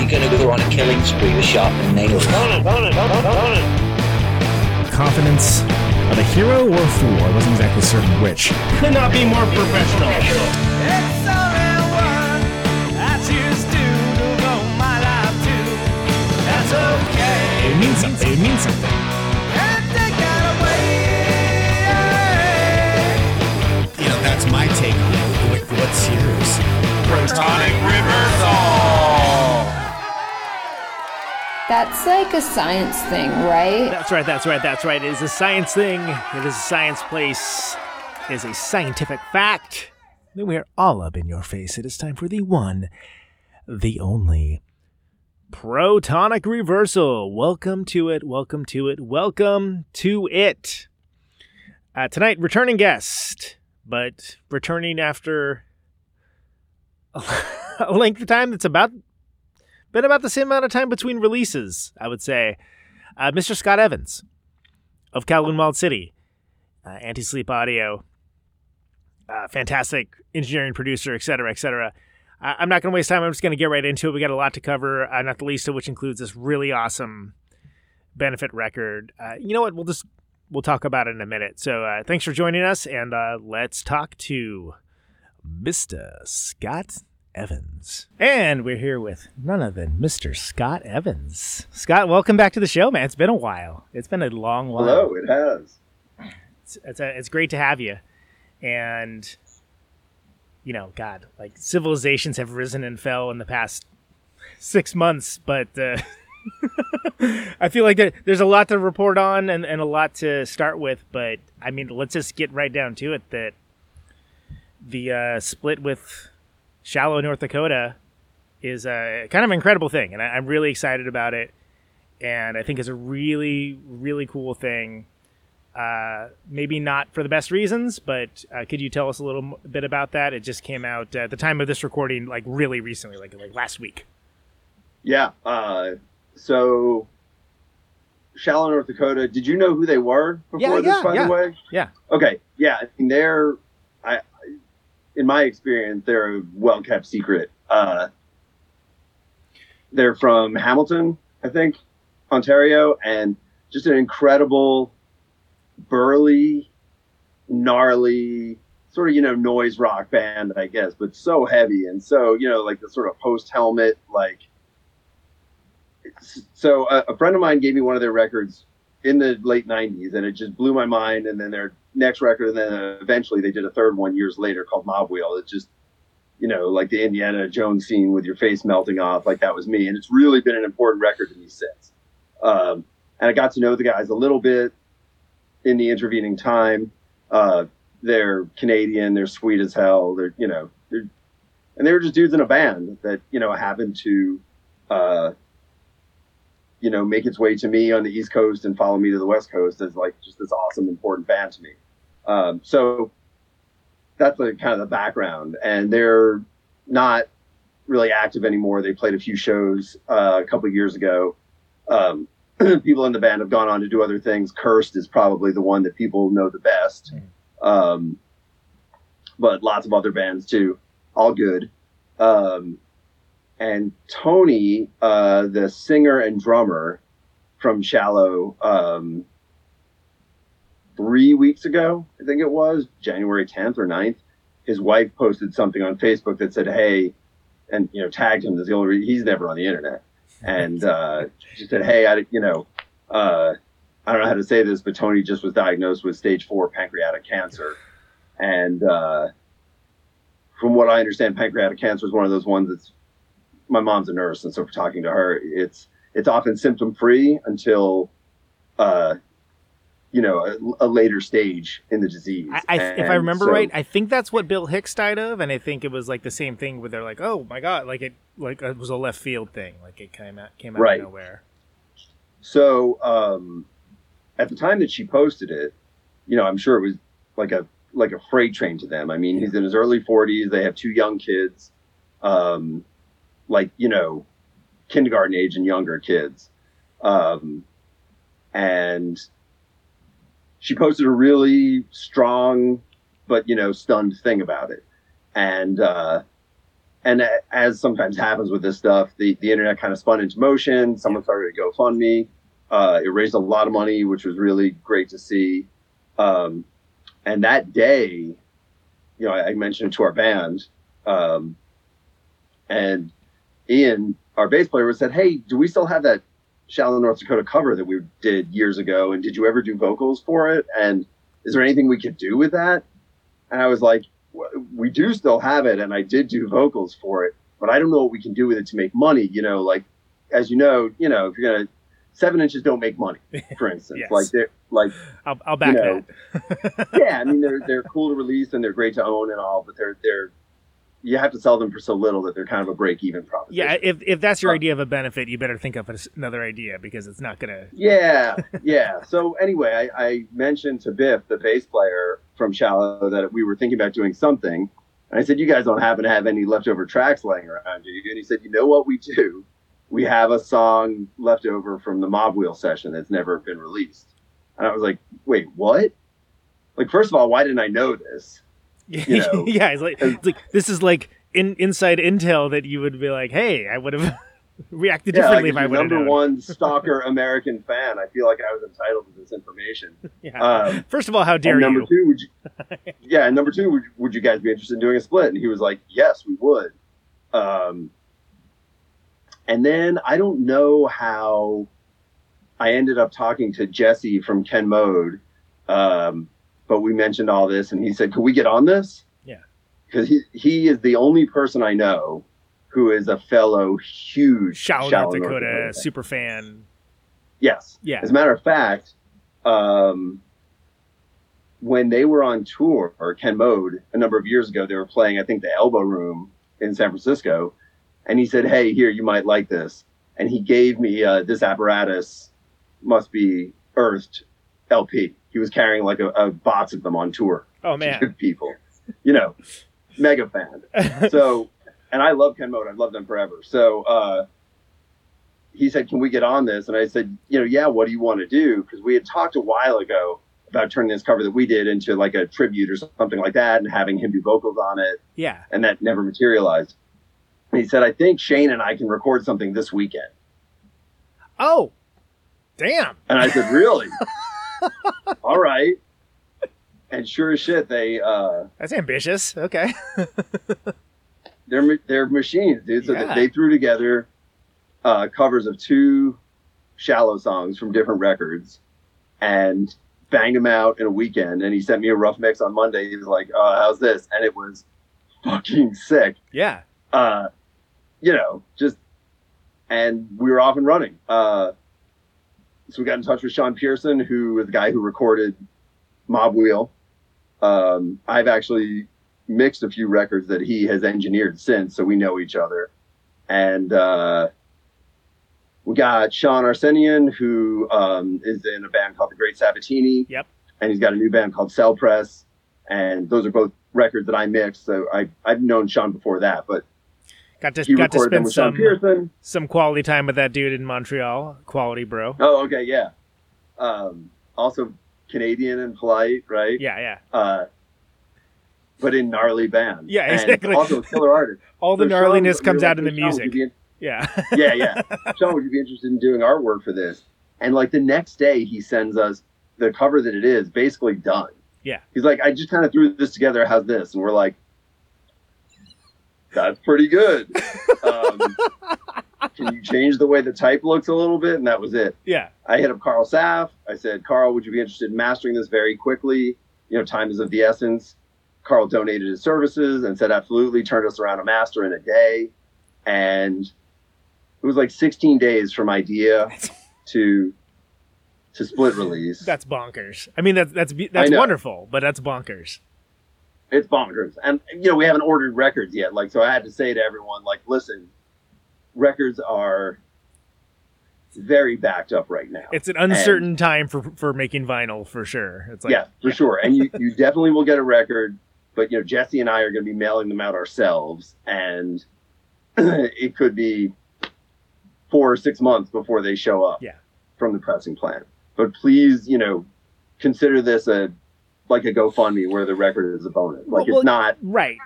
you're going to go on a killing spree with sharpened nails. Confidence of a hero or a fool. I wasn't exactly certain which. Could not be more professional. It means something. It means something. You know, that's my take on it. What's yours? Protonic reversal. That's like a science thing, right? That's right, that's right, that's right. It is a science thing. It is a science place. It is a scientific fact. We are all up in your face. It is time for the one, the only protonic reversal. Welcome to it, welcome to it, welcome to it. Uh, tonight, returning guest, but returning after a length of time that's about been about the same amount of time between releases, I would say. Uh, Mr. Scott Evans of Kowloon Walled City, uh, Anti Sleep Audio, uh, fantastic engineering producer, et cetera, et cetera. I- I'm not going to waste time. I'm just going to get right into it. We got a lot to cover, uh, not the least of which includes this really awesome benefit record. Uh, you know what? We'll just we'll talk about it in a minute. So uh, thanks for joining us, and let's talk to Mr. Scott Evans. And we're here with none other than Mr. Scott Evans. Scott, welcome back to the show, man. It's been a while. It's been a long while. Hello, it has. It's it's, a, it's great to have you. And you know, God, like civilizations have risen and fell in the past six months, but uh, I feel like there, there's a lot to report on and, and a lot to start with. But I mean, let's just get right down to it. That the uh, split with Shallow, North Dakota, is a kind of incredible thing, and I, I'm really excited about it. And I think it's a really, really cool thing. Uh, maybe not for the best reasons, but uh, could you tell us a little m- bit about that? It just came out at the time of this recording, like really recently, like like last week. Yeah. Uh, so, Shallow, North Dakota. Did you know who they were before Yeah, this? yeah, By yeah. the way. Yeah. Okay. Yeah. I mean, they're. I, I- in my experience, they're a well kept secret. Uh, they're from Hamilton, I think, Ontario, and just an incredible, burly, gnarly, sort of you know noise rock band, I guess, but so heavy and so you know like the sort of post helmet like. So a, a friend of mine gave me one of their records in the late '90s, and it just blew my mind. And then their next record, and then eventually they did a third one years later called Mob Wheel. It just you know, like the Indiana Jones scene with your face melting off, like that was me. And it's really been an important record to me since. Um, and I got to know the guys a little bit in the intervening time. Uh, they're Canadian, they're sweet as hell. They're, you know, they're, and they were just dudes in a band that, you know, happened to, uh, you know, make its way to me on the East Coast and follow me to the West Coast as like just this awesome, important band to me. Um, so that's the kind of the background. And they're not really active anymore. They played a few shows uh, a couple of years ago. Um, people in the band have gone on to do other things. Cursed is probably the one that people know the best. Um, but lots of other bands too, all good. Um, and Tony, uh, the singer and drummer from Shallow, um, three weeks ago, I think it was January 10th or 9th, his wife posted something on Facebook that said, Hey, and, you know, tagged him. That's the only he's never on the internet. And, uh, she said, Hey, I, you know, uh, I don't know how to say this, but Tony just was diagnosed with stage four pancreatic cancer. And, uh, from what I understand, pancreatic cancer is one of those ones that's my mom's a nurse. And so for talking to her, it's, it's often symptom free until, uh, you know, a, a later stage in the disease. I, I, if I remember so- right, I think that's what Bill Hicks died of, and I think it was like the same thing where they're like, "Oh my god!" Like it, like it was a left field thing. Like it came out came out Right. of nowhere. So um, at the time that she posted it, you know, I'm sure it was like a like a freight train to them. I mean, he's in his early 40s. They have two young kids, um, like you know, kindergarten age and younger kids, um, and she posted a really strong, but you know, stunned thing about it, and. Uh, and as sometimes happens with this stuff, the, the internet kind of spun into motion. Someone started a GoFundMe. Uh, it raised a lot of money, which was really great to see. Um, and that day, you know, I, I mentioned it to our band, um, and Ian, our bass player, was said, "Hey, do we still have that Shallow North Dakota cover that we did years ago? And did you ever do vocals for it? And is there anything we could do with that?" And I was like, "We do still have it, and I did do vocals for it, but I don't know what we can do with it to make money. You know, like as you know, you know, if you're gonna seven inches don't make money, for instance, Yes. like they're like." I'll, I'll back know, that. yeah, I mean they're they're cool to release and they're great to own and all, but they're they're you have to sell them for so little that they're kind of a break even proposition. Yeah, if if that's your idea of a benefit, you better think of another idea because it's not gonna. yeah, yeah. So anyway, I, I mentioned to Biff, the bass player from Shallow, that we were thinking about doing something. And I said, "You guys don't happen to have any leftover tracks laying around, do you?" And he said, "You know what we do? We have a song left over from the Mob Wheel session that's never been released." And I was like, "Wait, what?" Like, first of all, why didn't I know this? You know, yeah, it's like, it's like this is like in inside intel that you would be like, hey, I would have reacted Yeah, differently like if I would have number one stalker American fan. I feel like I was entitled to this information. Yeah. Um, First of all, how dare and number you? two, would you? Yeah, and number two, would, would you guys be interested in doing a split? And he was like, "Yes, we would." Um, and then I don't know how I ended up talking to Jesse from Ken Mode, um, but we mentioned all this, and he said, "Could we get on this?" Yeah. because he he is the only person I know who is a fellow huge Shallow North North Dakota, super fan. Yes. Yeah. As a matter of fact, um, when they were on tour, or Ken Mode, a number of years ago, they were playing, I think, the Elbow Room in San Francisco. And he said, Hey, here, you might like this. And he gave me uh, this apparatus, must be Earthed LP. He was carrying like a, a box of them on tour Oh man. people, you know, mega fan so and I love Ken Mode. I've loved them forever. So uh, he said, "Can we get on this?" And I said, "You know, yeah. What do you want to do?" Because we had talked a while ago about turning this cover that we did into like a tribute or something like that, and having him do vocals on it, yeah. and that never materialized. And he said, "I think Shane and I can record something this weekend." Oh, damn. And I said, "Really? All right." And sure as shit, they uh, That's ambitious. Okay. they're they're machines, dude. So Yeah. they, they threw together uh, covers of two shallow songs from different records and banged them out in a weekend. And he sent me a rough mix on Monday. He was like, uh, "How's this?" And it was fucking sick. Yeah. Uh, you know, just and we were off and running. Uh, so we got in touch with Sean Pearson, who is the guy who recorded Mob Wheel. Um, I've actually mixed a few records that he has engineered since, so we know each other. And uh, we got Sean Arsenian, who um, is in a band called the Great Sabatini. Yep. And he's got a new band called Cell Press. And those are both records that I mixed. So I, I've known Sean before that, but Got to he got to spend some Pearson. some quality time with that dude in Montreal. Quality, bro. Oh, okay, yeah. Um, also Canadian and polite, right? Yeah, yeah. Uh, but in gnarly band. Yeah, And exactly. also a killer artist. All the So gnarliness we comes were out in the music. be Yeah. yeah, yeah. Sean, would you be interested in doing artwork for this? And like the next day, he sends us the cover that it is, basically done. Yeah. He's like, I just kind of threw this together. How's this? And we're like, that's pretty good. um, can you change the way the type looks a little bit? And that was it. yeah. I hit up Carl Saff. I said, Carl, would you be interested in mastering this very quickly? You know, time is of the essence. Carl donated his services and said, absolutely, turned us around a master in a day. And it was like 16 days from idea to to split release. That's bonkers. I mean, that's that's that's wonderful, but that's bonkers. It's bonkers. And you know, we haven't ordered records yet. Like, so I had to say to everyone, like, listen, records are very backed up right now. It's an uncertain time for for making vinyl for sure. It's like yeah, for sure. And you, you definitely will get a record, but you know, Jesse and I are going to be mailing them out ourselves, and it could be four or six months before they show up. Yeah. From the pressing plant, but please, you know, consider this a like a GoFundMe where the record is a bonus. Like Well, it's not. right.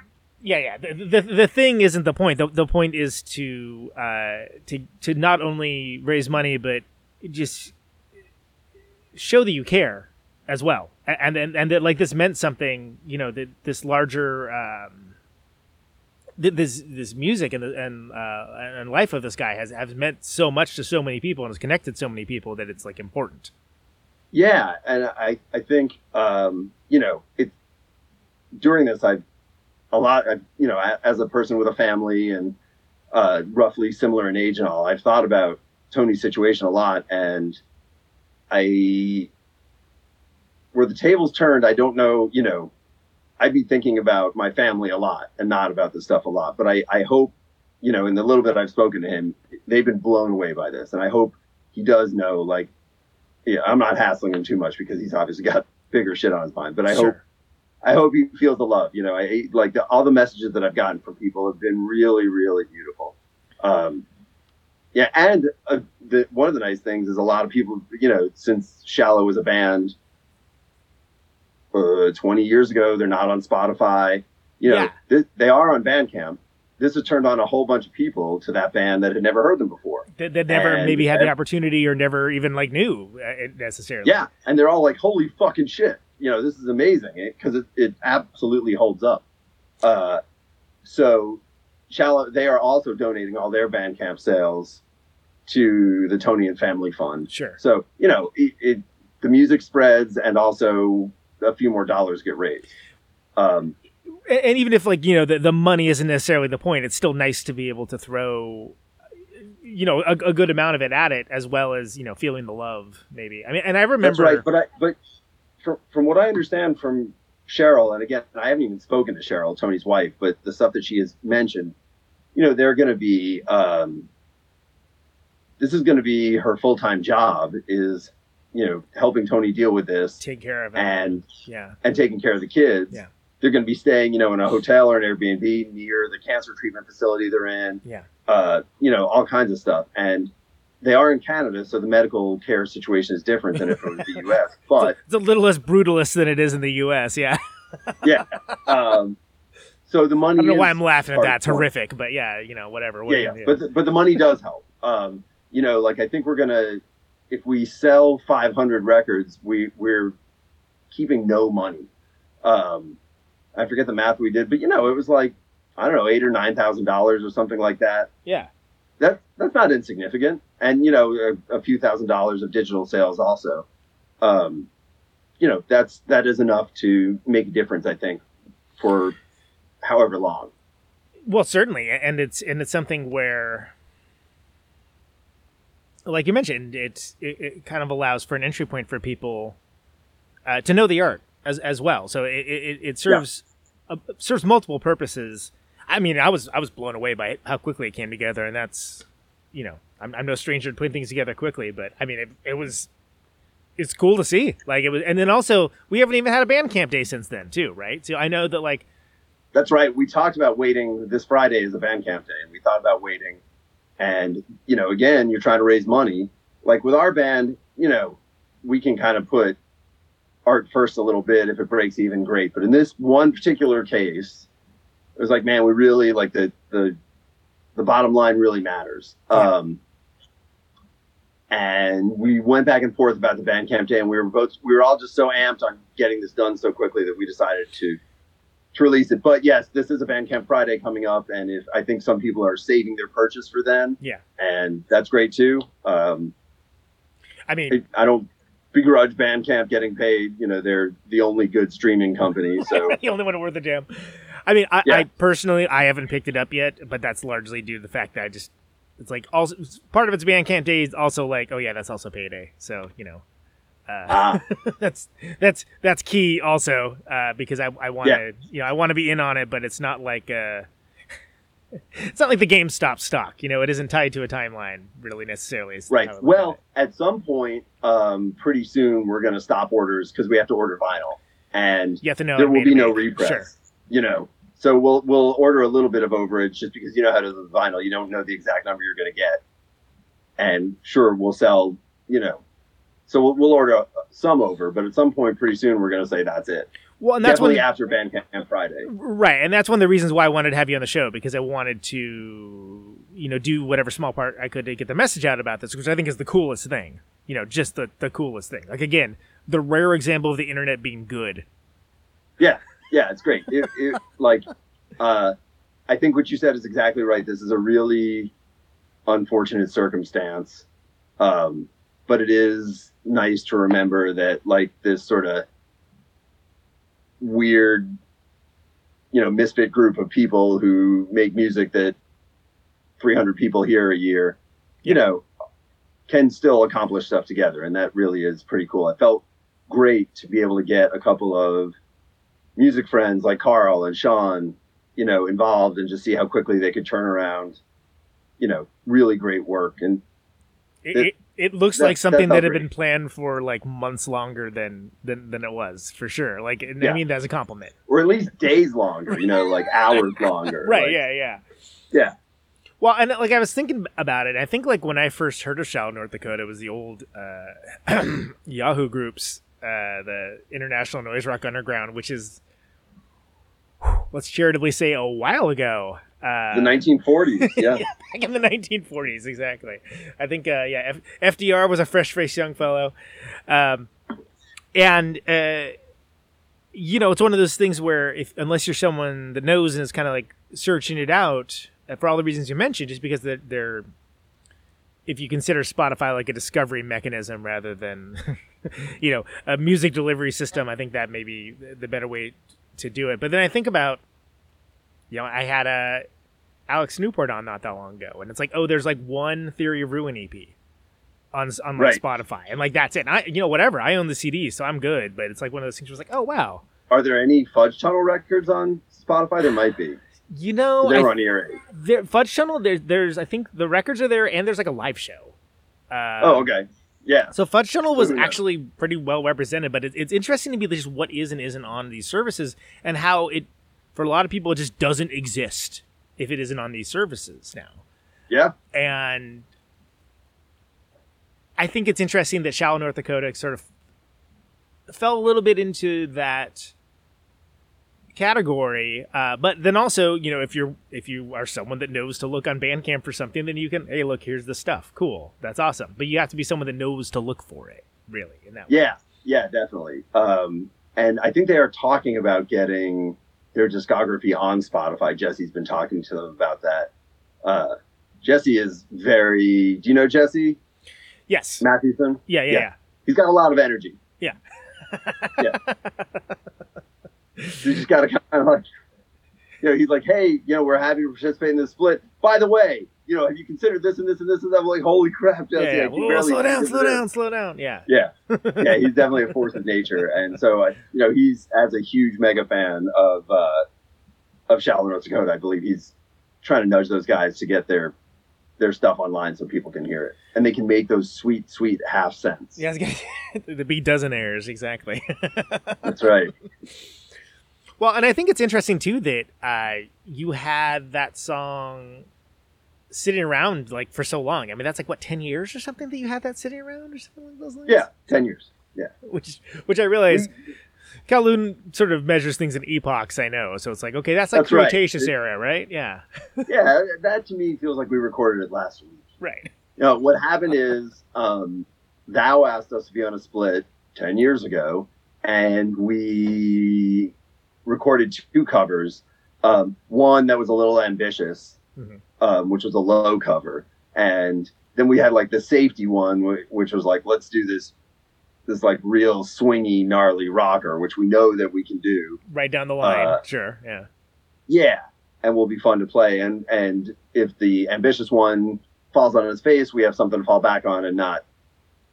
Yeah, yeah. The, the the thing isn't the point. The, the point is to uh to to not only raise money but just show that you care as well, and and and that like this meant something. You know that this larger. um this this music and and uh, and life of this guy has has meant so much to so many people and has connected so many people that it's like important. Yeah, and I I think um, you know it during this I've a lot I, you know as a person with a family and uh, roughly similar in age and all I've thought about Tony's situation a lot and I where the tables turned I don't know you know I'd be thinking about my family a lot and not about this stuff a lot but I I hope you know in the little bit I've spoken to him they've been blown away by this and I hope he does know like yeah, I'm not hassling him too much because he's obviously got bigger shit on his mind. But I hope I hope he feels the love. You know, I like the, all the messages that I've gotten from people have been really, really beautiful. Um, yeah, and uh, the, one of the nice things is a lot of people, you know, since Shallow was a band uh, 20 years ago, they're not on Spotify. You know, Yeah. th- they are on Bandcamp. This has turned on a whole bunch of people to that band that had never heard them before. That, that never And- maybe had the opportunity or never even like knew uh, necessarily. Yeah, and they're all like, "Holy fucking shit!" You know, this is amazing because it, it absolutely holds up. Uh, so, Shallow, they are also donating all their Bandcamp sales to the Tony and Family Fund. Sure. So, you know, it, it the music spreads, and also a few more dollars get raised. Um, and even if like you know the, the money isn't necessarily the point it's still nice to be able to throw you know a, a good amount of it at it as well as you know feeling the love maybe i mean and i That's remember right. But I, but from, from what I understand from Cheryl, and again, I haven't even spoken to Cheryl, Tony's wife, but the stuff that she has mentioned, you know, they're going to be, um, this is going to be her full time job is, you know, helping Tony deal with this take care of it and yeah and taking care of the kids. Yeah. They're going to be staying, you know, in a hotel or an Airbnb near the cancer treatment facility they're in. Yeah. Uh, you know, all kinds of stuff. And they are in Canada, so the medical care situation is different than if it was the U.S. But it's a little less brutalist than it is in the us yeah yeah. Um, so the money. I don't know why I'm laughing at that it's horrific but yeah you know whatever Yeah, yeah. But the, but the money does help. Um, you know, like I think we're gonna if we sell 500 records, we we're keeping no money. Um, I forget the math we did, but you know, it was like I don't know, eight or nine thousand dollars or something like that. yeah That that's not insignificant, and you know, a, a few thousand dollars of digital sales also. Um, you know, that's that is enough to make a difference. I think for however long. well certainly and it's and it's something where like you mentioned it's it, it kind of allows for an entry point for people uh, to know the art as as well so it it, it serves uh, serves multiple purposes i mean i was i was blown away by how quickly it came together and that's you know i'm, I'm no stranger to putting things together quickly but i mean it, it was it's cool to see like it was and then also we haven't even had a Bandcamp day since then too right so i know that like That's right. We talked about waiting. This Friday is a Bandcamp day, and we thought about waiting. And you know, again, you're trying to raise money. Like with our band, you know, we can kind of put art first a little bit. If it breaks even, great. But in this one particular case, it was like, man, we really like the the the bottom line really matters. Um, and we went back and forth about the Bandcamp day, and we were both we were all just so amped on getting this done so quickly that we decided to to release it. But yes, this is a Bandcamp Friday coming up, and if I think some people are saving their purchase for then, yeah and that's great too. Um, i mean I, I don't begrudge Bandcamp getting paid. You know, they're the only good streaming company, so the only one worth a damn. I mean, I, Yeah. I personally I haven't picked it up yet, but that's largely due to the fact that I just it's like also part of it's Bandcamp days. Also, like oh yeah, that's also payday. So you know, uh, ah, that's that's that's key also uh, because I I want to Yeah. you know I want to be in on it, but it's not like uh it's not like the GameStop's stock. You know, it isn't tied to a timeline really necessarily. Right. how I look Well, at at some point, um, pretty soon we're going to stop orders because we have to order vinyl, and you have to know there will be no repress. Sure. You know, so we'll we'll order a little bit of overage just because you know how to do the vinyl. You don't know the exact number you're going to get, and sure we'll sell. You know, so we'll, we'll order some over, but at some point, pretty soon we're going to say that's it. Well, and that's Definitely one after Bandcamp Friday. right, and that's one of the reasons why I wanted to have you on the show because I wanted to, you know, do whatever small part I could to get the message out about this, which I think is the coolest thing. You know, just the the coolest thing. Like again, the rare example of the internet being good. Yeah, yeah, it's great. It, it like, uh, I think what you said is exactly right. This is a really unfortunate circumstance, um, but it is nice to remember that like this sort of weird, you know, misfit group of people who make music that 300 people hear a year, you know, can still accomplish stuff together, and that really is pretty cool. I felt great to be able to get a couple of music friends like Carl and Sean, you know, involved and just see how quickly they could turn around, you know, really great work. And It, It- looks that- like something that had been planned for like months longer than than, than it was for sure. Like, and I mean, that's a compliment. or at least days longer, you know, like hours longer. Right? Like, yeah, yeah. Yeah. Well, and like I was thinking about it, I think like when I first heard of Shallow North Dakota, it was the old uh, Yahoo groups, uh, the International Noise Rock Underground, which is let's charitably say a while ago. Uh, The 1940s. Yeah. back in the 1940s, exactly. I think, uh, yeah, F- FDR was a fresh-faced young fellow, um, and uh, you know, it's one of those things where if unless you're someone that knows and is kind of like searching it out uh, for all the reasons you mentioned, just because they're, they're if you consider Spotify like a discovery mechanism rather than you know a music delivery system, I think that may be the better way to do it. But then I think about you know, I had a Alex Newport on not that long ago, and it's like, oh, there's like one Theory of Ruin EP on on my Right. Spotify, and like that's it. And I, you know, whatever. I own the CD, so I'm good. But it's like one of those things where it's like, oh wow, Are there any Fudge Tunnel records on Spotify? There might be. you know, They I- on ERA. there, Fudge Tunnel. There, there's, I think the records are there, and there's like a live show. Uh, Oh, okay. Yeah. So Fudge Tunnel was actually pretty well represented, but it, it's interesting to be just what is and isn't on these services, and how it, for a lot of people, it just doesn't exist if it isn't on these services now. Yeah. and I think it's interesting that Shallow North Dakota sort of fell a little bit into that category. Uh, but then also, you know, if you're if you are someone that knows to look on Bandcamp for something, then you can, hey, look, here's the stuff. Cool, that's awesome. But you have to be someone that knows to look for it, really. In that way. Yeah. Yeah, definitely. Um, and I think they are talking about getting their discography on Spotify. Jesse's been talking to them about that. Uh, Jesse is very. Do you know Jesse Yes. Matthewson? Yeah, yeah, Yeah. yeah. He's got a lot of energy. Yeah. yeah. You just got to kind of like, you know, he's like, hey, you know, we're happy to participate in this split. By the way, you know, have you considered this and this and this and that? I'm like, holy crap, Jesse. Yeah, yeah. Whoa, slow down, slow down, slow down. Yeah. Yeah, yeah, he's definitely a force of nature, and so uh, you know he's as a huge mega fan of uh, of Shallow North Dakota. I believe he's trying to nudge those guys to get their their stuff online so people can hear it, and they can make those sweet, sweet half cents. Yeah, I the beat dozen airs exactly. That's right. Well, and I think it's interesting too that uh, you had that song sitting around like for so long. I mean, that's like what ten years or something that you had that sitting around or something like those lines. Yeah, ten years. Yeah, which which I realize Kowloon sort of measures things in epochs. I know, so it's like okay, that's like That's right. Cretaceous It- era, right? Yeah, yeah. That to me feels like we recorded it last week. right. You know, what happened is um, thou asked us to be on a split 10 years ago, and we recorded two covers. Um, one that was a little ambitious, Mhm. Um, which was a low cover. And then we had like the safety one, which was like, let's do this, this like real swingy, gnarly rocker, which we know that we can do. Right down the line. Uh, sure. Yeah. Yeah, and will be fun to play. And and if the ambitious one falls on its face, we have something to fall back on and not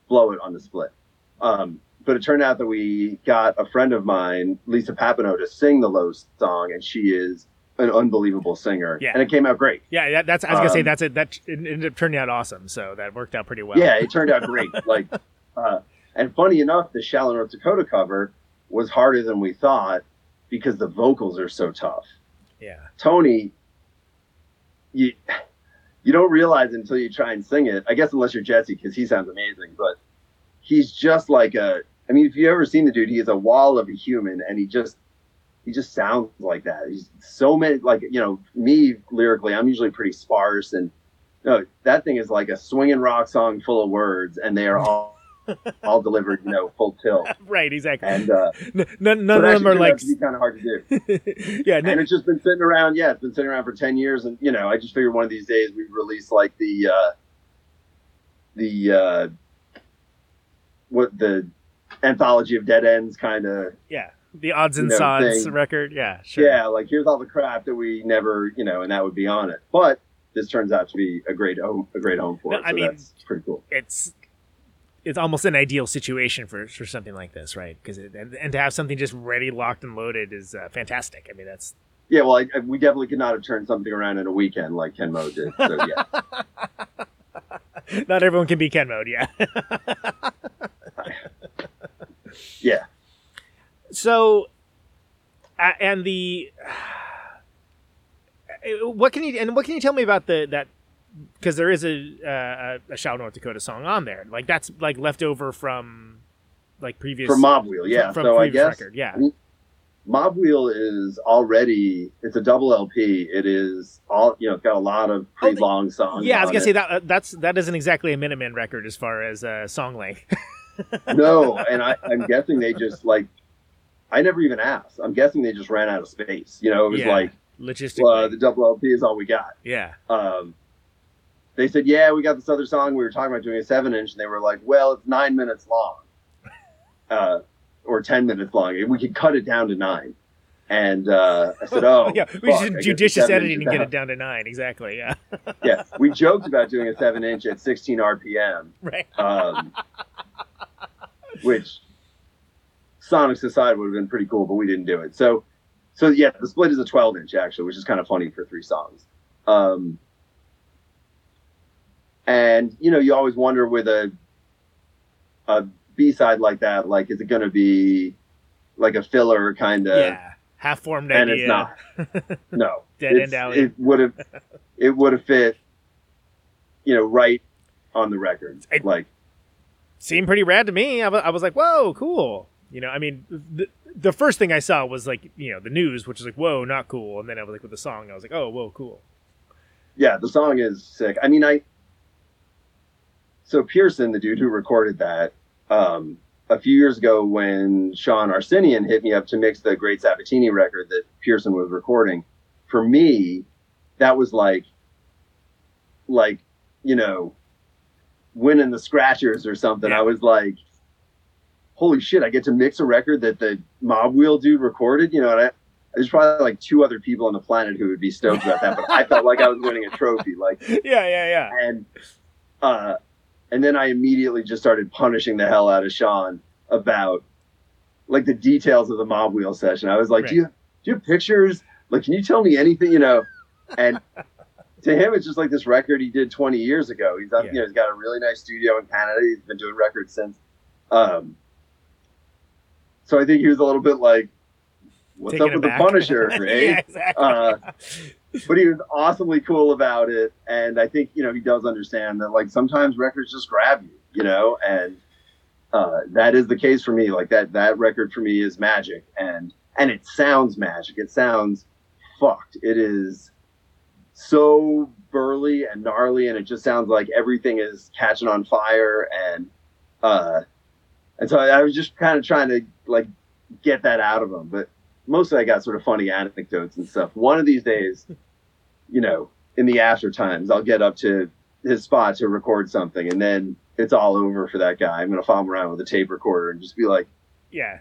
blow it on the split. Um, but it turned out that we got a friend of mine, Lisa Papineau, to sing the low song, and she is an unbelievable singer, Yeah. and it came out great. Yeah, that, that's. I was gonna say Um, that's it. That it ended up turning out awesome. So that worked out pretty well. Yeah, it turned out great. like, uh, and funny enough, the Shallow North Dakota cover was harder than we thought because the vocals are so tough. yeah, Tony, you you don't realize until you try and sing it. I guess unless you're Jesse, because he sounds amazing. But he's just like a. I mean, if you've ever seen the dude, he is a wall of a human, and he just he just sounds like that. He's so many like you know me lyrically. I'm usually pretty sparse, and no, that thing is like a swinging rock song full of words, and they are all all delivered, you know, full tilt. right, exactly. And uh, N- none none of them are like. out to be kind of hard to do yeah, and it's just been sitting around. Yeah, it's been sitting around for ten years, and you know, I just figured one of these days we'd release like the uh, the uh, what the anthology of dead ends kind of. yeah. The odds and you know, sods thing. record. Yeah, sure. Yeah, like here's all the crap that we never, you know, and that would be on it. But this turns out to be a great home, a great home for No, it. I mean- that's pretty cool. it's it's almost an ideal situation for for something like this, right? Because and, and to have something just ready, locked, and loaded is uh, fantastic. I mean, that's Yeah, well, I, I- we definitely could not have turned something around in a weekend like Ken Mode did. So yeah, not everyone can be Ken mode. Yeah. yeah. So, and the what can you and what can you tell me about the that because there is a uh, a Shallow North Dakota song on there like that's like left over from like previous From Mob Wheel, yeah. from, from so I previous guess record, yeah Mob Wheel is already it's a double LP. It is all you know, it's got a lot of pretty long songs. yeah I was gonna it. say that uh, that's that isn't exactly a Minutemen record as far as uh, song length no, and I, I'm guessing they just like I never even asked. I'm guessing they just ran out of space. You know, it was Yeah. like logistically well, the double LP is all we got. yeah Um, they said, "Yeah, we got this other song. We were talking about doing a seven inch." And they were like, "Well, it's nine minutes long, uh, or ten minutes long. We could cut it down to nine. And uh, I said, "Oh, yeah we fuck, should judicious editing and get it down to nine exactly yeah yeah, we joked about doing a seven inch at 16 RPM, right um, which Sonics aside would have been pretty cool, but we didn't do it. So, so yeah, the split is a 12 inch actually, which is kind of funny for three songs. Um, and you know, you always wonder with a a B side like that, like is it going to be like a filler kind of? yeah half formed idea. and it's not. No, Dead end alley. It would have, it would have fit, you know, right on the record. Like, seemed pretty rad to me. I was like, whoa, cool. You know, I mean, the, the first thing I saw was like, you know, the news, which was like, whoa, not cool. And then I was like, with the song, I was like, oh, whoa, cool. yeah, the song is sick. I mean, I. So Pearson, the dude who recorded that, um, a few years ago when Sean Arsenian hit me up to mix the Great Sabatini record that Pearson was recording, for me, that was like, like, you know, winning the scratchers or something. Yeah. I was like, holy shit, I get to mix a record that the Mob Wheel dude recorded, you know, and I, there's probably like two other people on the planet who would be stoked about that, but I felt like I was winning a trophy. Like, yeah, yeah, yeah. and uh, and then I immediately just started punishing the hell out of Sean about like the details of the mob wheel session. I was like, do you do you have pictures? Like, can you tell me anything? You know, and to him, it's just like this record he did 20 years ago. He's up, Yeah. you know, he's got a really nice studio in Canada. He's been doing records since. Um, so I think he was a little bit like, "What's Taken up with aback. the Punisher?" eh? yeah, exactly. uh, but he was awesomely cool about it and i think you know he does understand that like sometimes records just grab you you know and uh, that is the case for me like that that record for me is magic and and it sounds magic it sounds fucked it is so burly and gnarly and it just sounds like everything is catching on fire and uh and so i was just kind of trying to like get that out of them. but mostly I got sort of funny anecdotes and stuff. One of these days, you know, in the after times, I'll get up to his spot to record something, and then it's all over for that guy. I'm gonna follow him around with a tape recorder and just be like, yeah.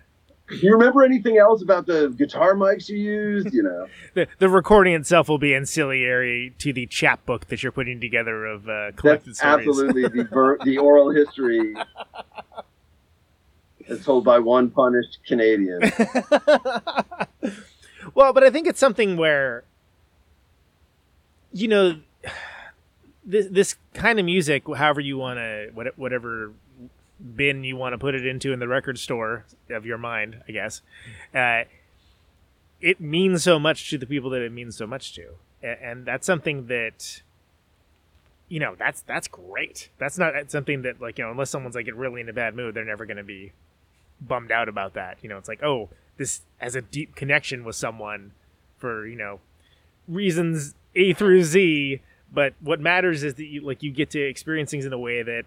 "Do you remember anything else about the guitar mics you used?" You know, The, the recording itself will be ancillary to the chapbook that you're putting together of uh, collected that's stories. absolutely the ver- the oral history. As told by one punished Canadian. well, but I think it's something where you know, this this kind of music, however you want to, whatever bin you want to put it into in the record store of your mind, I guess. Uh, it means so much to the people that it means so much to, and that's something that you know that's that's great. That's not something that like you know unless someone's like really in a bad mood, they're never going to be bummed out about that. You know, it's like oh this has a deep connection with someone for you know reasons A through Z. But what matters is that you like you get to experience things in a way that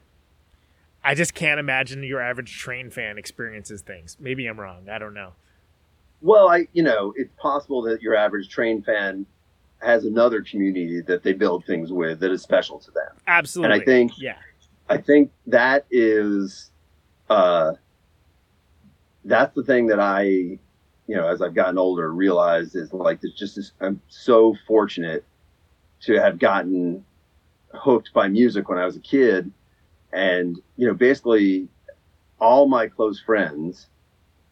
I just can't imagine your average train fan experiences things. Maybe I'm wrong. I don't know. Well, I you know it's possible that your average train fan has another community that they build things with that is special to them. Absolutely. And I think yeah, I think that is uh that's the thing that I you know as I've gotten older realized is like there's just this, I'm so fortunate to have gotten hooked by music when I was a kid. And you know basically all my close friends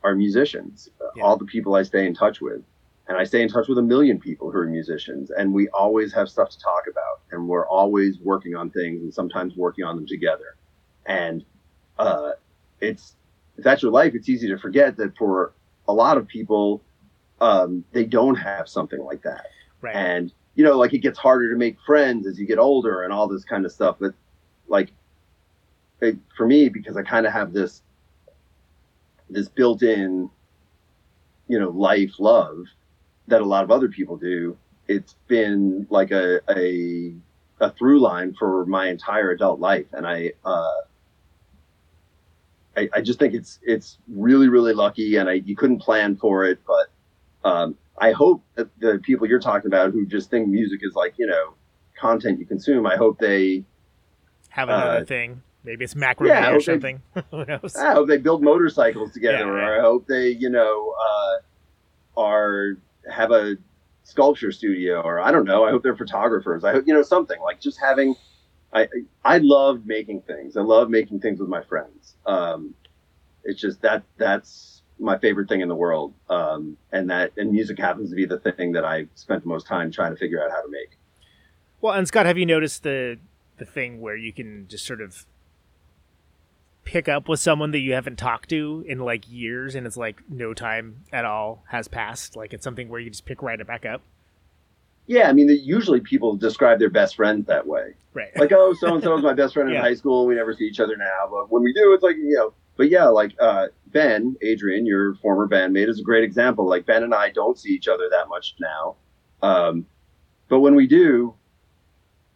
are musicians. Yeah. all the people I stay in touch with. And I stay in touch with a million people who are musicians, and we always have stuff to talk about, and we're always working on things, and sometimes working on them together. And uh, it's if that's your life, it's easy to forget that for a lot of people, um, they don't have something like that. Right. And you know, like it gets harder to make friends as you get older, and all this kind of stuff. But like, it, for me, because I kind of have this this built-in, you know, life love that a lot of other people do, it's been like a a, a through line for my entire adult life, and I, uh, I, I just think it's it's really really lucky, and I you couldn't plan for it, but um, I hope that the people you're talking about who just think music is like you know content you consume, I hope they have another uh, thing. Maybe it's macrame yeah, or something. They, Who knows? I hope they build motorcycles together, yeah, or I hope they, you know, uh, are have a sculpture studio or I don't know. I hope they're photographers. I hope you know something like just having. I I love making things. I love making things with my friends. Um, it's just that that's my favorite thing in the world. Um, and that and music happens to be the thing that I spent the most time trying to figure out how to make. Well, and Scott, have you noticed the the thing where you can just sort of pick up with someone that you haven't talked to in like years and it's like no time at all has passed like it's something where you just pick right back up yeah i mean usually people describe their best friends that way right like oh so and so is my best friend in yeah. high school we never see each other now but when we do it's like you know but yeah like uh, ben adrian your former bandmate is a great example like ben and i don't see each other that much now um, but when we do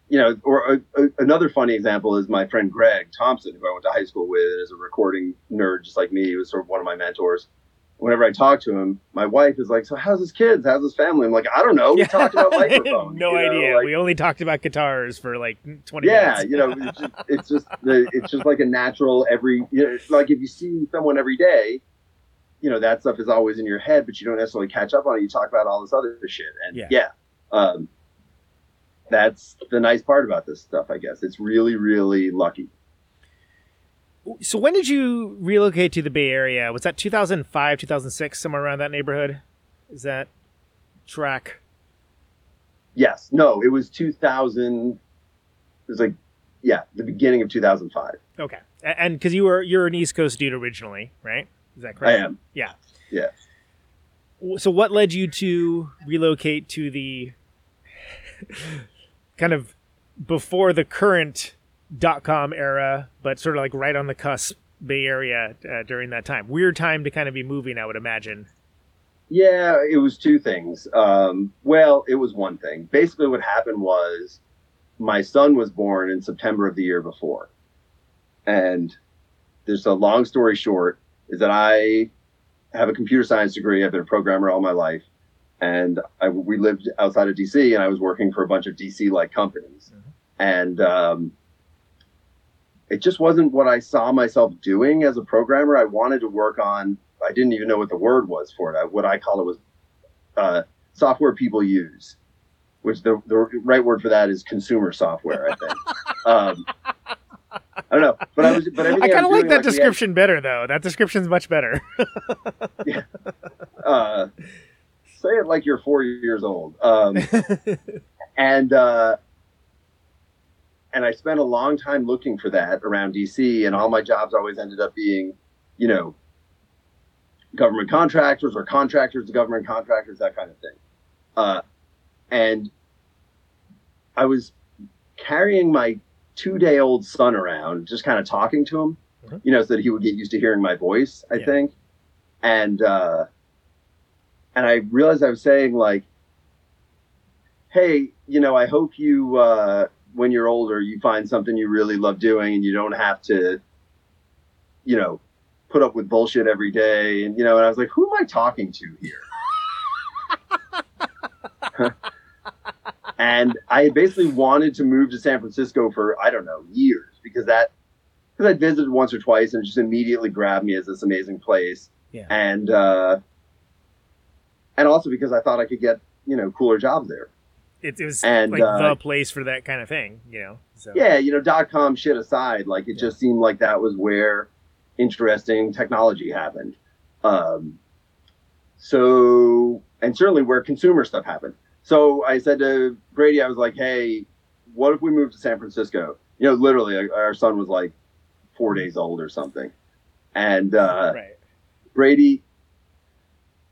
you know, or a, a, another funny example is my friend Greg Thompson, who I went to high school with, as a recording nerd just like me. He was sort of one of my mentors. Whenever I talk to him, my wife is like, "So how's his kids? How's his family?" I'm like, "I don't know. We talked about microphones. no you know? idea. Like, we only talked about guitars for like 20 yeah, minutes. you know, it's just it's just, it's just like a natural every. You know, like if you see someone every day, you know that stuff is always in your head, but you don't necessarily catch up on it. You talk about all this other shit, and yeah, yeah um, that's the nice part about this stuff, I guess. It's really, really lucky. So when did you relocate to the Bay Area? Was that 2005, 2006, somewhere around that neighborhood? Is that track? Yes. No, it was 2000. It was like, yeah, the beginning of 2005. Okay. And because you were you're an East Coast dude originally, right? Is that correct? I am. Yeah. Yeah. So what led you to relocate to the kind of before the current dot com era, but sort of like right on the cusp Bay Area uh, during that time. Weird time to kind of be moving, I would imagine. Yeah, it was two things. Um, well, it was one thing. Basically, what happened was my son was born in September of the year before. And there's a long story short is that I have a computer science degree. I've been a programmer all my life and I, we lived outside of DC, and I was working for a bunch of DC like companies, mm-hmm. and um, it just wasn't what I saw myself doing as a programmer. I wanted to work on. I didn't even know what the word was for it. I, what I call it was uh, software people use, which the the right word for that is consumer software. I think. um, I don't know, but I was. But I kind of like that like description had, better, though. That description's much better. yeah. Uh, say it like you're four years old. Um, and uh, and I spent a long time looking for that around DC, and all my jobs always ended up being, you know, government contractors or contractors to government contractors, that kind of thing. Uh, and I was carrying my two day old son around, just kind of talking to him, Mhm. you know, so that he would get used to hearing my voice, I Yeah. think. And, uh, and I realized I was saying like, Hey, you know, I hope you, uh, when you're older, you find something you really love doing and you don't have to, you know, put up with bullshit every day. And, you know, and I was like, who am I talking to here? and I basically wanted to move to San Francisco for I don't know years because that because I'd visited once or twice and it just immediately grabbed me as this amazing place. Yeah. And uh, and also because I thought I could get you know cooler jobs there. It, it was And, like uh, the place for that kind of thing, you know. So Yeah, you know, dot com shit aside, like it Yeah. just seemed like that was where interesting technology happened. Um, so, and certainly where consumer stuff happened. So I said to Brady, I was like, hey, what if we moved to San Francisco? You know, literally, our- our son was like four days old or something. And uh, right. Brady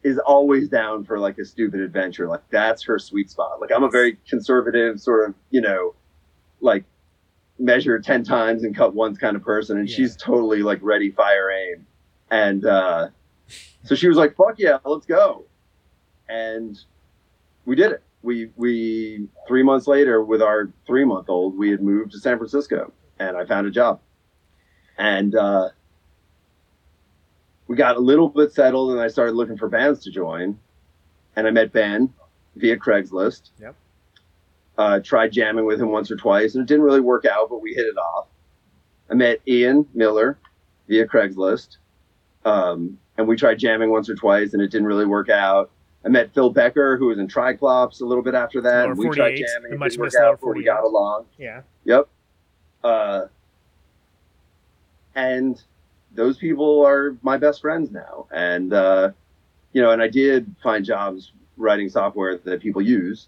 is always down for like a stupid adventure. Like that's her sweet spot. Like I'm a very conservative sort of, you know, like measure 10 times and cut once kind of person. And Yeah. she's totally like ready, fire, aim. And, uh, so she was like, fuck yeah, let's go. And we did it. We, we, three months later with our three month old, we had moved to San Francisco and I found a job. And, uh, we got a little bit settled and I started looking for bands to join. And I met Ben via Craigslist. Yep. Uh, tried jamming with him once or twice and it didn't really work out, but we hit it off. I met Ian Miller via Craigslist. Um, and we tried jamming once or twice and it didn't really work out. I met Phil Becker, who was in Triclops a little bit after that. And we tried jamming. It much work out, but we got along. Yeah. Yep. Uh, and those people are my best friends now. And, uh, you know, and I did find jobs writing software that people use.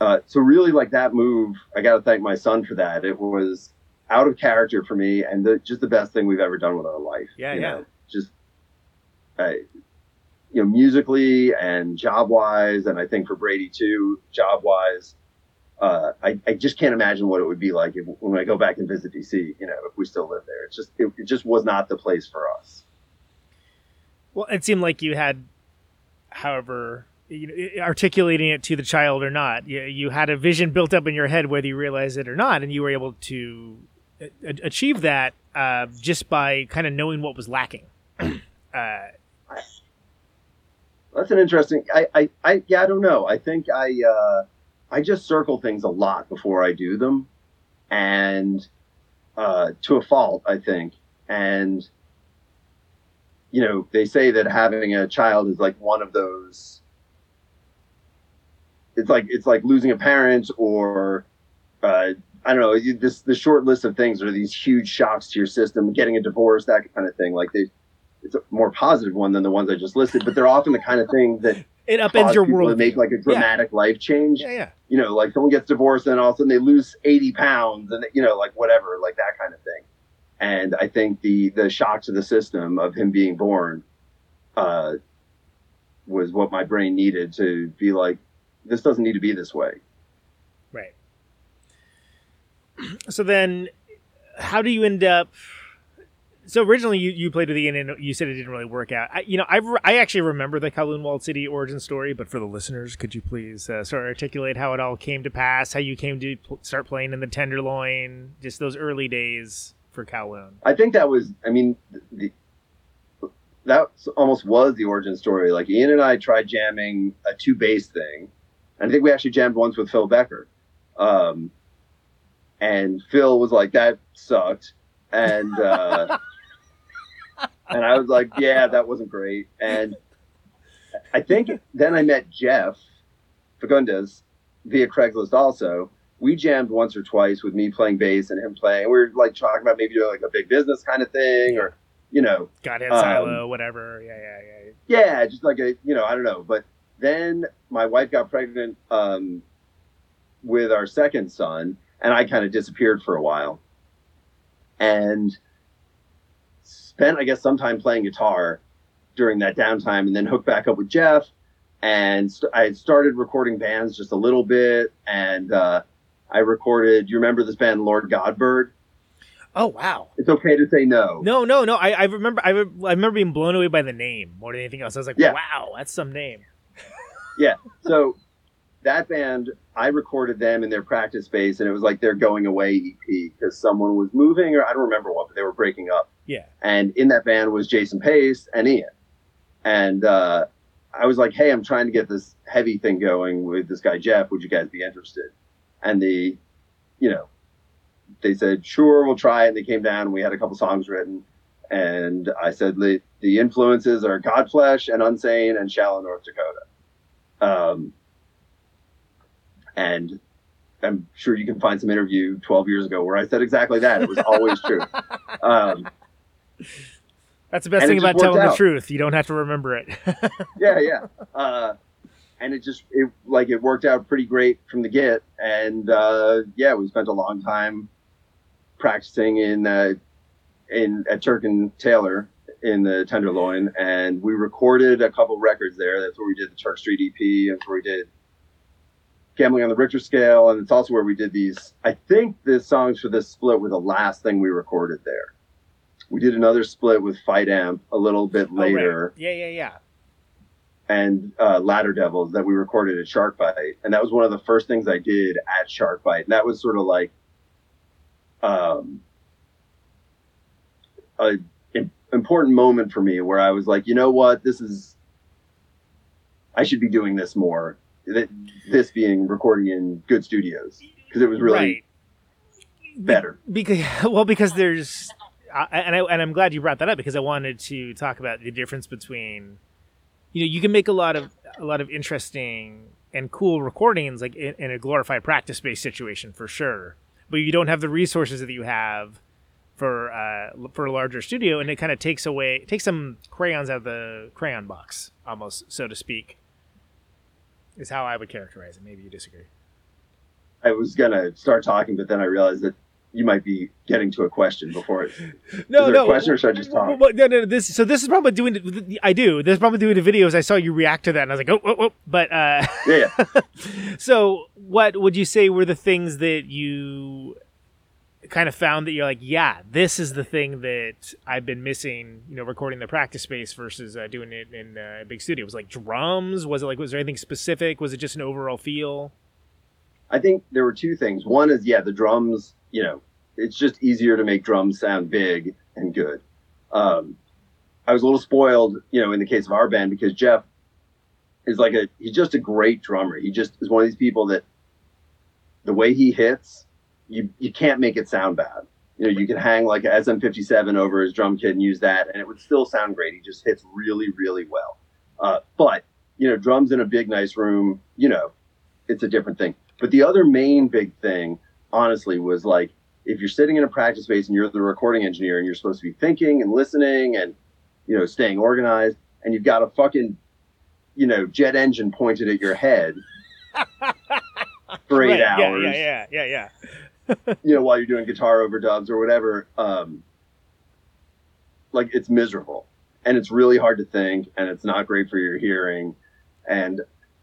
Uh, so really like that move, I got to thank my son for that. It was out of character for me and the, just the best thing we've ever done with our life. Yeah, you yeah. know, just, uh, you know, musically and job wise. And I think for Brady too, job wise, uh, I, I just can't imagine what it would be like if, when I go back and visit DC. You know, if we still live there, it's just it, it just was not the place for us. Well, it seemed like you had, however, you know, articulating it to the child or not, you, you had a vision built up in your head, whether you realize it or not, and you were able to a- a- achieve that uh, just by kind of knowing what was lacking. uh, That's an interesting. I, I, I yeah, I don't know. I think I uh, I just circle things a lot before I do them, and uh, to a fault, I think. And you know, they say that having a child is like one of those. It's like it's like losing a parent, or uh, I don't know. This the short list of things are these huge shocks to your system, getting a divorce, that kind of thing. Like they, it's a more positive one than the ones I just listed, but they're often the kind of thing that it upends your world. to make like a dramatic life change. yeah, yeah. You know, like someone gets divorced and all of a sudden they lose 80 pounds and, you know, like whatever, like that kind of thing. And I think the, the shock to the system of him being born, uh, was what my brain needed to be like, this doesn't need to be this way. Right. So then, how do you end up? So originally, you, you played with Ian, and you said it didn't really work out. I, you know, I, re- I actually remember the Kowloon Walled City origin story, but for the listeners, could you please uh, sort of articulate how it all came to pass, how you came to pl- start playing in the Tenderloin, just those early days for Kowloon? I think that was, I mean, the, that almost was the origin story. Like Ian and I tried jamming a two bass thing. And I think we actually jammed once with Phil Becker. Um, and Phil was like, that sucked. And, uh, and I was like, yeah, that wasn't great. And I think then I met Jeff Fagundes via Craigslist also. We jammed once or twice with me playing bass and him playing. We were like talking about maybe doing like a big business kind of thing or, you know, Godhead Um, Silo, whatever. Yeah, yeah, yeah. yeah, just like a, you know, I don't know. But then my wife got pregnant um, with our second son, and I kind of disappeared for a while, and spent I guess some time playing guitar during that downtime, and then hooked back up with Jeff, and st- I had started recording bands just a little bit, and uh, I recorded. You remember this band Lord Godbird? Oh wow. It's okay to say no. No, no, no. I, I remember. I, re- I remember being blown away by the name more than anything else. I was like, Yeah. wow, that's some name. Yeah. So that band, I recorded them in their practice space, and it was like their going away EP because someone was moving, or I don't remember what, but they were breaking up. Yeah. And in that band was Jason Pace and Ian. And uh, I was like, hey, I'm trying to get this heavy thing going with this guy, Jeff. Would you guys be interested? And the, you know, they said, sure, we'll try it. And they came down and we had a couple songs written. And I said, the, the influences are Godflesh and Unsane and Shallow North Dakota. Um, and I'm sure you can find some interview 12 years ago where I said exactly that. It was always true. Um, That's the best And thing about telling worked the truth. You don't have to remember it. yeah, yeah. Uh, and it just it like it worked out pretty great from the get. And uh, yeah, we spent a long time practicing in uh, in at Turk and Taylor in the Tenderloin, and we recorded a couple records there. That's where we did the Turk Street EP, and that's where we did Gambling on the Richter Scale, and it's also where we did these. I think the songs for this split were the last thing we recorded there. We did another split with Fight Amp a little bit Oh, right. later Yeah, yeah, yeah. and uh, Ladder Devils that we recorded at Shark Bite, and that was one of the first things I did at Shark Bite, and that was sort of like um, a im- important moment for me where I was like, you know what, this is I should be doing this more. Th- This being recording in good studios because it was really right. better. because well because there's I and I and I'm glad you brought that up because I wanted to talk about the difference between you know you can make a lot of a lot of interesting and cool recordings like in, in a glorified practice space situation for sure. But you don't have the resources that you have for uh for a larger studio and it kind of takes away takes some crayons out of the crayon box almost so to speak is how I would characterize it. Maybe you disagree. I was gonna start talking, but then I realized that you might be getting to a question before it. no Is there a no question or should I just talk? Well, well, no, no, this so this is probably doing I do. This is probably doing the videos. I saw you react to that, and I was like, oh, oh, oh. But uh, Yeah, yeah. so what would you say were the things that you kind of found that you're like, yeah, this is the thing that I've been missing. You know, recording the practice space versus uh, doing it in uh, a big studio. Was it like drums? Was it like was there anything specific? Was it just an overall feel? I think there were two things. One is, yeah, the drums, you know, it's just easier to make drums sound big and good. Um, I was a little spoiled, you know, in the case of our band because Jeff is like a, he's just a great drummer. He just is one of these people that the way he hits, you, you can't make it sound bad. You know, you can hang like a SM57 over his drum kit and use that and it would still sound great. He just hits really, really well. Uh, but, you know, drums in a big, nice room, you know, it's a different thing. But the other main big thing, honestly, was like if you're sitting in a practice space and you're the recording engineer and you're supposed to be thinking and listening and you know staying organized, and you've got a fucking you know jet engine pointed at your head for eight Right, yeah, hours, Yeah, yeah, yeah, yeah. you know, while you're doing guitar overdubs or whatever, um, like it's miserable and it's really hard to think and it's not great for your hearing. And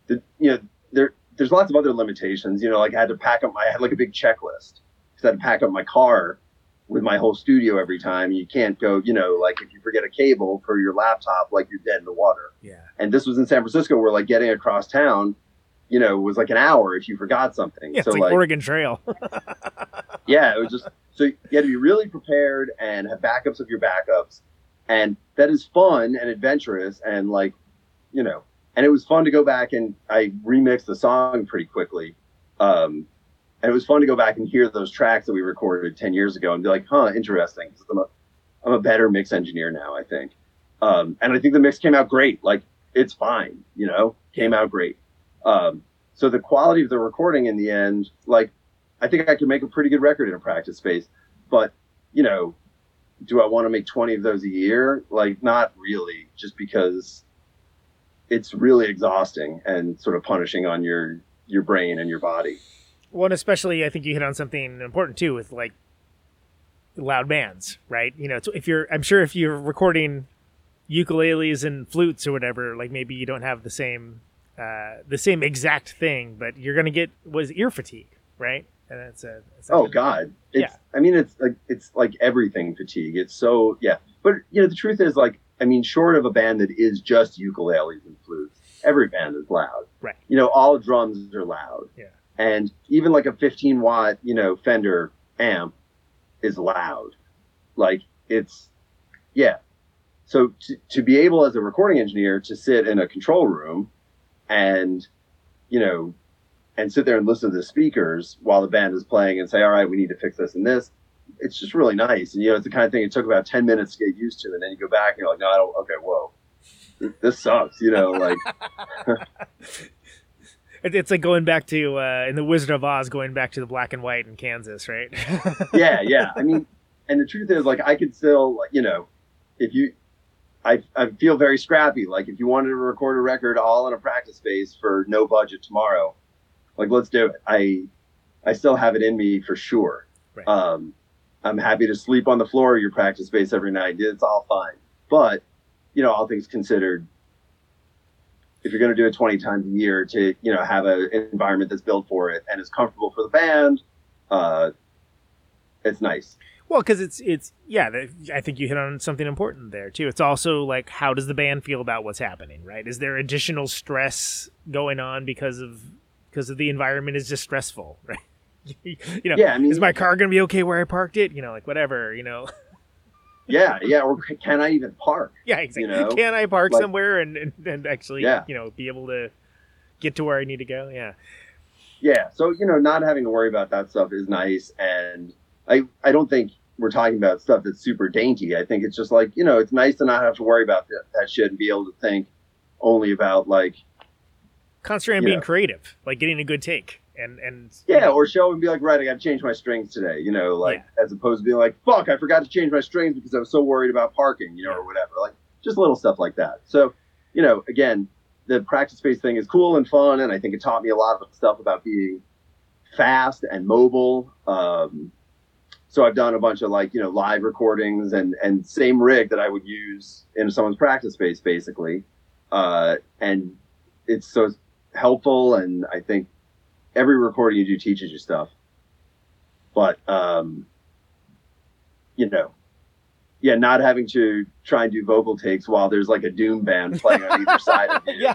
the, you know, there, there's lots of other limitations, you know, like I had to pack up, My, I had like a big checklist because I had to pack up my car with my whole studio every time. You can't go, you know, like if you forget a cable for your laptop, like you're dead in the water. Yeah. And this was in San Francisco where like getting across town, you know, was like an hour if you forgot something. Yeah, it's so like, Oregon Trail. yeah, it was just so you had to be really prepared and have backups of your backups, and that is fun and adventurous and like, you know, and it was fun to go back and I remixed the song pretty quickly, um, and it was fun to go back and hear those tracks that we recorded ten years ago and be like, huh, interesting. I'm a, I'm a better mix engineer now, I think, um, and I think the mix came out great. Like it's fine, you know, came out great. Um, so the quality of the recording in the end, like I think I could make a pretty good record in a practice space, but you know, do I want to make 20 of those a year? Like, not really, just because it's really exhausting and sort of punishing on your your brain and your body. One, especially, I think you hit on something important too with like loud bands, right? You know, if you're, I'm sure if you're recording ukuleles and flutes or whatever, like maybe you don't have the same, uh, the same exact thing, but you're gonna get was ear fatigue, right? And that's a, that's Oh God, it's, Yeah. I mean, it's like it's like everything fatigue. It's so yeah. But you know, the truth is, like, I mean, short of a band that is just ukuleles and flutes, every band is loud. Right. You know, all drums are loud. Yeah. And even like a 15 watt, you know, Fender amp is loud. Like it's, yeah. So to, to be able as a recording engineer to sit in a control room and, you know, and sit there and listen to the speakers while the band is playing and say, all right, we need to fix this and this. It's just really nice. And, you know, it's the kind of thing it took about 10 minutes to get used to. And then you go back and you're like, no, I don't, okay, whoa, this sucks. You know, like, It's like going back to uh, in the Wizard of Oz, going back to the black and white in Kansas, right? yeah, yeah. I mean, and the truth is, like, I could still, you know, if you, I, I feel very scrappy. Like, if you wanted to record a record all in a practice space for no budget tomorrow, like, let's do it. I, I still have it in me for sure. Right. Um, I'm happy to sleep on the floor of your practice space every night. It's all fine. But, you know, all things considered, if you're going to do it 20 times a year to, you know, have a- an environment that's built for it and is comfortable for the band, uh, it's nice. Well, because it's it's yeah, I think you hit on something important there too. It's also like how does the band feel about what's happening, right? Is there additional stress going on because of because of the environment is just stressful, right? you know, Yeah, I mean- is my car gonna be okay where I parked it? You know, like whatever, you know. Yeah, yeah. Or can I even park? yeah, exactly. You know, Can I park like- somewhere and, and and actually, Yeah. you know, be able to get to where I need to go? Yeah, Yeah. So you know, not having to worry about that stuff is nice, and I I don't think we're talking about stuff that's super dainty. I think it's just like you know, it's nice to not have to worry about that, that shit and be able to think only about like concentrate on being creative, like getting a good take, and and yeah, or show and be like, right, I got to change my strings today. You know, like as opposed to being like, fuck, I forgot to change my strings because I was so worried about parking. You know, or whatever. Like just little stuff like that. So you know, again, the practice space thing is cool and fun, and I think it taught me a lot of stuff about being fast and mobile. Um, so I've done a bunch of like you know live recordings and and same rig that I would use in someone's practice space basically, uh, and it's so helpful and I think every recording you do teaches you stuff. But um, you know, yeah, not having to try and do vocal takes while there's like a doom band playing on either side of you. yeah.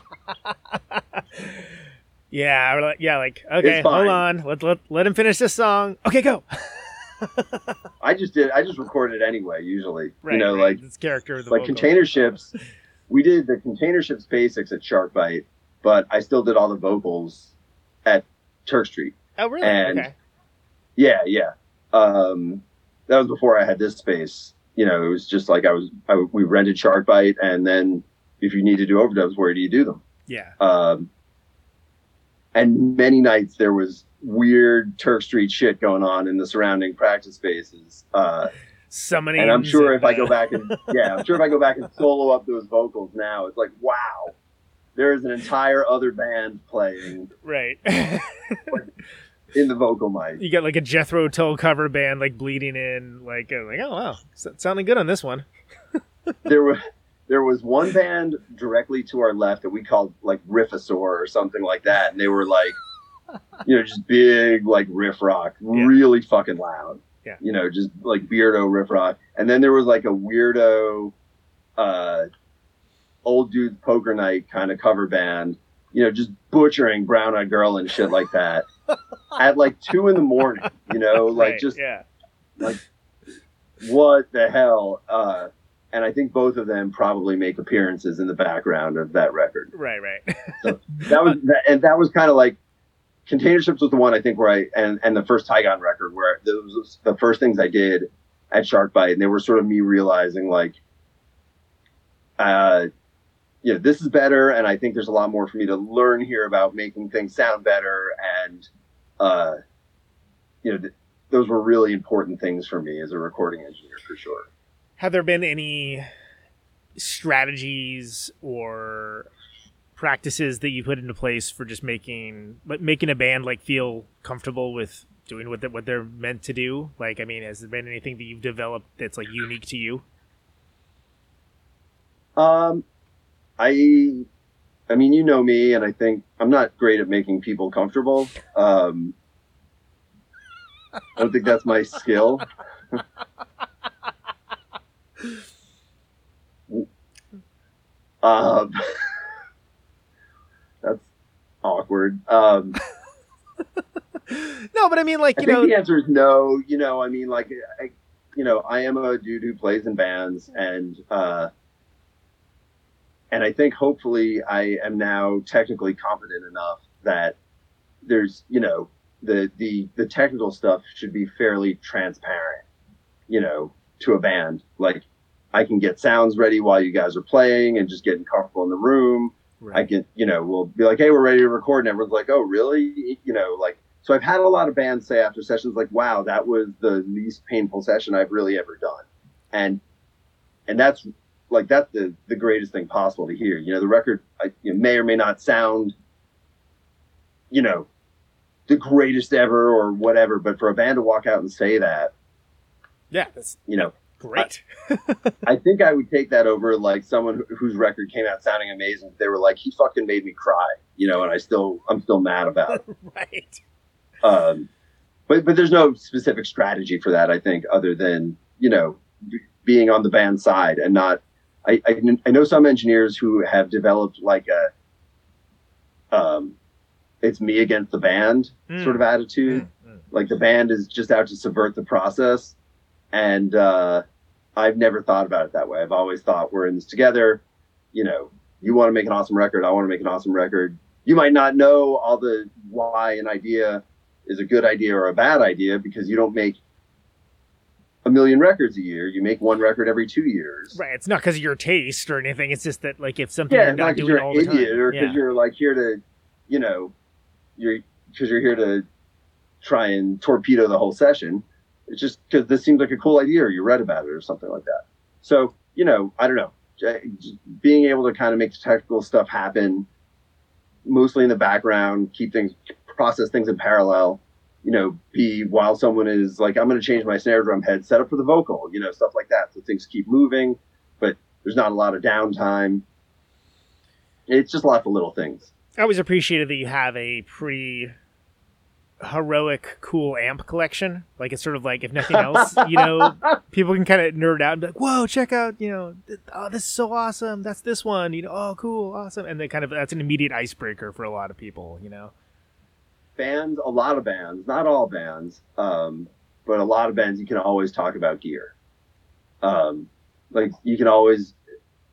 yeah, like- yeah, like okay, hold on, let let let him finish this song. Okay, go. I just did. I just recorded anyway. Usually, Right, you know, right. like it's character of the like vocal. container ships. We did the container ships basics at Sharkbite, but I still did all the vocals Turk Street. Oh, really? and- okay. Yeah, yeah. Um, that was before I had this space. You know, it was just like I was. I, we rented Sharkbite, and then if you need to do overdubs, where do you do them? Yeah. Um, and many nights there was weird Turk Street shit going on in the surrounding practice spaces. Uh, Summoning. and I'm sure if I go back and yeah, I'm sure if I go back and solo up those vocals now, it's like wow, there is an entire other band playing right. in the vocal mic. you got like a Jethro Tull cover band like bleeding in, like uh, like oh wow, sounding good on this one. There was there was one band directly to our left that we called like Riffosaur or something like that, and they were like, you know, just big like riff rock, really fucking loud. Yeah. You know, just like beardo riff rock. And then there was like a weirdo, uh, old dude poker night kind of cover band. You know, just butchering Brown Eyed Girl and shit like that at like two in the morning. You know, like Right, just yeah. like what the hell uh and i think both of them probably make appearances in the background of that record Right, right. that was that, and that was kind of like container ships was the one i think where i and and the first tygon record where those was the first things i did at sharkbite and they were sort of me realizing like uh you know this is better and i think there's a lot more for me to learn here about making things sound better and uh you know th- those were really important things for me as a recording engineer for sure Have there been any strategies or practices that you put into place for just making like making a band like feel comfortable with doing what they, what they're meant to do? Like, I mean, has there been anything that you've developed that's like unique to you? Um, I, I mean, you know me, and I think I'm not great at making people comfortable. Um, I don't think that's my skill. um, that's awkward. Um, No, but I mean, like I you think know, the answer is no. You know, I mean, like, I, you know, I am a dude who plays in bands, and uh, and I think hopefully I am now technically competent enough that there's, you know, the the the technical stuff should be fairly transparent, you know, to a band. Like, I can get sounds ready while you guys are playing, and just getting comfortable in the room. Right. I can, you know, we'll be like, hey, we're ready to record. And everyone's like, oh, really? You know, like, so I've had a lot of bands say after sessions, like, wow, that was the least painful session I've really ever done. And, and that's like, that's the, the greatest thing possible to hear. You know, the record I, you know, may or may not sound, you know, the greatest ever or whatever, but for a band to walk out and say that, yeah, that's you know, great. I think I would take that over like someone whose record came out sounding amazing. They were like, he fucking made me cry, you know, and I still, I'm still mad about it. right. Um, but, but there's no specific strategy for that, I think, other than, you know, being on the band side and not, I, I, I know some engineers who have developed like a, um, it's me against the band Mm. sort of attitude. Mm, mm. like the band is just out to subvert the process. And uh, i've never thought about it that way. I've always thought we're in this together. You know you want to make an awesome record i want to make an awesome record. You might not know all the why an idea is a good idea or a bad idea because you don't make a million records a year you make one record every two years Right. It's not because of your taste or anything. It's just that like if something yeah you're not not doing you're all the time. or because yeah. you're like here to you know you're because you're here to try and torpedo the whole session it's just because this seems like a cool idea or you read about it or something like that so you know i don't know being able to kind of make the technical stuff happen mostly in the background keep things process things in parallel you know be while someone is like i'm going to change my snare drum head set up for the vocal you know stuff like that so things keep moving but there's not a lot of downtime it's just lots of little things I always appreciated that you have a pretty heroic, cool amp collection. Like it's sort of like if nothing else, you know, people can kind of nerd out and be like, "Whoa, check out, you know, th- oh, this is so awesome. That's this one, you know, oh, cool, awesome." And then kind of that's an immediate icebreaker for a lot of people, you know. Bands, a lot of bands, not all bands, um, but a lot of bands, you can always talk about gear. Um, like you can always,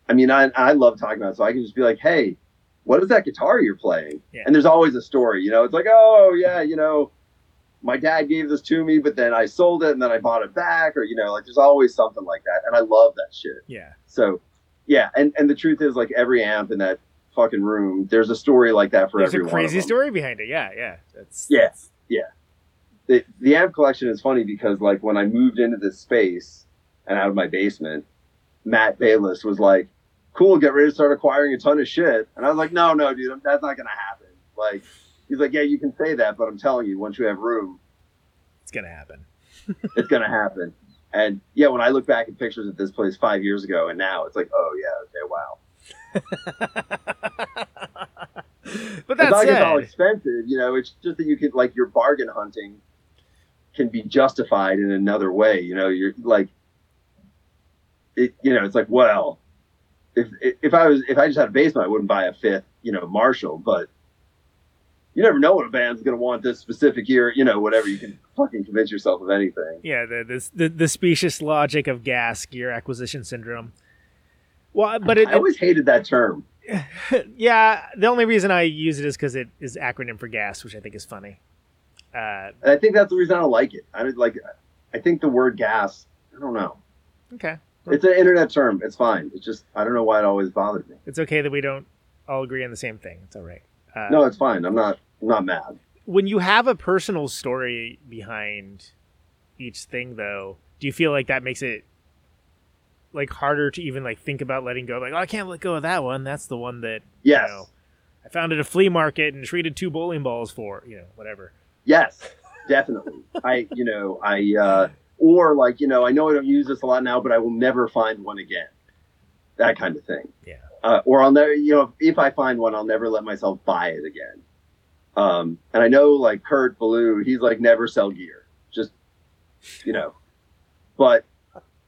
I mean, I, I love talking about it, so I can just be like, hey, what is that guitar you're playing? Yeah. And there's always a story, you know, it's like, oh yeah, you know, my dad gave this to me, but then I sold it and then I bought it back, or, you know, like there's always something like that. And I love that shit. Yeah, So yeah. And, and the truth is like every amp in that fucking room, there's a story like that for there's every a one of crazy story behind it. Yeah, yeah, that's Yeah. that's- the the amp collection is funny because like when I moved into this space and out of my basement, Matt Bayles was like, "Cool, get ready to start acquiring a ton of shit," and I was like, "No, no, dude, that's not gonna happen." Like, he's like, "Yeah, you can say that, but I'm telling you, once you have room, it's gonna happen. it's gonna happen." And yeah, when I look back at pictures of this place five years ago and now, it's like, oh yeah, okay, wow. But It's that not like it's all expensive, you know. It's just that you can like your bargain hunting can be justified in another way. You know, you're like, it. You know, it's like, well, if if I was if I just had a basement, I wouldn't buy a fifth, you know, Marshall. But you never know what a band's gonna want this specific year. You know, whatever. You can fucking convince yourself of anything. yeah, the this the, the specious logic of gas gear acquisition syndrome. Well, but it, I always hated that term. yeah, the only reason I use it is because it is acronym for gas, which I think is funny. Uh, I think that's the reason I don't like it. I don't like. I think the word gas. I don't know. okay, It's an internet term. It's fine. It's just I don't know why it always bothered me. it's okay that we don't all agree on the same thing. It's all right. Uh, No, it's fine. I'm not. I'm not mad. when you have a personal story behind each thing, though, do you feel like that makes it like harder to even like think about letting go? Like, oh, I can't let go of that one. That's the one that Yes. you know. I found it at a flea market and traded two bowling balls for you know whatever. Yes, definitely. I, you know, I, uh, or like, you know, I know I don't use this a lot now, but I will never find one again. That kind of thing. Yeah. Uh, or I'll never, you know, if I find one, I'll never let myself buy it again. Um, and I know like Kurt Ballou, he's like never sell gear, just, you know, but,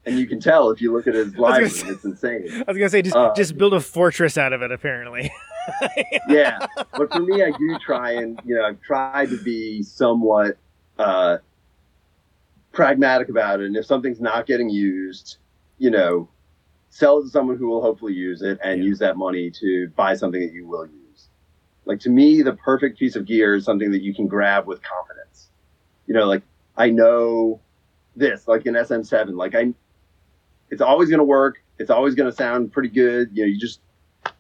and you can tell if you look at his library, say- it's insane. I was gonna say just Uh, just build a fortress out of it. Apparently, yeah but for me i do try and you know i've tried to be somewhat uh pragmatic about it and if something's not getting used you know sell it to someone who will hopefully use it and Yeah. use that money to buy something that you will use like to me the perfect piece of gear is something that you can grab with confidence you know like i know this like an sm7 like i it's always going to work. It's always going to sound pretty good. You know you just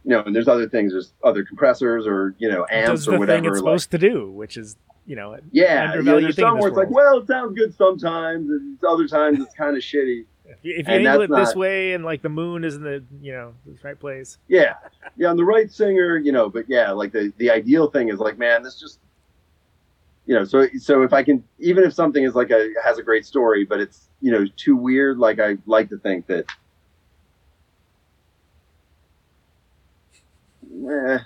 you know, and there's other things, there's other compressors or you know amps or whatever. thing it's like- supposed to do, which is you know yeah, you know, there's some where it's like, well, it sounds good sometimes, and other times it's kind of shitty. If you, And angle it that's this way and like the moon is in the you know the right place, Yeah, yeah, I'm the right singer, you know, but yeah, like the the ideal thing is like, man, this just, you know, so so if I can, even if something is like a has a great story, but it's you know too weird, like I like to think that. Eh,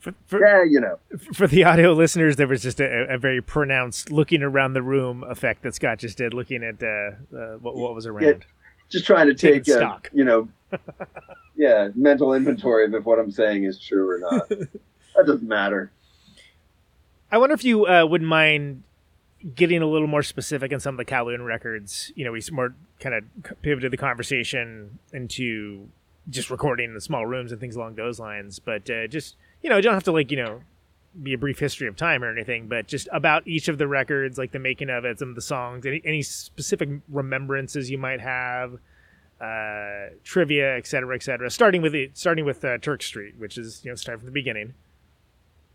for, for, yeah, you know. for the audio listeners, there was just a, a very pronounced looking around the room effect that Scott just did, looking at uh, uh, what, what was around. just trying to take a, stock. you know yeah mental inventory of if what i'm saying is true or not that doesn't matter I wonder if you uh, wouldn't mind getting a little more specific in some of the Kowloon records. You know, we more kind of pivoted the conversation into just recording in the small rooms and things along those lines. But uh, just you know, you don't have to like you know be a brief history of time or anything, but just about each of the records, like the making of it, some of the songs, any, any specific remembrances you might have. Uh, trivia, et cetera, et cetera. Starting with the starting with uh, Turk Street, which is you know start from the beginning.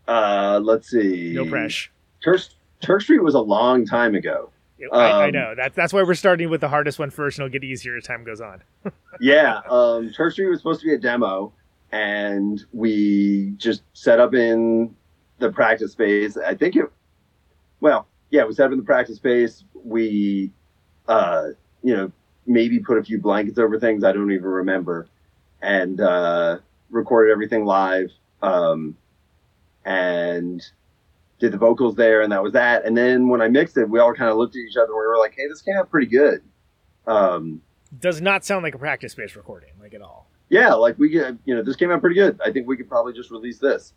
uh let's see No pressure. turk, turk street was a long time ago. I, I Um, know. That that's why we're starting with the hardest one first, and it'll get easier as time goes on. yeah um turk street was supposed to be a demo and we just set up in the practice space. I think it well yeah we set up in the practice space. We uh you know maybe put a few blankets over things. I don't even remember. And uh recorded everything live um and did the vocals there and that was that and then when i mixed it we all kind of looked at each other and we were like hey this came out pretty good um Does not sound like a practice based recording, like at all. yeah, like we get, you know, this came out pretty good. I think we could probably just release this.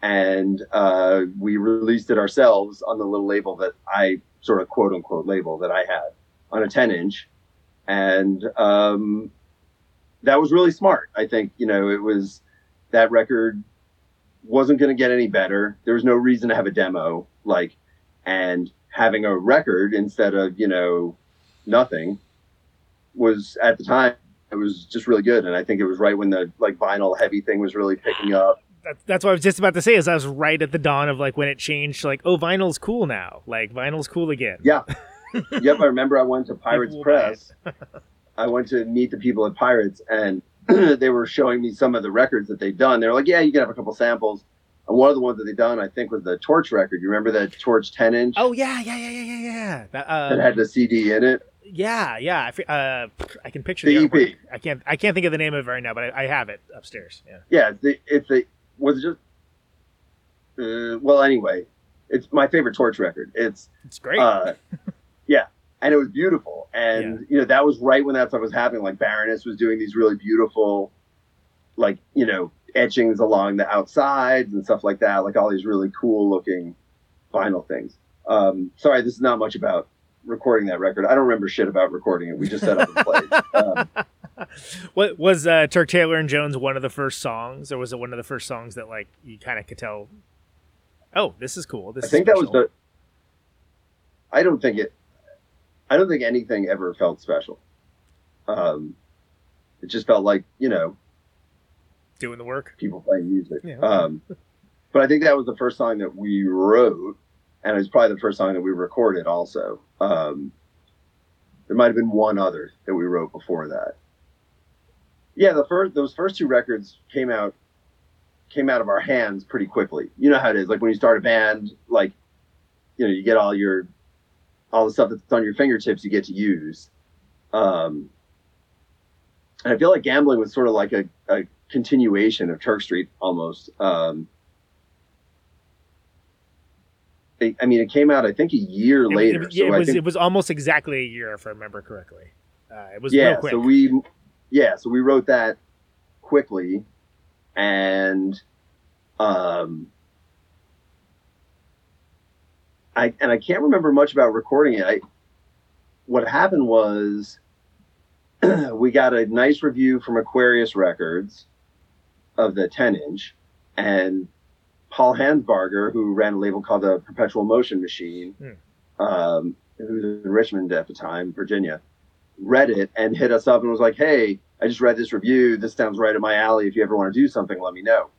And uh, we released it ourselves on the little label that I sort of quote unquote label that I had on a 10 inch. And um, that was really smart. I think, you know, it was that record wasn't going to get any better. There was no reason to have a demo, like, and having a record instead of, you know, nothing was at the time it was just really good and i think it was right when the like vinyl heavy thing was really picking up That, that's what I was just about to say. Is I was right at the dawn of like when it changed. Like, oh, vinyl's cool now. Like, vinyl's cool again. yeah yep i remember i went to pirates press i went to meet the people at pirates and they were showing me some of the records that they'd done they were like yeah you can have a couple samples and one of the ones that they done i think was the Torche record you remember that Torche 10 inch Oh yeah, yeah, yeah, yeah, yeah, yeah. That, uh, that had the cd in it yeah, yeah. I, uh, I can picture The the, EP. I can't. I can't think of the name of it right now, but I, I have it upstairs. Yeah. yeah it's the, it's the was it just uh, well anyway it's my favorite Torche record it's It's great. Uh, yeah, and it was beautiful, and you know that was right when that stuff was happening. Like Baroness was doing these really beautiful, like you know, etchings along the outsides and stuff like that. Like all these really cool looking vinyl things. Um, sorry, this is not much about recording that record. I don't remember shit about recording it. We just set up and played. Um, What was uh, Turk Taylor and Jones one of the first songs, or was it one of the first songs that like you kind of could tell? Oh, this is cool. This I think that was special." the. I don't think it. I don't think anything ever felt special. Um, it just felt like you know doing the work. people playing music. Yeah. Um, but I think that was the first song that we wrote, and it was probably the first song that we recorded. Also, um, there might have been one other that we wrote before that. Yeah, the first those first two records came out came out of our hands pretty quickly. You know how it is. Like when you start a band, like you know, you get all your all the stuff that's on your fingertips you get to use. Um, and I feel like gambling was sort of like a, a continuation of Turk Street almost. Um, it, I mean, it came out I think a year It- it- later. yeah, so it was think, it was almost exactly a year if I remember correctly. Uh, it was yeah. real quick. So we, yeah, so we wrote that quickly, and um, I and I can't remember much about recording it. I what happened was we got a nice review from Aquarius Records of the 10 inch, and Paul Hansbarger, who ran a label called the Perpetual Motion Machine, um, who was in Richmond at the time, Virginia, read it and hit us up and was like, "Hey, I just read this review. This sounds right up my alley. If you ever want to do something, let me know."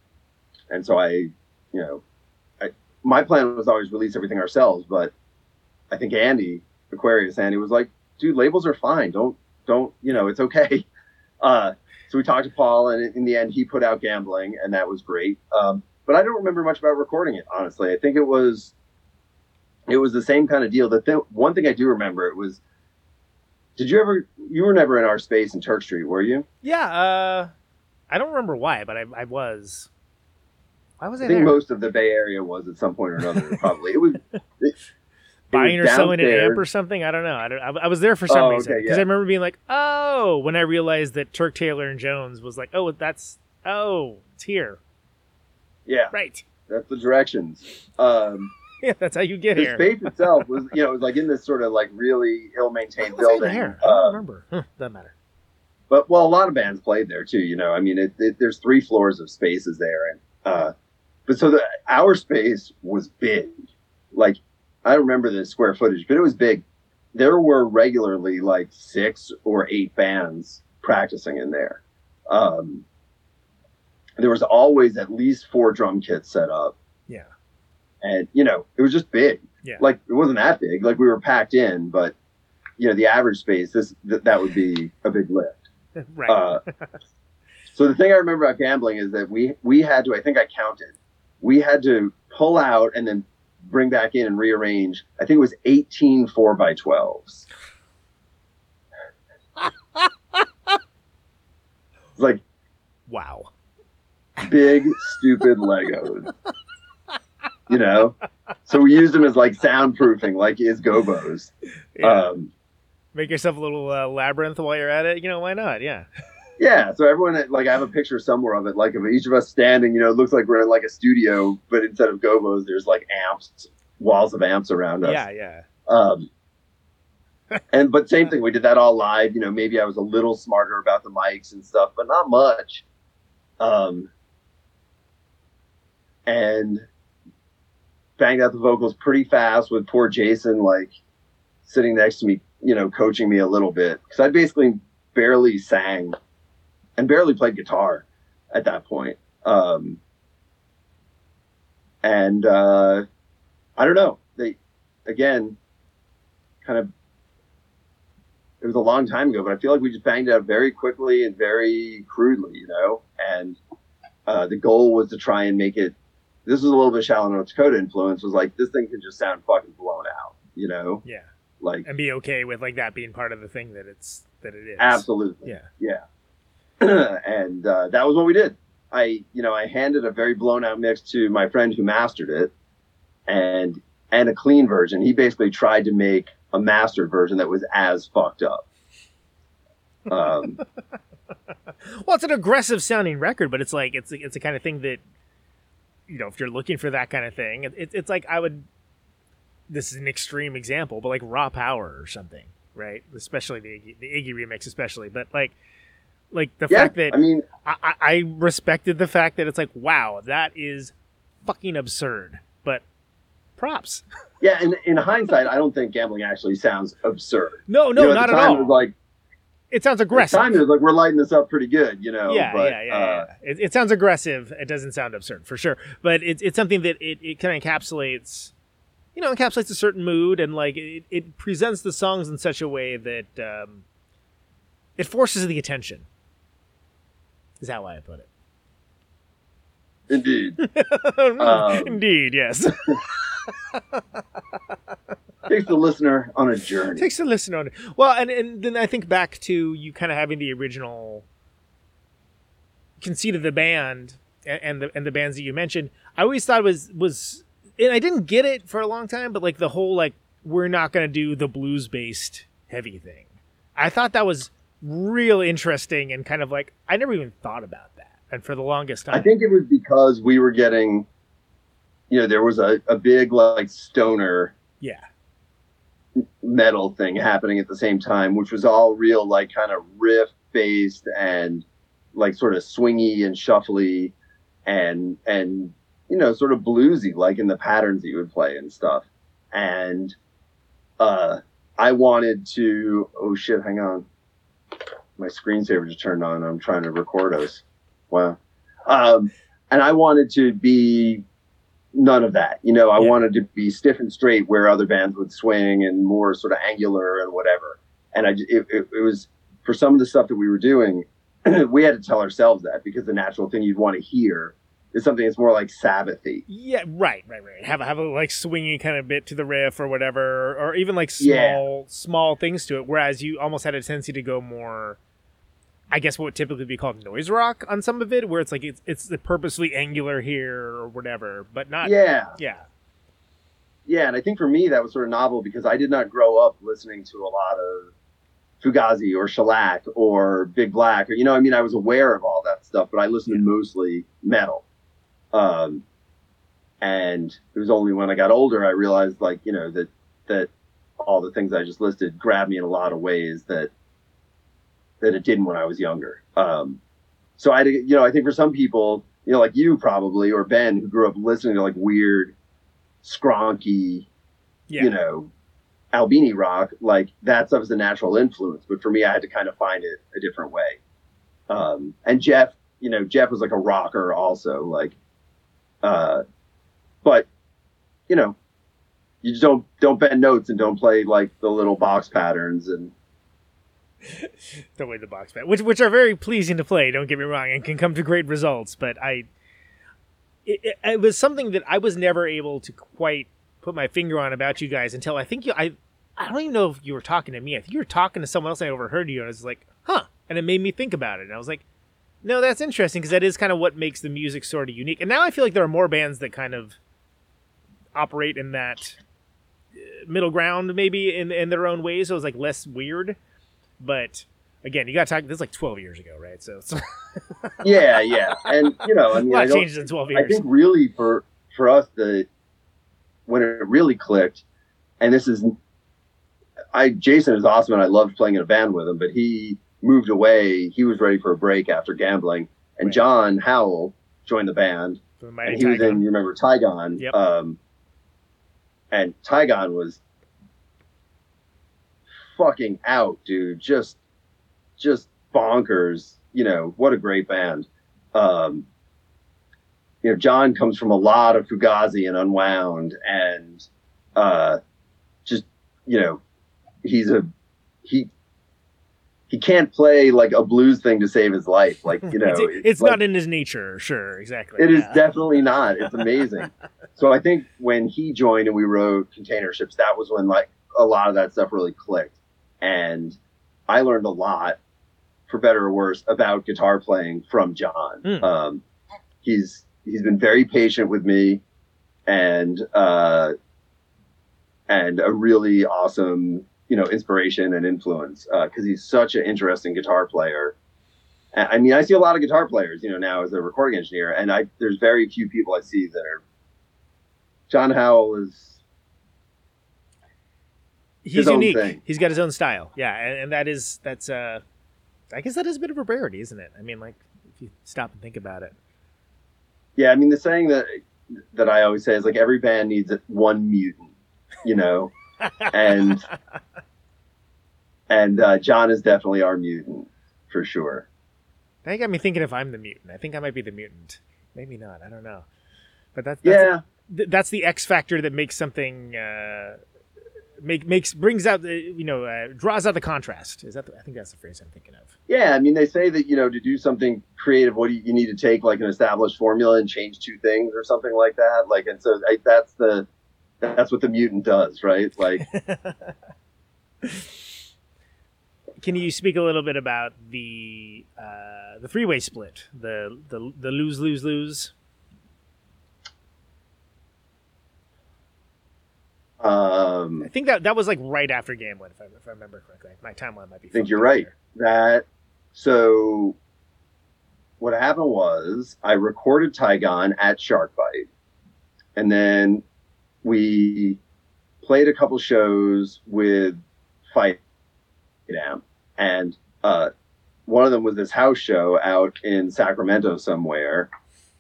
And so I, you know, my plan was always release everything ourselves, but I think Andy Aquarius Andy was like, "Dude, labels are fine. Don't don't you know? It's okay." Uh, so we talked to Paul, and in the end, he put out Gambling, and that was great. Um, but I don't remember much about recording it, honestly. I think it was it was the same kind of deal. The th- one thing I do remember it was. Did you ever? You were never in our space in Turk Street, were you? yeah, uh, I don't remember why, but I, I was. Why was I, I think there? most of the Bay Area was at some point or another. Probably it was it, Buying or selling an amp or something? I don't know. I, don't, I, I was there for some Oh, reason okay, because yeah. I remember being like, "Oh," when I realized that Turk Taylor and Jones was like, "Oh, that's oh, it's here." Yeah, Right. that's the directions. Um, Yeah, that's how you get the here. space itself was, you know, it was like in this sort of like really ill-maintained I building. there? I don't Uh, remember. Huh, doesn't matter. but well, a lot of bands played there too. You know, I mean, it, it, there's three floors of spaces there, and uh, but so the our space was big. Like I don't remember the square footage, but it was big. There were regularly like six or eight bands practicing in there. Um, there was always at least four drum kits set up. Yeah. and you know, it was just big. Yeah. like it wasn't that big. Like we were packed in, but you know, the average space this th- that would be a big lift. right. Uh, so the thing I remember about gambling is that we we had to I think I counted we had to pull out and then bring back in and rearrange. I think it was 18 4 by 12s. Like wow. big stupid Legos. You know? So we used them as like soundproofing, like is gobos. Yeah. Um, Make yourself a little uh, labyrinth while you're at it. You know why not? Yeah. Yeah, so everyone like I have a picture somewhere of it, like of each of us standing. You know, it looks like we're in like a studio, but instead of gobos, there's like amps, walls of amps around us. Yeah. Yeah. Um, and but same thing, we did that all live. You know, maybe I was a little smarter about the mics and stuff, but not much. Um, and banged out the vocals pretty fast with poor Jason like sitting next to me, you know, coaching me a little bit because I basically barely sang and barely played guitar at that point. Um, and uh, I don't know. They again kind of it was a long time ago, but I feel like we just banged out very quickly and very crudely, you know. And uh, the goal was to try and make it. This was a little bit shallow North Dakota influence. Was like this thing can just sound fucking blown out, you know. Yeah. Like And be okay with like that being part of the thing that it's that it is. absolutely, Yeah. yeah. and uh, that was what we did. I, you know, I handed a very blown out mix to my friend who mastered it, and and a clean version. He basically tried to make a mastered version that was as fucked up. Um, Well, it's an aggressive sounding record, but it's like it's it's the kind of thing that you know if you're looking for that kind of thing, it, it's like I would. This is an extreme example, but like Raw Power or something, right? Especially the the Iggy remix, especially, but like like the yeah, fact that I mean, I, I, respected the fact that it's like wow, that is fucking absurd, but props. yeah. and in hindsight, I don't think gambling actually sounds absurd. No, no, You know, not at at the time, all. It was like it sounds at aggressive. time it was like we're lighting this up pretty good, you know. yeah, but, yeah, yeah, uh, yeah. It, it sounds aggressive. It doesn't sound absurd for sure, but it's it's something that it, it kind of encapsulates, you know, encapsulates a certain mood and like it, it presents the songs in such a way that um, it forces the attention. Is that why I put it. Indeed. Um, Indeed, yes. Takes the listener on a journey. takes the listener on it. Well, and and then I think back to you kind of having the original conceit of the band and, and the and the bands that you mentioned. I always thought was was, and I didn't get it for a long time, but like the whole like we're not going to do the blues based heavy thing. I thought that was real interesting and kind of like I never even thought about that. And for the longest time, I think it was because we were getting, you know, there was a, a big like stoner yeah, metal thing happening at the same time, which was all real like kind of riff based and like sort of swingy and shuffly and and you know sort of bluesy like in the patterns that you would play and stuff. And uh I wanted to oh shit, hang on. My screensaver just turned on. I'm trying to record us. Wow. Um and I wanted to be none of that. You know, I Yeah. wanted to be stiff and straight where other bands would swing and more sort of angular and whatever. And I, it, it, it was for some of the stuff that we were doing, we had to tell ourselves that because the natural thing you'd want to hear is something that's more like Sabbathy. yeah, right, right, right. Have a have a like swingy kind of bit to the riff or whatever, or, or even like small Yeah. small things to it. Whereas you almost had a tendency to go more, I guess, what would typically be called noise rock on some of it, where it's like it's it's purposely angular here or whatever, but not Yeah. yeah, Yeah. And I think for me, that was sort of novel because I did not grow up listening to a lot of Fugazi or Shellac or Big Black. Or, you know, I mean, I was aware of all that stuff, but I listened to mostly metal. Um, and it was only when I got older I realized, like, you know, that that all the things I just listed grabbed me in a lot of ways that that it didn't when I was younger. Um, so I, you know, I think for some people, you know, like you probably or Ben, who grew up listening to like weird, skronky, yeah. you know, Albini rock, like that stuff is a natural influence. But for me, I had to kind of find it a different way. Um, and Jeff, you know, Jeff was like a rocker also, like, uh, but you know, you just don't don't bend notes and don't play like the little box patterns and don't way the box bat, which which are very pleasing to play. Don't get me wrong, and can come to great results. But I, it, it, it was something that I was never able to quite put my finger on about you guys until I think you. I I don't even know if you were talking to me. I think you were talking to someone else. I overheard you, and I was like, huh, and it made me think about it. And I was like, no, that's interesting because that is kind of what makes the music sort of unique. And now I feel like there are more bands that kind of operate in that uh, middle ground, maybe in in their own ways. So it's like less weird. But again, you got to talk. This is like twelve years ago, right? So it's yeah, yeah, and you know, I a mean, I lot changes in twelve years. I think really for for us the when it really clicked, and this is, I Jason is awesome and I loved playing in a band with him, but he moved away. He was ready for a break after gambling, and Right. John Howell joined the band, the and he was in. You remember Tygon? Yep. Um, and Tygon was fucking out, dude. Just, just bonkers. You know what a great band. Um, you know, John comes from a lot of Fugazi and Unwound, and uh, just you know, he's a he. He can't play like a blues thing to save his life. Like you know, it's, it's like- not in his nature. Sure, exactly. it is yeah. definitely not. It's amazing. so I think when he joined and we wrote container ships, that was when like a lot of that stuff really clicked. And I learned a lot, for better or worse, about guitar playing from John. Hmm. Um, he's he's been very patient with me, and uh, and a really awesome you know inspiration and influence because he's such an interesting guitar player. I I mean, I see a lot of guitar players, you know, now as a recording engineer, and I there's very few people I see that are. John Howell is He's his own unique. thing. He's got his own style. Yeah, and, and that is that's uh, I guess that is a bit of a rarity, isn't it? I mean, like if you stop and think about it. yeah. I mean, the saying that that I always say is like every band needs one mutant, you know, and and uh, John is definitely our mutant for sure. That got me thinking if I'm the mutant. I think I might be the mutant. Maybe not. I don't know. But that's, that's Yeah, th- that's the X factor that makes something uh, make makes brings out the you know uh, draws out the contrast. Is that the, I think that's the phrase I'm thinking of. yeah. I mean, they say that you know to do something creative. What do you, you need to take like an established formula and change two things or something like that? Like, and so I, that's the that's what the mutant does, right? Like, Can you speak a little bit about the uh, the freeway split, the the the lose lose lose? um, I think that that was like right after game one, if I, if I remember correctly. My timeline might be. I think you're right. there. That so what happened was I recorded Tygon at Shark Bite, and then we played a couple shows with Fight Amp, and uh, one of them was this house show out in Sacramento somewhere,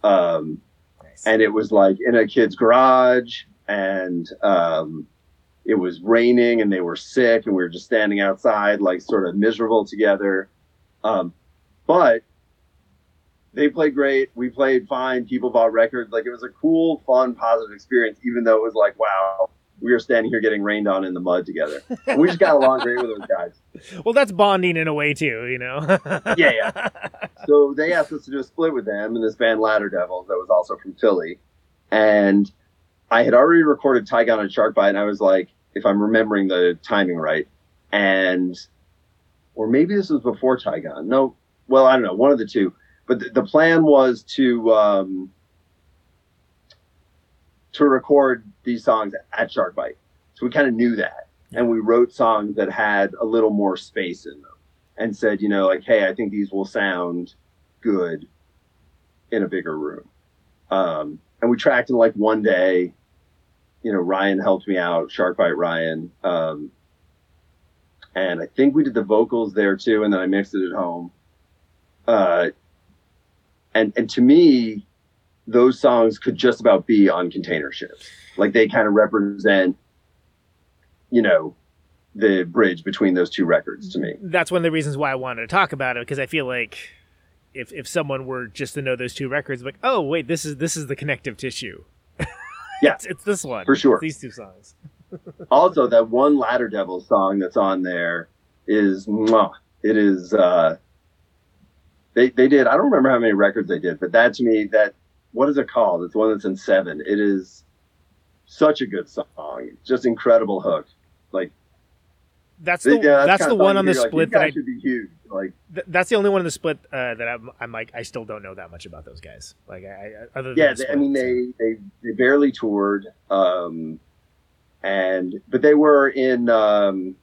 um, Nice. and it was like in a kid's garage, and um, it was raining, and they were sick, and we were just standing outside, like sort of miserable together. Um, but they played great. We played fine. People bought records. Like it was a cool, fun, positive experience, even though it was like, wow, we were standing here getting rained on in the mud together. We just got along great with those guys. well, that's bonding in a way too, you know. Yeah, yeah. So they asked us to do a split with them and this band Ladder Devils that was also from Philly. And I had already recorded Tygon and Shark Bite, and I was like, if I'm remembering the timing right, and or maybe this was before Tygon. No, well, I don't know, one of the two. But the, the plan was to um, to record these songs at Shark Bite. So we kind of knew that, and we wrote songs that had a little more space in them, and said, you know, like, hey, I think these will sound good in a bigger room. Um, and we tracked in like one day. You know, Ryan helped me out, Shark Bite Ryan. Um, and I think we did the vocals there too, and then I mixed it at home. Uh, and and to me, those songs could just about be on container ships. Like they kind of represent, you know, the bridge between those two records to me. that's one of the reasons why I wanted to talk about it because I feel like if if someone were just to know those two records, like, oh wait, this is this is the connective tissue. Yeah. it's, it's this one For sure. It's these two songs. also that one ladder devil song that's on there is mwah, it is uh they they did i don't remember how many records they did but that to me that what is it called? It's the one that's in seven. It is such a good song. Just incredible hook. Like That's the yeah, that's, kind the one on the split that I should be huge. Like th- that's the only one in the split uh, that I'm, I'm like I still don't know that much about those guys. Like I, I other than yeah they, i mean so. they they they barely toured um and but they were in um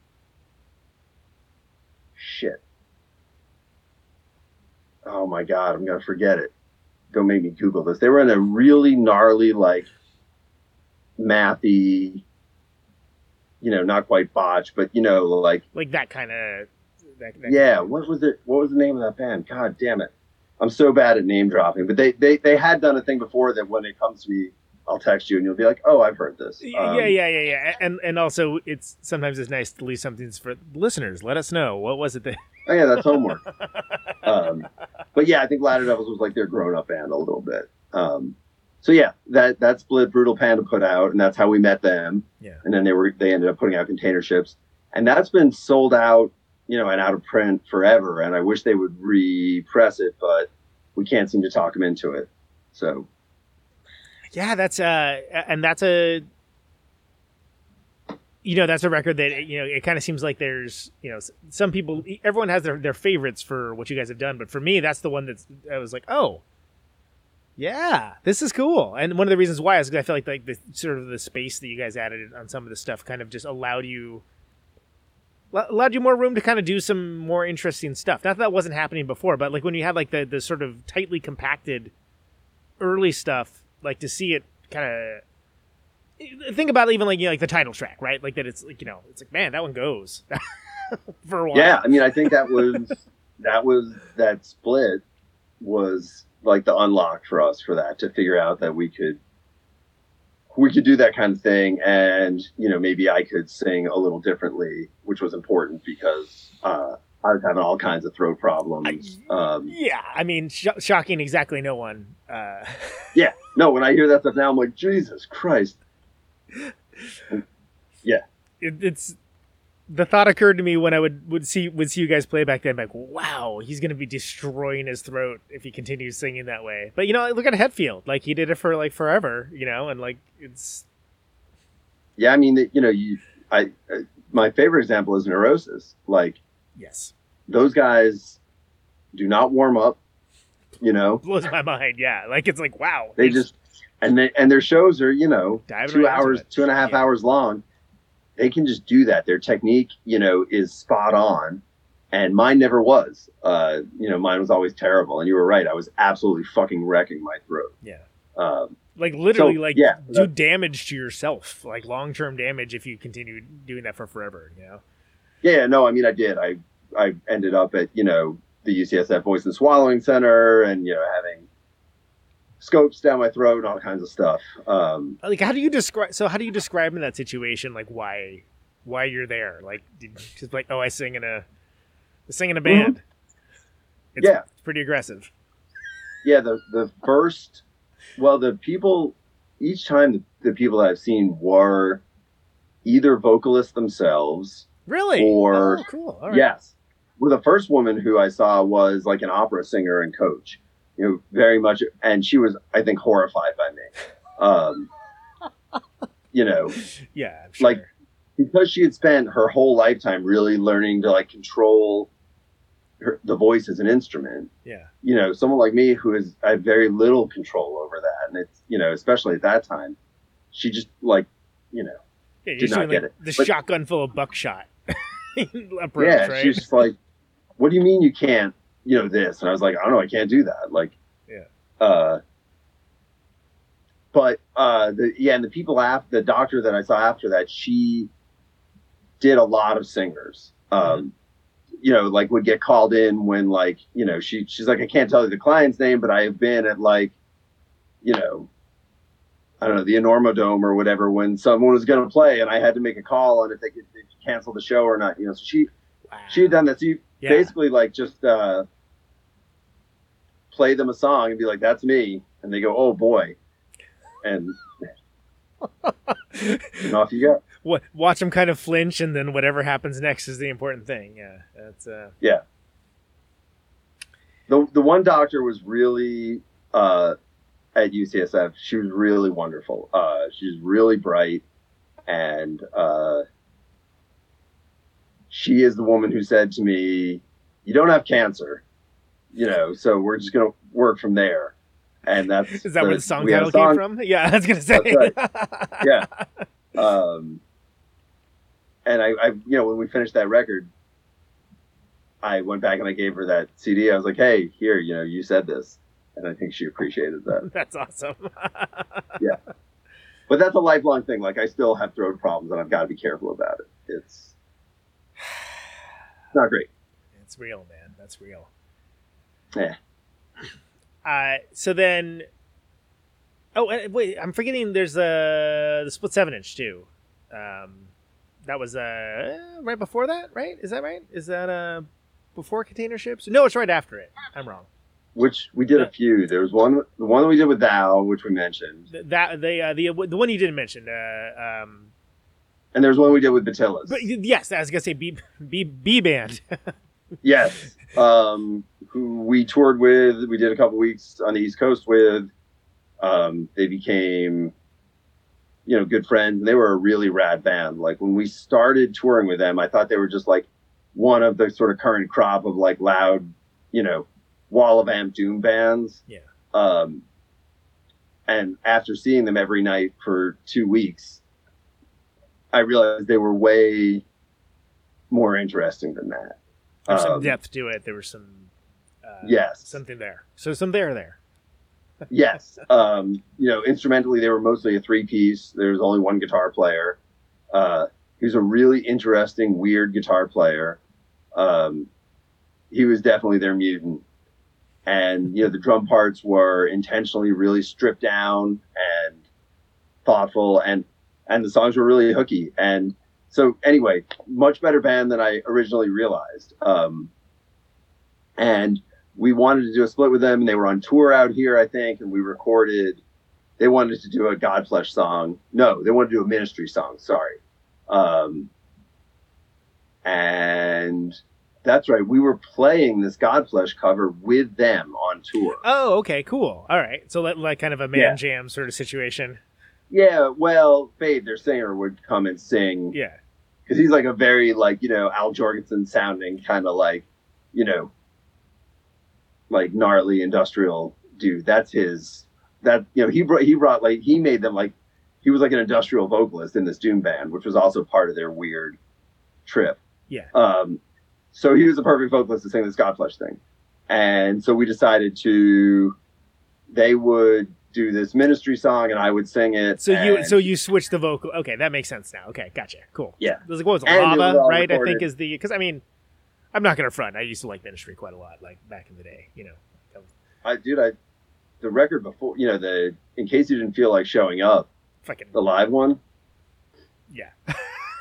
shit oh my god i'm gonna forget it. Don't make me google this. They were in a really gnarly like mathy you know not quite botch but you know like like that kind of yeah what was it what was the name of that band? God damn it. I'm so bad at name dropping but they they, they had done a thing before that when it comes to me i'll text you and you'll be like oh i've heard this. Um, yeah, yeah, yeah, yeah, and and also it's sometimes it's nice to leave something for listeners. Let us know. What was it that oh yeah that's homework. Um, but yeah i think ladder devils was like their grown-up band a little bit. Um, so yeah that that split brutal panda put out and that's how we met them. Yeah. and then they were they ended up putting out container ships. And that's been sold out you know and out of print forever. And i wish they would repress it but we can't seem to talk them into it. So. Yeah, that's uh, and that's a, you know, that's a record that you know it kind of seems like there's you know some people everyone has their their favorites for what you guys have done, but for me that's the one that's I was like oh. Yeah, this is cool, and one of the reasons why is because I feel like like the sort of the space that you guys added on some of the stuff kind of just allowed you allowed you more room to kind of do some more interesting stuff. Not that that wasn't happening before, but like when you had like the the sort of tightly compacted early stuff, like to see it kind of think about even like you know, like the title track, right? Like that it's like you know it's like man that one goes for a while. yeah i mean i think that was that was that split was like the unlock for us for that to figure out that we could we could do that kind of thing and you know maybe i could sing a little differently which was important because uh i was having all kinds of throat problems um yeah. I mean, sh- shocking exactly no one. Uh, yeah no when i hear that stuff now i'm like jesus christ it, it's the thought occurred to me when I would, would see would see you guys play back then, like, wow, he's gonna be destroying his throat if he continues singing that way. But you know, look at Hetfield, like he did it for like forever, you know, and like it's Yeah, I mean, you know, you, I, uh, my favorite example is Neurosis. Like yes, those guys do not warm up. You know, blows my mind. Yeah, like it's like wow, they just and they and their shows are you know Diving two right hours, two and a half Yeah. hours long. They can just do that. Their technique, you know, is spot on. And mine never was. Uh, you know, mine was always terrible. And you were right. I was absolutely fucking wrecking my throat. yeah. Um, Like literally, So, like yeah, do damage to yourself, like long term damage if you continue doing that for forever. You know, Yeah, no, I mean, I did. I I ended up at you know the UCSF Voice and Swallowing Center, and you know having scopes down my throat and all kinds of stuff. Um, like how do you describe? So how do you describe in that situation, like why why you're there? Like did, just like oh, I sing in a I sing in a band. It's, Yeah. it's pretty aggressive. yeah, the the first, well, the people each time the, the people that I've seen were either vocalists themselves. Really? Or- oh, cool. All right. Yes, well, the first woman who I saw was like an opera singer and coach. You know, very much, and she was, I think, horrified by me. Um, you know, Yeah. I'm sure. Like- because she had spent her whole lifetime really learning to like control her, the voice as an instrument yeah. you know someone like me who has I have very little control over that and it's you know especially at that time she just like you know Yeah, Did not doing get like it. the But- shotgun full of buckshot approach, yeah right? she's just like what do you mean you can't you know this and i was like i don't know i can't do that like Yeah. uh but uh the yeah and the people after the doctor that i saw after that she did a lot of singers um you know like would get called in when like you know she she's like i can't tell you the client's name but i have been at like you know I don't know the Enormo Dome or whatever when someone was going to play and I had to make a call on if they could, they could cancel the show or not. You know, so she Wow. she had done that. So you Yeah. basically like just uh, play them a song and be like, "That's me," and they go, "Oh boy," and, and off you go. Wa- watch them kind of flinch, and then whatever happens next is the important thing. Yeah, that's uh, yeah. The the one doctor was really uh, at UCSF. She was really wonderful. Uh, she was really bright, and uh, she is the woman who said to me, "You don't have cancer." You know, so we're just gonna work from there. And that's is that where the song we had a title came from? Yeah, I was gonna say. That's yeah. Um, and I, I, you know, when we finished that record, I went back and I gave her that CD. I was like, "Hey, here, you know, you said this," and I think she appreciated that. That's awesome. Yeah, but that's a lifelong thing. Like, I still have throat problems, and I've got to be careful about it. It's not great. it's real, man. That's real. Yeah. Uh, so then, oh uh, wait, I'm forgetting. There's uh, the split seven inch too. Um, that was uh right before that, right? Is that right? Is that uh before container ships? No, it's right after it. I'm wrong. Which we did a few. There was one, the one that we did with Thou, which we mentioned, Th- That they uh, the the one you didn't mention. Uh, um, and there's one we did with Batillus. but yes, I was gonna say B B B band. Yes. Um, who we toured with, we did a couple weeks on the East Coast with. Um, they became, you know, good friends. And they were a really rad band. Like when we started touring with them, I thought they were just like one of the sort of current crop of like loud, you know, wall of amp doom bands. Yeah. Um, and after seeing them every night for two weeks, I realized they were way more interesting than that. There's some Um, depth to it. There was some. Uh, Yes. Something there. So some there there. yes. Um, you know, instrumentally, they were mostly a three piece. There was only one guitar player. Uh, he was a really interesting, weird guitar player. Um, he was definitely their mutant. And, you know, the drum parts were intentionally really stripped down and thoughtful and, and the songs were really hooky. And so anyway, much better band than I originally realized. Um, and we wanted to do a split with them and they were on tour out here i think and we recorded they wanted to do a godflesh song no they wanted to do a ministry song sorry um, and that's right. We were playing this Godflesh cover with them on tour. Oh, okay, cool. All right, so like, like kind of a man Yeah. jam sort of situation. Yeah, well, Fade, their singer, would come and sing Yeah, because he's like a very like you know Al Jourgensen sounding kind of like you know like gnarly industrial dude. That's his. That you know he brought he brought like he made them like he was like an industrial vocalist in this Doom band, which was also part of their weird trip. Yeah. Um, so he was the perfect vocalist to sing this Godflesh thing, and so we decided to. They would do this ministry song, and I would sing it. so you so you switch the vocal. Okay, that makes sense now. Okay, gotcha. Cool. Yeah. It was like, what was it, was lava? all Right, I think is the because I mean, I'm not gonna front. I used to like Ministry quite a lot, like back in the day. You know. I dude, I the record before you know the in case you didn't feel like showing up Fucking the live one. yeah.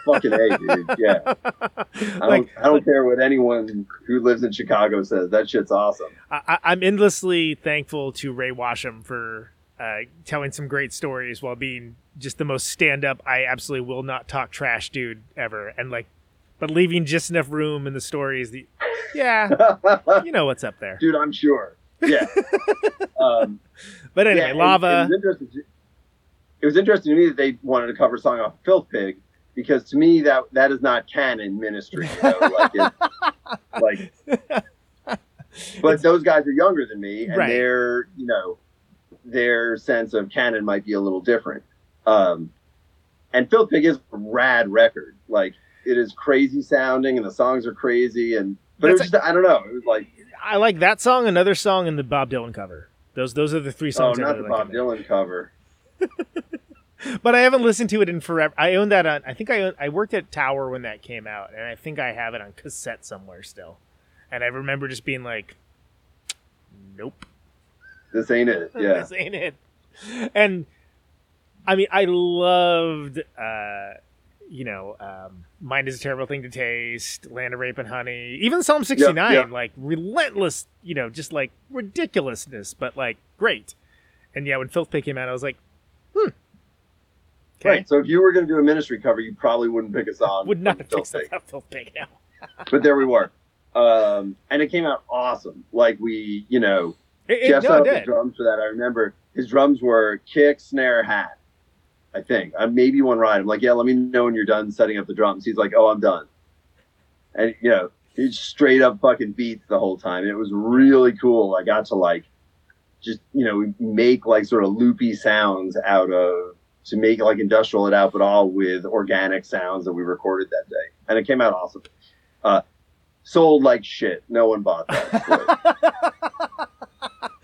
Fucking a, dude. Yeah, I don't, like I don't care what anyone who lives in Chicago says. That shit's awesome. I- I'm endlessly thankful to Rey Washam for uh, telling some great stories while being just the most stand up. I absolutely will not talk trash, dude, ever, and like, but leaving just enough room in the stories. The yeah, you know what's up there. dude, I'm sure. Yeah. um, But anyway, and- lava. and It was, interesting to, it was interesting to me that they wanted to cover a song off Filth Pig because to me that that is not canon ministry. You know? like, it, like but those guys are younger than me, and Right. their you know their sense of canon might be a little different. Um, and Filth Pig is a rad record. Like it is crazy sounding, and the songs are crazy, and but it was just I don't know. It was like I like that song, another song, and the Bob Dylan cover. Those those are the three songs. I not really the Bob. Dylan cover. But I haven't listened to it in forever. I own that on. I think I own, I worked at Tower when that came out, and I think I have it on cassette somewhere still. And I remember just being like, "Nope, This ain't it. Yeah. this ain't it." And I mean, I loved, uh, you know, um, "Mind is a terrible thing to taste," "Land of Rape and Honey," even Psalm sixty nine, yep. like relentless, you know, just like ridiculousness, but like great. And yeah, when Filth Pig came out, I was like, "Hmm." Okay. Right. So if you were going to do a ministry cover, you probably wouldn't pick a song. would not have picked up Filth Pig now. But there we were. Um, and it came out awesome. Like we, you know, It, it, Jeff no, set up the drums for that. I remember his drums were kick, snare, hat. I think. I maybe one ride. I'm like, yeah, let me know when you're done setting up the drums. He's like, oh, I'm done. And you know, he straight up fucking beats the whole time. It was really cool. I got to like just you know make like sort of loopy sounds out of to make like industrial it out, but all with organic sounds that we recorded that day, and it came out awesome. Uh, sold like shit. No one bought that.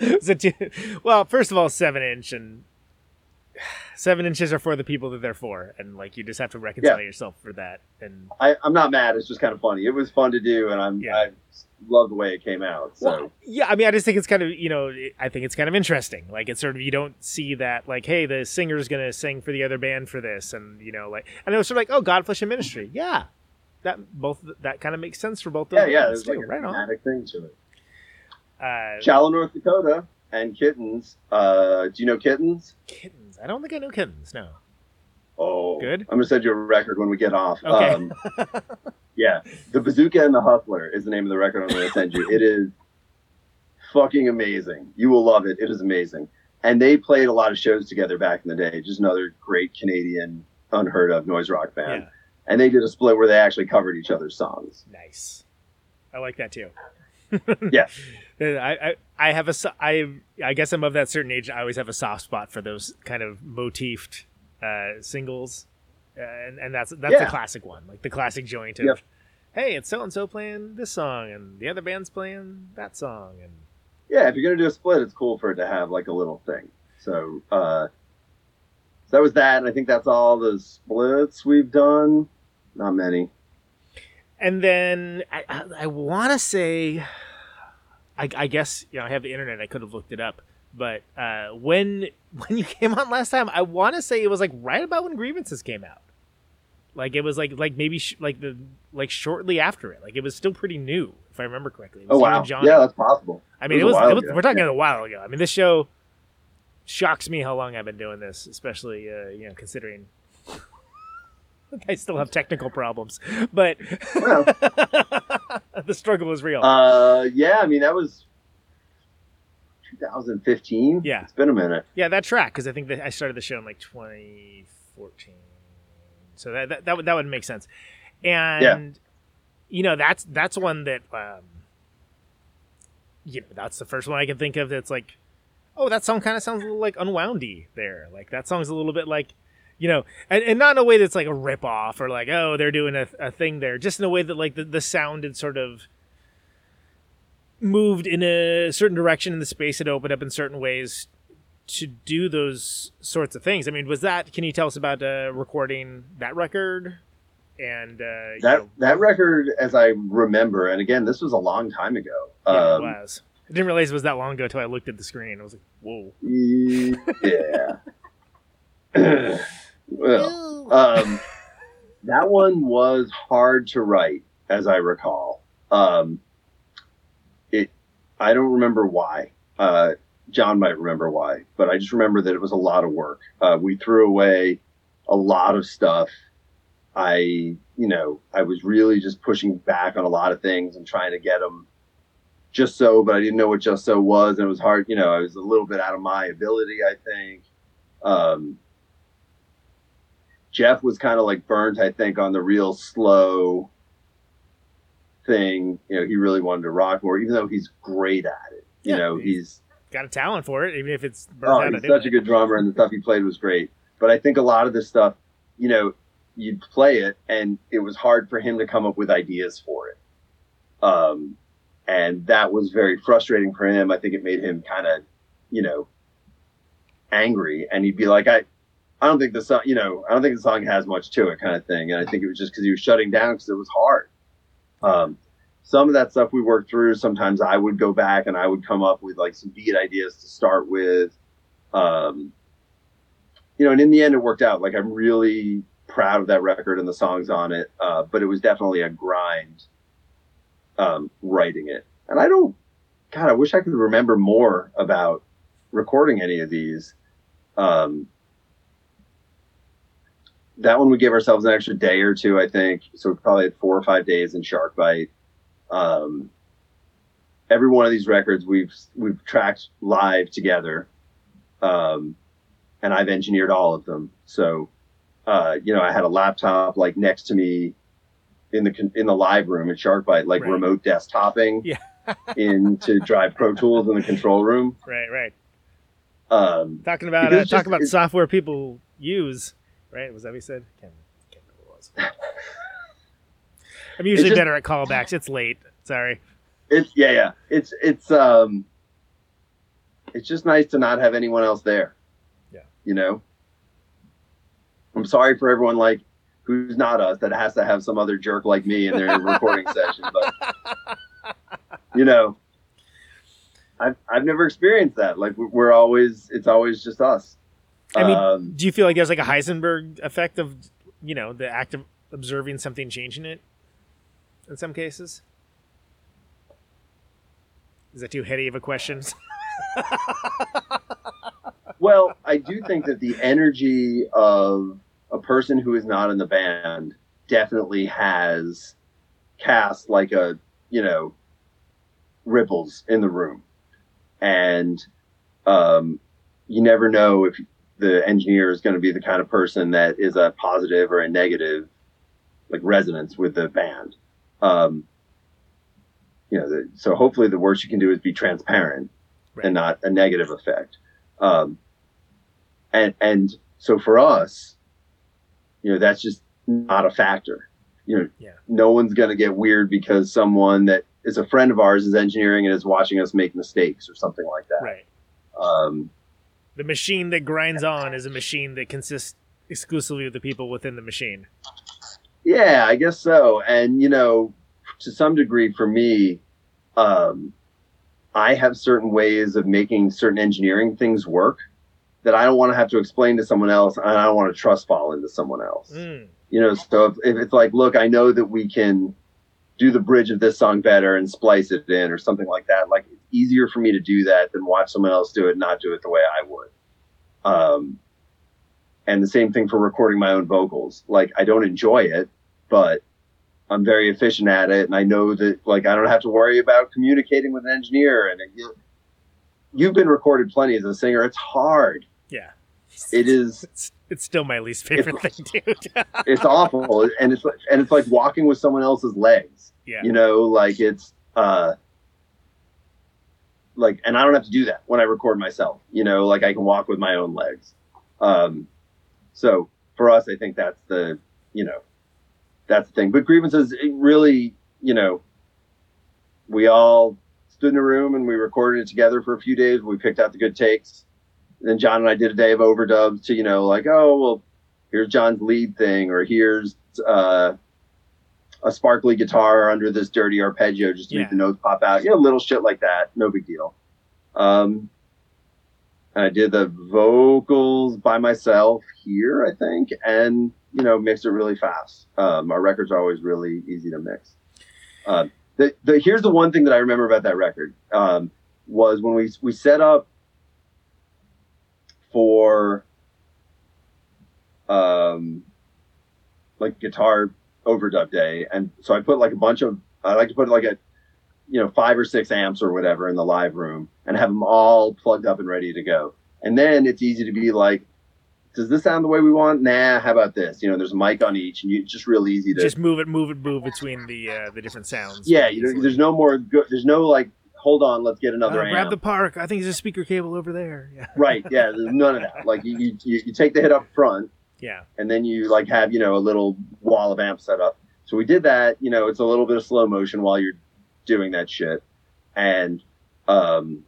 So two- well, first of all, seven inch and seven inches are for the people that they're for, and like you just have to reconcile Yeah. yourself for that. And I, I'm not mad. It's just kind of funny. It was fun to do, and I'm Yeah. I love the way it came out. So well, yeah, I mean, I just think it's kind of you know, I think it's kind of interesting. Like it's sort of you don't see that like, hey, the singer's gonna sing for the other band for this, and you know, like, and it was sort of like, oh, Godflesh and Ministry, yeah, that both that kind of makes sense for both those yeah, yeah, there's like a right on. thing to it. Uh, Shallow, North Dakota, and Kittens. Uh, do you know Kittens? kittens. I don't think I know kittens. No. Oh, Good. I'm gonna send you a record when we get off. Okay. Um, yeah, the Bazooka and the Hustler is the name of the record I'm gonna send you. It is fucking amazing. You will love it. It is amazing. And they played a lot of shows together back in the day. Just another great Canadian, unheard of noise rock band. Yeah. And they did a split where they actually covered each other's songs. Nice. I like that too. Yeah. I, I I have a I I guess I'm of that certain age. I always have a soft spot for those kind of motifed uh, singles, uh, and and that's that's Yeah. the classic one, like the classic joint of, Yep. hey, it's so and so playing this song, and the other band's playing that song, and yeah, if you're gonna do a split, it's cool for it to have like a little thing. So, uh, so that was that, and I think that's all the splits we've done. Not many. And then I I, I want to say, I, I guess you know I have the internet. I could have looked it up, but uh, when when you came on last time, I want to say it was like right about when grievances came out. Like it was like like maybe sh- like the like shortly after it. Like it was still pretty new, if I remember correctly. Oh wow, yeah, that's possible. I mean, it it was was, a while it was we're talking Yeah. a while ago. I mean, this show shocks me how long I've been doing this, especially uh, you know considering I still have technical problems, but Well. the struggle is real. Uh, yeah, I mean that was 2015. Yeah. it's been a minute. yeah, that track because I think that I started the show in like 2014, so that that that would, that would make sense. And yeah. you know, that's that's one that um, you know, that's the first one I can think of that's like, oh, that song kind of sounds a little like unwoundy there. Like that song's a little bit like. You know, and, and not in a way that's like a rip off or like, oh, they're doing a, a thing there. Just in a way that like the, the sound had sort of moved in a certain direction and the space had opened up in certain ways to do those sorts of things. I mean, was that? Can you tell us about uh, recording that record? And uh, you That know, that record, as I remember, and again, this was a long time ago. yeah, um, it was. I didn't realize it was that long ago until I looked at the screen. I was like, "Whoa!" Yeah. well, um, that one was hard to write, as I recall. Um, it, I don't remember why. Uh, John might remember why, but I just remember that it was a lot of work. Uh, we threw away a lot of stuff. I, you know, I was really just pushing back on a lot of things and trying to get them just so, but I didn't know what just so was, and it was hard. You know, I was a little bit out of my ability, I think. Um, Jeff was kind of like burnt, I think, on the real slow thing. You know, he really wanted to rock more, even though he's great at it. You Yeah, know, he's- he's Got a talent for it, even if it's burned oh, out. he's such a good drummer, and the stuff he played was great. But I think a lot of this stuff, you know, you'd play it, and it was hard for him to come up with ideas for it. Um, and that was very frustrating for him. I think it made him kind of, you know, angry, and he'd be like, "I, I don't think the song, you know, I don't think the song has much to it," kind of thing. And I think it was just because he was shutting down because it was hard. Um, some of that stuff we worked through. Sometimes I would go back and I would come up with like some beat ideas to start with. Um, you know, and in the end, it worked out. Like I'm really proud of that record and the songs on it. Uh, but it was definitely a grind um, writing it. And I don't, God, I wish I could remember more about recording any of these. Um, that one we gave ourselves an extra day or two, I think. So we probably had four or five days in Shark Bite. Um, every one of these records we've we've tracked live together, um, and I've engineered all of them. So, uh, you know, I had a laptop like next to me in the in the live room at Shark Bite, like Right. remote desktoping Yeah. into Drive Pro Tools in the control room. Right, right. Um, Talking about uh, talking just- about software people use. Right? Was that what you said? Can't, can't remember what it was. I'm usually just- better at callbacks. It's late. Sorry. it's yeah, yeah. It's it's um, it's just nice to not have anyone else there. Yeah. You know. I'm sorry for everyone like who's not us that has to have some other jerk like me in their recording session, but you know, I've I've never experienced that. Like we're always it's always just us. I mean, um, do you feel like there's like a Heisenberg effect of, you know, the act of observing something changing it in some cases? Is that too heady of a question? Well, I do think that the energy of a person who is not in the band definitely has cast like a, you know, ripples in the room. And um, you never know if the engineer is going to be the kind of person that is a positive or a negative, like resonance with the band. Um, you know, the, so hopefully the worst you can do is be transparent Right. and not a negative effect. Um, and and so for us, you know, that's just not a factor. You know, Yeah. no one's going to get weird because someone that is a friend of ours is engineering and is watching us make mistakes or something like that. right. Um, The machine that grinds on is a machine that consists exclusively of the people within the machine. Yeah, I guess so. And you know, to some degree, for me, um, I have certain ways of making certain engineering things work that I don't want to have to explain to someone else, and I don't want to trust fall into someone else. Mm, You know, so if, if it's like, look, I know that we can do the bridge of this song better and splice it in, or something like that. Like easier for me to do that than watch someone else do it, and not do it the way I would. Um, and the same thing for recording my own vocals. Like I don't enjoy it, but I'm very efficient at it, and I know that like I don't have to worry about communicating with an engineer. And it, you've been recorded plenty as a singer. It's hard. Yeah. It is. It's, it's still my least favorite thing, dude. It's awful, and it's and it's like walking with someone else's legs. yeah. You know, like it's uh like and I don't have to do that when I record myself. You know, like I can walk with my own legs. Um so for us I think that's the you know that's the thing. But grievances really, you know, we all stood in a room and we recorded it together for a few days. We picked out the good takes. then John and I did a day of overdubs to, you know, like, oh well, here's John's lead thing, or here's uh a sparkly guitar under this dirty arpeggio just to Yeah. make the notes pop out. You know, little shit like that. No big deal. Um, and I did the vocals by myself here, I think, and you know, mixed it really fast. Um, our records are always really easy to mix. Um, the, the here's the one thing that I remember about that record um, was when we we set up for um, like guitar overdub day, and so I put like a bunch of I like to put like a you know five or six amps or whatever in the live room and have them all plugged up and ready to go. And then it's easy to be like, does this sound the way we want? Nah, how about this? You know, there's a mic on each, and you, it's just real easy to Just move it, move it, move between the uh, the different sounds. yeah. You know, there's no more. Go, there's no like, hold on, let's get another Uh, amp. grab the park. I think there's a speaker cable over there. Yeah. right? Yeah, there's none of that. Like you, you, you you take the hit up front, Yeah. and then you like have you know a little wall of amps set up. So we did that. You know, it's a little bit of slow motion while you're doing that shit, and um,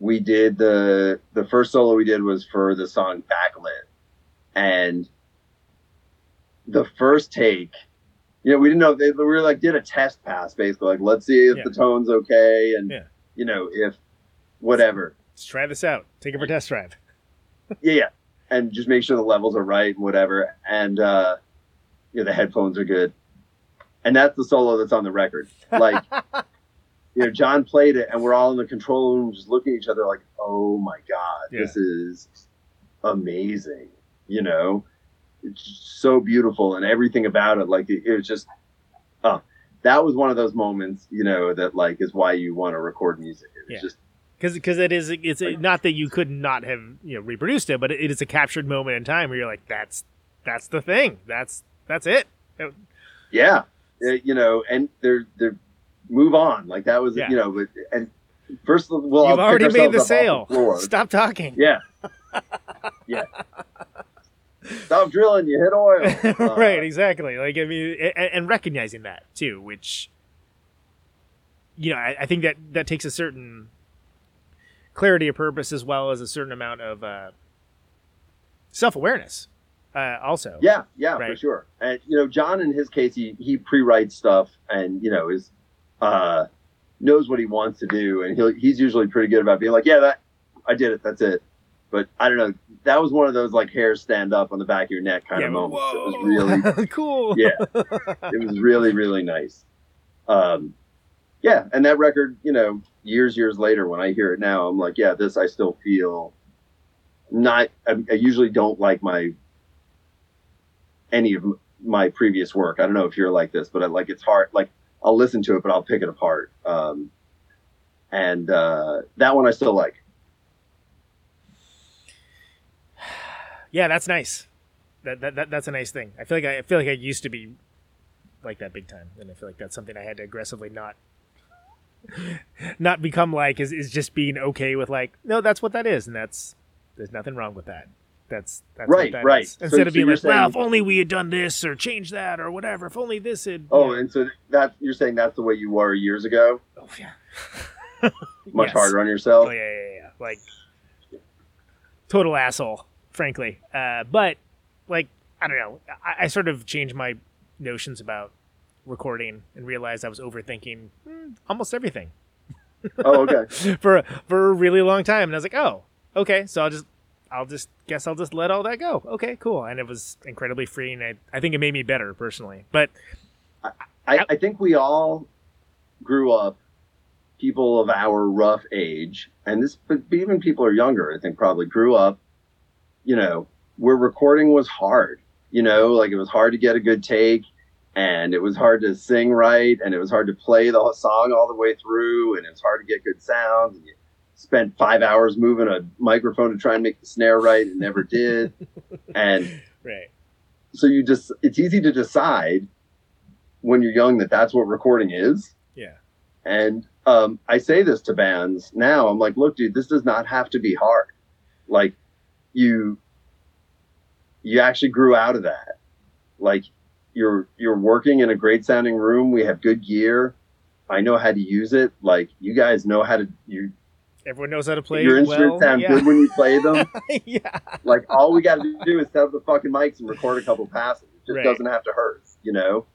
we did the the first solo we did was for the song Backlit, and the first take. You know, we didn't know they, we were like did a test pass basically, like let's see if Yeah. the tone's okay, and Yeah. you know if whatever Let's try this out. Take it for a test drive. yeah, yeah, and just make sure the levels are right and whatever, and uh, you know the headphones are good, and that's the solo that's on the record. Like, you know, John played it, and we're all in the control room just looking at each other like, "Oh my god, this is amazing!" You know, it's so beautiful, and everything about it, like it, it was just, oh, that was one of those moments, you know, that like is why you want to record music. It's Yeah. just because because it is it's not that you could not have you know reproduced it, but it, it is a captured moment in time where you're like that's that's the thing that's that's it. It- yeah Uh, you know and they're they're move on like that was Yeah. you know but and first of all You've already made the sale. floor. Stop talking. yeah yeah stop drilling you hit oil Uh, right, exactly. Like I mean, and, and recognizing that too, which you know, I, I think that that takes a certain clarity of purpose as well as a certain amount of uh, self awareness. Uh, also, yeah yeah for sure. And you know john in his case he he pre-writes stuff and you know is uh knows what he wants to do. And he'll he's usually pretty good about being like yeah that i did it. That's it. But i don't know. That was one of those like hairs stand up on the back of your neck kind yeah, of moments. It was really cool. yeah. It was really really nice. Um yeah and that record you know years years later when i hear it now i'm like yeah this i still feel not i, I usually don't like my any of my previous work i don't know if you're like this but I, like it's hard like i'll listen to it but i'll pick it apart um and uh that one i still like Yeah, that's nice. That, that, that that's a nice thing. I feel like I, I feel like I used to be like that big time, and I feel like that's something I had to aggressively not not become like is, is just being okay with like no that's what that is and that's there's nothing wrong with that that's that's Right, that right. is. So- instead of being you're like well if only we had done this or changed that or whatever if only this had oh yeah. and so that you're saying that's the way you were years ago oh yeah much Yes. harder on yourself Oh yeah, yeah, yeah. Like total asshole, frankly. Uh, but like I don't know. I, I sort of changed my notions about recording and realized I was overthinking mm, almost everything oh okay for for a really long time. And I was like, oh, okay. So I'll just I'll just guess I'll just let all that go. Okay, cool. And it was incredibly freeing. I, I think it made me better personally. But I, I think we all grew up people of our rough age and this but even people are younger i think probably grew up you know, where recording was hard. You know, like it was hard to get a good take, and it was hard to sing right, and it was hard to play the song all the way through, and it was hard to get good sounds. And you spent five hours moving a microphone to try and make the snare right, and never did. and Right. so you just it's easy to decide when you're young that that's what recording is Yeah. and um, i say this to bands now i'm like look dude this does not have to be hard like you you actually grew out of that like you're you're working in a great sounding room we have good gear i know how to use it like you guys know how to you Everyone knows how to play your instruments well. sound yeah. good when you play them yeah. like all we got to do is set up the fucking mics and record a couple passes. It just Right. doesn't have to hurt, you know.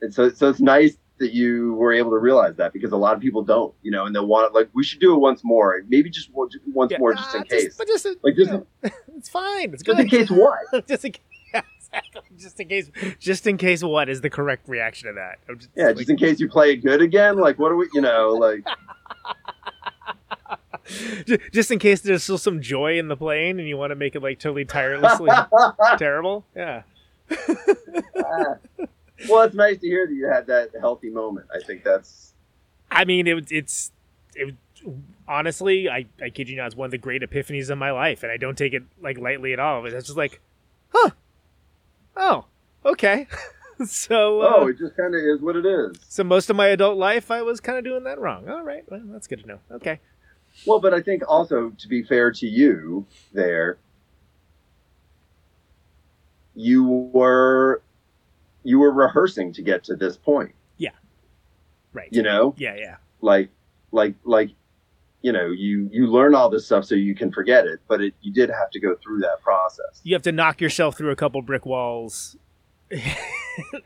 And so, so it's nice that you were able to realize that because a lot of people don't, you know, and they'll want it. Like we should do it once more, maybe just once, Yeah. more, just in Ah, case. but just, Like, you just- know, it's fine. It's just good. in case what? just in case. Exactly. Just in case. Just in case. What is the correct reaction to that? Just, Yeah, like, just in case you play it good again. Like, what do we, you know, like, just in case there's still some joy in the playing, and you want to make it like totally tirelessly terrible. Yeah. well, it's nice to hear that you had that healthy moment. I think that's I mean, it, it's it, honestly, I, I kid you not, it's one of the great epiphanies of my life, and I don't take it like lightly at all. It's just like, huh, oh, okay. so, uh, oh, it just kind of is what it is. so most of my adult life, I was kind of doing that wrong. All right, well, that's good to know. Okay, Well, but I think also to be fair to you there, you were you were rehearsing to get to this point. Yeah. Right. You know, Yeah, yeah, like like like you know, you you learn all this stuff so you can forget it, but it, you did have to go through that process. you have to knock yourself through a couple brick walls.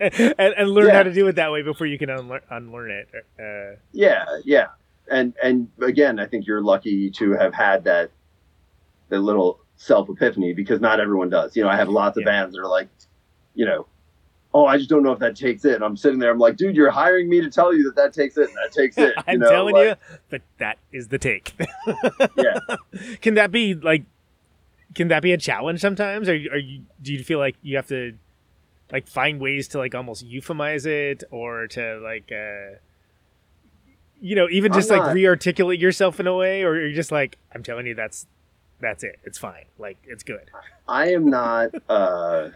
and, and learn Yeah. how to do it that way before you can unlearn, unlearn it. Uh, Yeah, yeah. And and again, I think you're lucky to have had that that little self epiphany because not everyone does. You know, I have lots of Yeah. bands that are like, you know, oh, I just don't know if that takes it. And I'm sitting there, I'm like, dude, you're hiring me to tell you that that takes it, and that takes it. I'm know, telling like, you that that is the take. Yeah. can that be like? Can that be a challenge sometimes? Or are you? Do you feel like you have to like find ways to like almost euphemize it or to like uh you know even I'm just like not- re-articulate yourself in a way or you're just like i'm telling you that's that's it it's fine like it's good I am not, uh,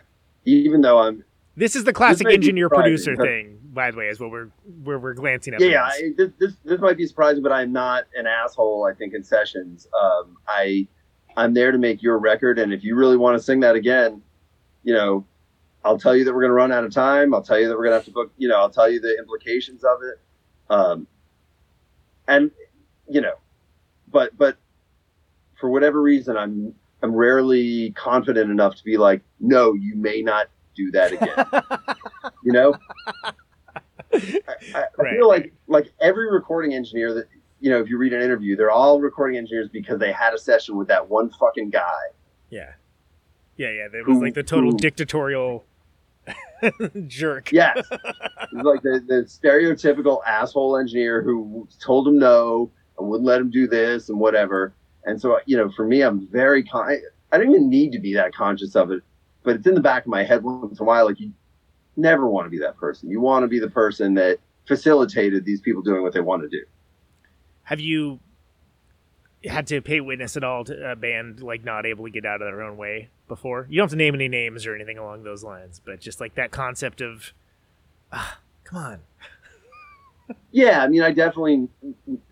even though I'm, this is the classic engineer producer thing by the way is what we're where we're glancing at yeah. I, this, this this might be surprising, but I'm not an asshole. I think in sessions, um, I I'm there to make your record, and if you really want to sing that again, you know, I'll tell you that we're going to run out of time. I'll tell you that we're going to have to book. You know, I'll tell you the implications of it. Um, and you know, but but for whatever reason, I'm I'm rarely confident enough to be like, no, you may not do that again. you know, I, I, I feel like like every recording engineer that you know, if you read an interview, they're all recording engineers because they had a session with that one fucking guy. yeah yeah yeah there was like the total who- dictatorial jerk Yeah, like the, the stereotypical asshole engineer who told him no and wouldn't let him do this and whatever. And so, you know, for me, I'm very con- I, I don't even need to be that conscious of it, but it's in the back of my head once in a while. Like you never want to be that person. You want to be the person that facilitated these people doing what they want to do. have you had to pay witness at all to a band like not able to get out of their own way before you don't have to name any names or anything along those lines but just like that concept of ah, come on Yeah, I mean, I definitely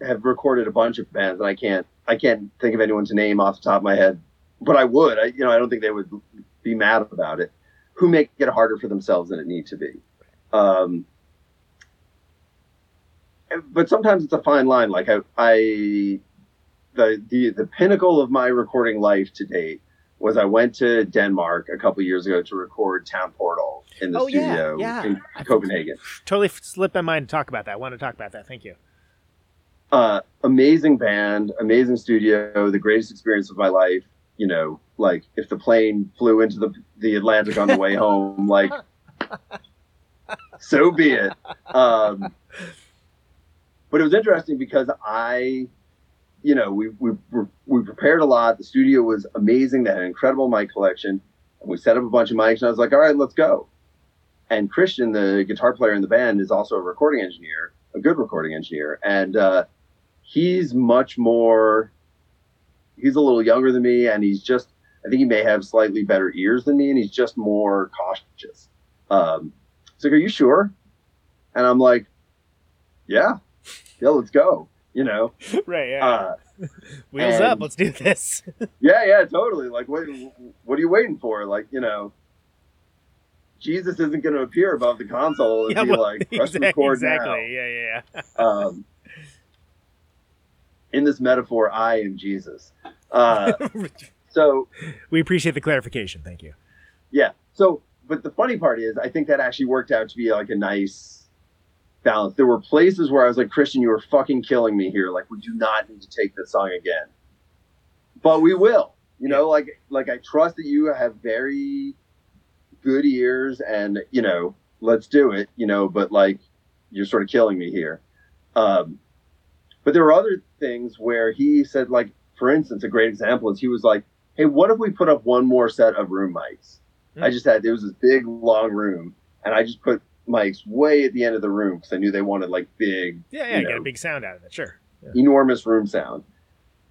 have recorded a bunch of bands, and I can't, I can't think of anyone to name off the top of my head, but I would. I, you know, I don't think they would be mad about it. Who make it harder for themselves than it needs to be. Um, but sometimes it's a fine line. Like I, I, the the the pinnacle of my recording life to date was I went to Denmark a couple years ago to record Town Portal in the Oh, studio yeah. in I- Copenhagen. totally slipped my mind to talk about that i want to talk about that thank you uh, amazing band, amazing studio, the greatest experience of my life. You know, like if the plane flew into the the Atlantic on the way home, like so be it. Um, but it was interesting because I, you know, we, we, we prepared a lot. The studio was amazing. They had an incredible mic collection. And we set up a bunch of mics and I was like, all right, let's go. And Christian, the guitar player in the band, is also a recording engineer, a good recording engineer. And, uh, he's much more, he's a little younger than me and he's just, I think he may have slightly better ears than me and he's just more cautious. Um, so are you sure? And I'm like, yeah, yeah, let's go. You know, right? Yeah. uh, Wheels and- up. Let's do this. yeah, yeah, totally. Like, what, what are you waiting for? Like, you know, Jesus isn't going to appear above the console and yeah, be well, like, press exactly. record exactly. Yeah, yeah, yeah. Um, in this metaphor, I am Jesus. Uh, so we appreciate the clarification. Thank you. yeah. So, but the funny part is, I think that actually worked out to be like a nice balance. There were places where I was like, Christian, you are fucking killing me here. Like, we do not need to take this song again, but we will. You know, like, like I trust that you have very good ears, and you know, let's do it. You know, but like, you're sort of killing me here. Um, but there were other things where he said, like, for instance, a great example is he was like, "Hey, what if we put up one more set of room mics?" I just had it was this big long room, and I just put mics way at the end of the room because I knew they wanted like big, Yeah, yeah. you Get a big sound out of it. Sure. enormous room sound.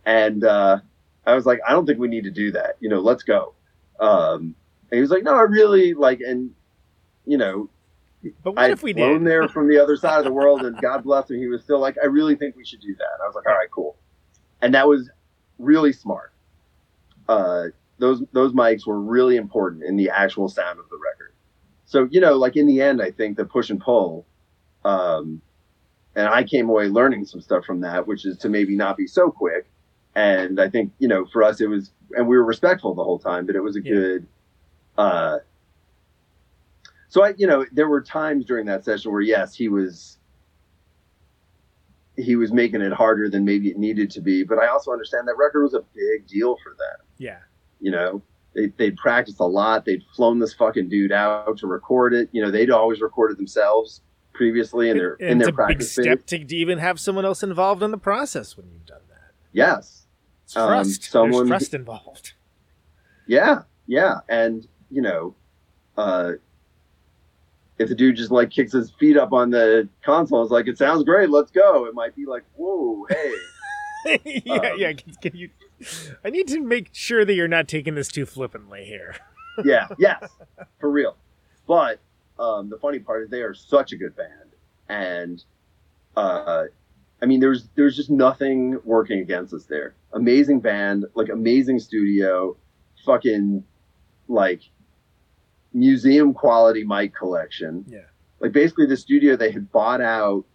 And uh, I was like, I don't think we need to do that. You know, let's go. Um, and he was like, No, I really like, and you know, But what I'd if we flown did? there from the other side of the world, and God bless him, he was still like, I really think we should do that. And I was like, All right, cool. And that was really smart. Uh, those those mics were really important in the actual sound of the record. So you know, like in the end, I think the push and pull, um, and I came away learning some stuff from that, which is to maybe not be so quick. And I think you know, for us, it was, and we were respectful the whole time, but it was a Yeah. good. Uh, so I, you know, there were times during that session where yes, he was he was making it harder than maybe it needed to be, but I also understand that record was a big deal for them. Yeah. You know, they they'd practiced a lot. They'd flown this fucking dude out to record it. You know, they'd always recorded themselves previously in their And in it's their a big step to even have someone else involved in the process when you've done that. Yes, It's Um, trust. someone- There's trust involved. yeah, yeah, and you know, uh, if the dude just like kicks his feet up on the console, it's like it sounds great, let's go. It might be like, whoa, hey. yeah, Um, yeah. Can, can you? I need to make sure that you're not taking this too flippantly here. yeah, yes, for real. But um, the funny part is they are such a good band, and uh, I mean, there's there's just nothing working against us there. Amazing band, like amazing studio, fucking like museum quality mic collection. Yeah. Like basically, the studio they had bought out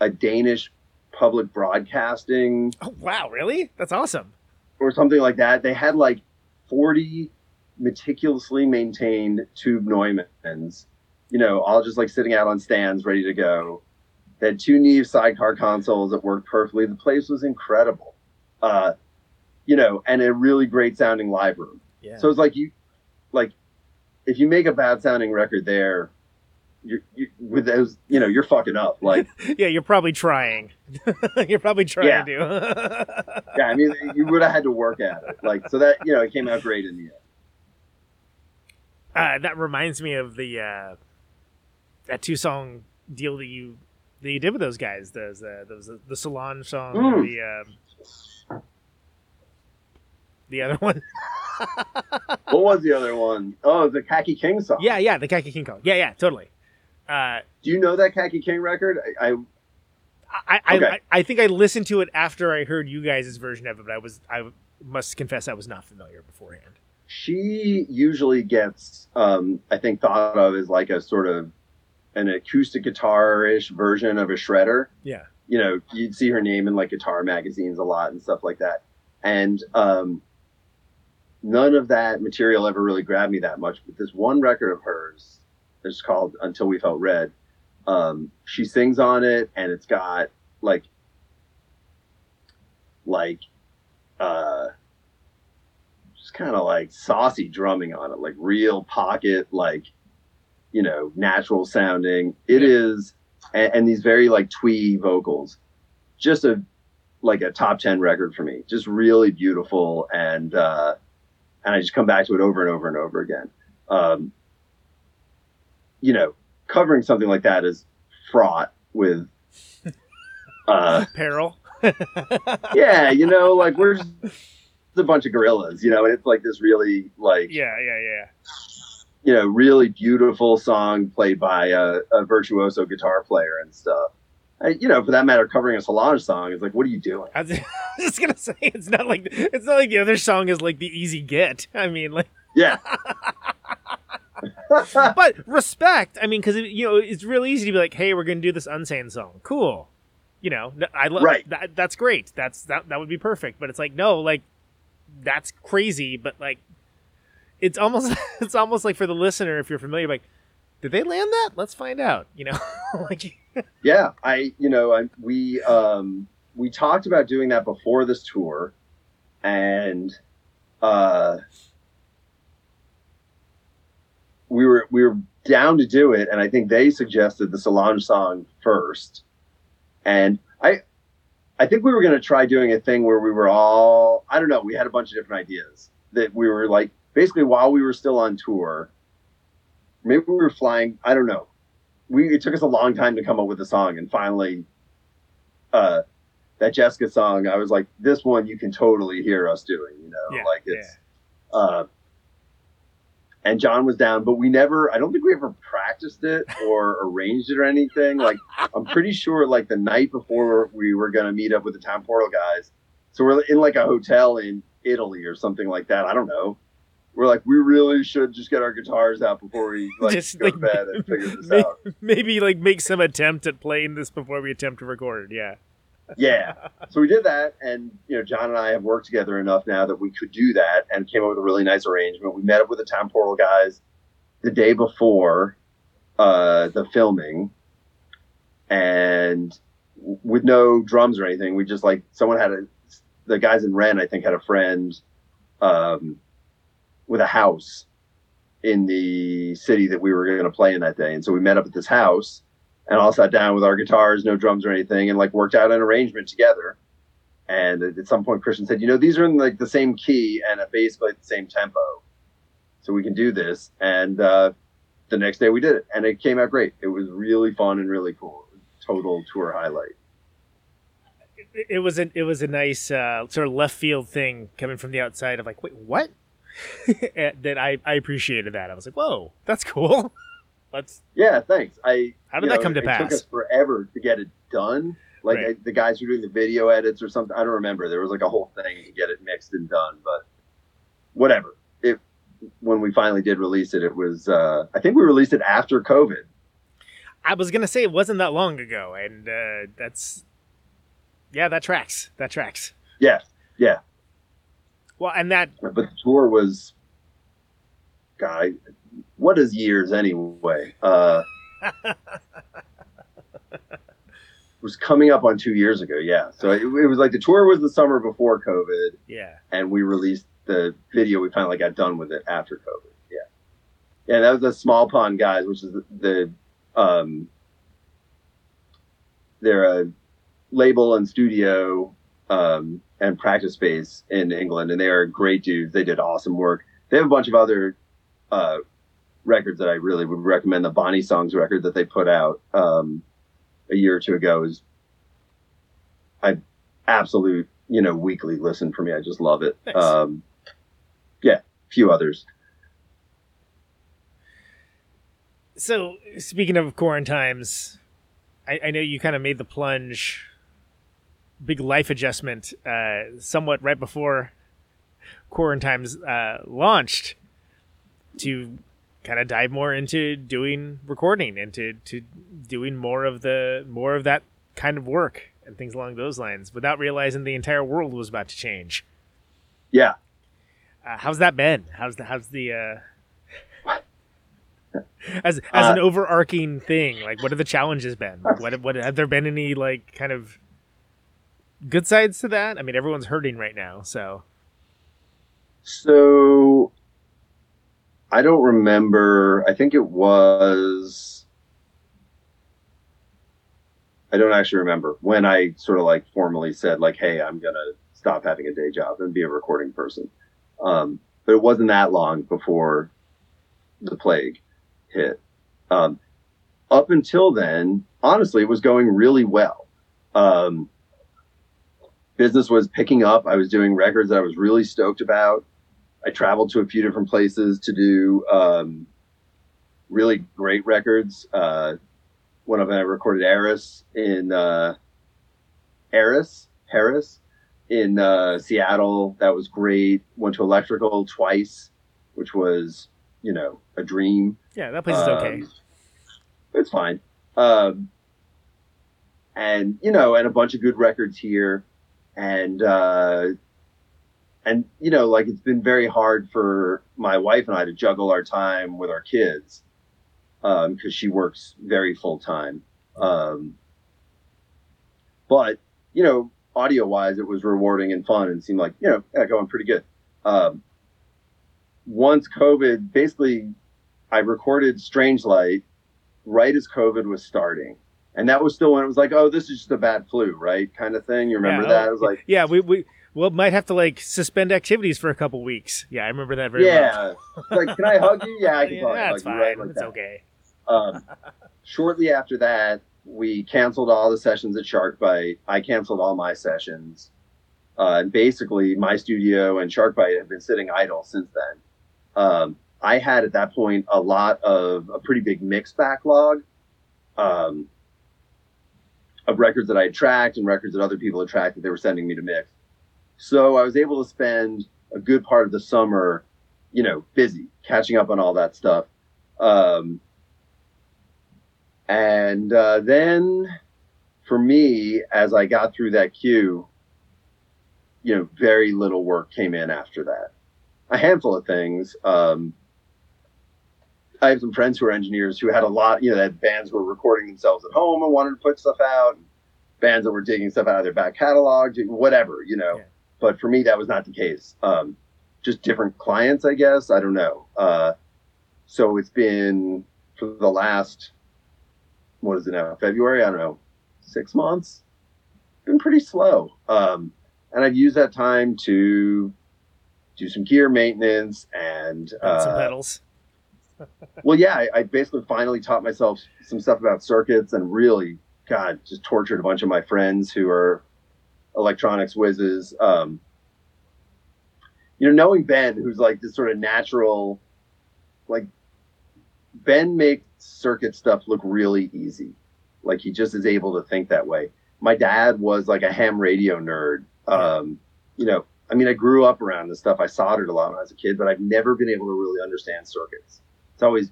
a Danish public broadcasting Oh wow, really? That's awesome. or something like that. They had like 40 meticulously maintained tube Neumanns, you know, all just like sitting out on stands ready to go. They had two Neve sidecar consoles that worked perfectly. The place was incredible. Uh, you know, and a really great sounding live room. Yeah. So it's like you, like, if you make a bad sounding record there, you, you with those, you know, you're fucking up. Like, yeah, you're probably trying. you're probably trying Yeah. to. yeah, I mean, you would have had to work at it. Like, so that you know, it came out great in the end. uh, that reminds me of the uh, that two song deal that you that you did with those guys. Those uh, those the Solange song, Mm. the um, the other one. What was the other one? Oh, the Kaki King song. yeah, yeah, the Kaki King Kong. Yeah, yeah, totally. Uh, Do you know that Kaki King record? I, I I, I, Okay. I I think I listened to it after I heard you guys' version of it, but I was I must confess I was not familiar beforehand. she usually gets, um, I think, thought of as like a sort of an acoustic guitar-ish version of a shredder. Yeah. You know, you'd see her name in like guitar magazines a lot and stuff like that. And um, none of that material ever really grabbed me that much. But this one record of hers, it's called "Until We Felt Red." Um, she sings on it, and it's got like, like, uh, just kind of like saucy drumming on it, like real pocket, like, you know, natural sounding. It Yeah. is, and, and these very like twee vocals, just a like a top 10 record for me. Just really beautiful. And, uh, and I just come back to it over and over and over again. Um, you know, covering something like that is fraught with, uh, Peril. yeah, you know, like we're just a bunch of gorillas, you know, and it's like this really like Yeah, yeah, yeah. you know, really beautiful song played by a, a virtuoso guitar player and stuff. And, you know, for that matter, covering a Solange song is like, what are you doing? I was just gonna say it's not like it's not like the other song is like the easy get. I mean, like, Yeah, but respect. I mean, because you know it's really easy to be like, hey, we're gonna do this Unsane song. Cool. You know, I love Right. that. That's great. That's that. That would be perfect. But it's like, no, like that's crazy. But like, it's almost it's almost like for the listener, if you're familiar, like, did they land that? Let's find out. You know, like, yeah. I, you know, I, we um, we talked about doing that before this tour, and uh, we were we were down to do it, and I think they suggested the Solange song first, and I I think we were going to try doing a thing where we were all I don't know we had a bunch of different ideas that we were like basically while we were still on tour, maybe we were flying I don't know. We it took us a long time to come up with a song and finally uh that Jessica song I was like this one you can totally hear us doing you know? Yeah, like it's uh and John was down but we never I don't think we ever practiced it or arranged it or anything. Like I'm pretty sure like the night before we were going to meet up with the Town Portal guys so we're in like a hotel in Italy or something like that I don't know we're like we really should just get our guitars out before we like Just, go like, to bed and figure this out maybe like make some attempt at playing this before we attempt to record. Yeah. yeah. So we did that, and you know, John and I have worked together enough now that we could do that, and came up with a really nice arrangement. We met up with the Town Portal guys the day before uh, the filming, and with no drums or anything, we just like someone had a the guys in Ren, I think, had a friend um, with a house in the city that we were going to play in that day, and so we met up at this house and all sat down with our guitars, no drums or anything, and like worked out an arrangement together. And at some point, Christian said, "You know, these are in like the same key and basically the same tempo, so we can do this." And uh, the next day, we did it, and it came out great. It was really fun and really cool. Total tour highlight. it was a it was a nice uh, sort of left field thing coming from the outside of like wait what that I I appreciated that I was like whoa that's cool let's Yeah, thanks. I How did that know, come to it pass? took us forever to get it done. Like Right. I, the guys who were doing the video edits or something. I don't remember. There was like a whole thing to get it mixed and done, but whatever. If when we finally did release it, it was. Uh, I think we released it after COVID. I was gonna say it wasn't that long ago and uh, that's yeah that tracks that tracks Yeah, yeah. Well and that But the tour was. Guy, what is years anyway? Uh, was coming up on two years ago. Yeah, so it, it was like the tour was the summer before COVID. yeah and we released the video. We finally got done with it after COVID. Yeah, yeah, that was the Small Pond guys, which is the, the um, they're a label and studio um, and practice space in England, and they are great dudes. They did awesome work. They have a bunch of other uh, records that I really would recommend. The Bonnie Songs record that they put out um, a year or two ago is I absolute you know weekly listen for me. I just love it. Um, yeah, a few others. so speaking of quarantines I, I know you kind of made the plunge big life adjustment uh, somewhat right before quarantines uh, launched to kind of dive more into doing recording into to doing more of the more of that kind of work and things along those lines without realizing the entire world was about to change. Yeah, uh, how's that been? How's the how's the uh as as Uh, an overarching thing like what have the challenges been? like, what what have there been any like kind of good sides to that i mean everyone's hurting right now so So I don't remember. I think it was I don't actually remember when I sort of like formally said like, "Hey, I'm gonna stop having a day job and be a recording person." Um, but it wasn't that long before the plague hit. Um, up until then, honestly, it was going really well. Um, business was picking up. I was doing records that I was really stoked about. I traveled to a few different places to do um, really great records. Uh, one of them I recorded Eris in uh, Eris, Harris in uh, Seattle. That was great. Went to Electrical twice, which was you know a dream. Yeah, that place is okay. Um, it's fine. Um, and you know, and a bunch of good records here, and uh, and you know, like it's been very hard for my wife and I to juggle our time with our kids because um, she works very full time. Um, but you know, audio wise, it was rewarding and fun, and seemed like you know, yeah, going pretty good. Um, once COVID, basically, I recorded Strange Light right as COVID was starting. And that was still when it was like, oh, this is just a bad flu, right? Kind of thing. You remember Yeah, that? It was like, yeah, we we well might have to like suspend activities for a couple weeks. Yeah, I remember that very well. yeah. It's like, can I hug you? Yeah, I can Yeah, that's hug fine. you. Right like it's that. okay. Um, shortly after that, we canceled all the sessions at Sharkbite. I canceled all my sessions. Uh, and basically, my studio and Sharkbite have been sitting idle since then. Um, I had at that point a lot of a pretty big mix backlog um, of records that I had tracked and records that other people had tracked that they were sending me to mix. So I was able to spend a good part of the summer, you know, busy catching up on all that stuff. Um, and uh, then for me, as I got through that queue, you know, very little work came in after that. A handful of things. Um, I have some friends who are engineers who had a lot, you know, that bands were recording themselves at home and wanted to put stuff out. Bands that were digging stuff out of their back catalog, whatever, you know. Yeah. But for me, that was not the case. Um, just different clients, I guess. I don't know. Uh, so it's been for the last, what is it now? February? I don't know. Six months. Been pretty slow. Um, and I've used that time to do some gear maintenance and some uh, pedals. Well, yeah, I, I basically finally taught myself some stuff about circuits and really, God, just tortured a bunch of my friends who are electronics whizzes. Um, you know, knowing Ben, who's like this sort of natural, like Ben makes circuit stuff look really easy. Like he just is able to think that way. My dad was like a ham radio nerd. Um, you know, I mean, I grew up around this stuff. I soldered a lot when I was a kid, but I've never been able to really understand circuits. It's always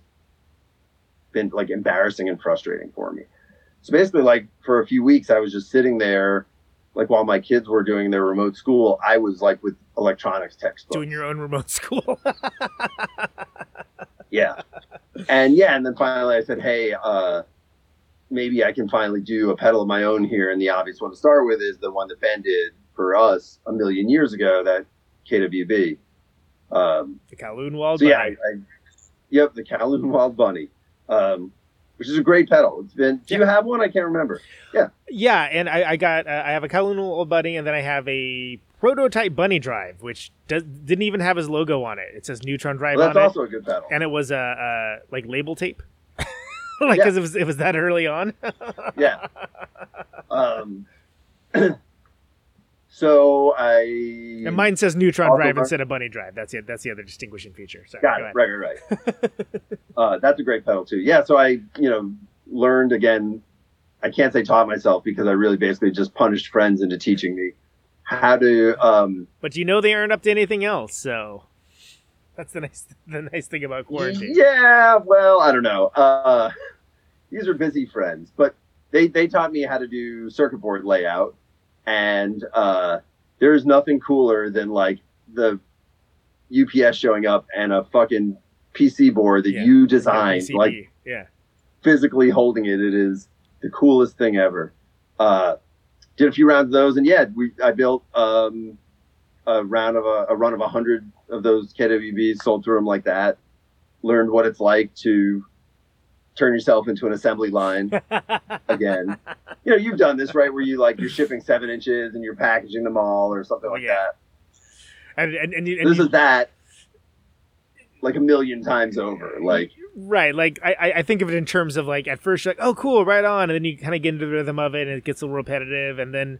been like embarrassing and frustrating for me. So basically, like for a few weeks, I was just sitting there, like while my kids were doing their remote school, I was like with electronics textbooks. Doing your own remote school. yeah and yeah and then finally i said hey uh maybe i can finally do a pedal of my own here and the obvious one to start with is the one that ben did for us a million years ago that kwb um the Kowloon Wall. so yeah I, I yep the kowloon wild bunny um which is a great pedal. It's been do you have one? I can't remember. Yeah, Yeah, and I, I got uh, I have a Kowloon Wild Bunny, and then I have a prototype Bunny Drive, which does, didn't even have his logo on it. It says Neutron Drive well, that's also a good pedal. And it was a uh, uh, like label tape, like because it was it was that early on. yeah. Um, so I and mine says Neutron Drive instead of Bunny Drive. That's it. That's the other distinguishing feature. Sorry, got go it. Right, right, right. uh, that's a great pedal too. Yeah. So I, you know, learned again. I can't say taught myself because I really basically just punished friends into teaching me how to. Um, But you know they aren't up to anything else, so that's the nice the nice thing about quarantine. yeah. Well, I don't know. Uh, these are busy friends, but they they taught me how to do circuit board layout, and uh, there is nothing cooler than like the UPS showing up and a fucking PC board that Yeah. you designed, PCB. like yeah, physically holding it. It is the coolest thing ever. Uh, did a few rounds of those, and yeah, we I built um, a round of a, a run of a hundred of those KWBs, sold through them like that. Learned what it's like to turn yourself into an assembly line again. You know, you've done this, right? Where you like you're shipping seven inches and you're packaging them all or something Oh, like yeah. And and, and, that. and This you- is that like a million times over. Like Right, like I, I- I think of it in terms of like at first you're like, oh cool, right on, and then you kind of get into the rhythm of it, and it gets a little repetitive, and then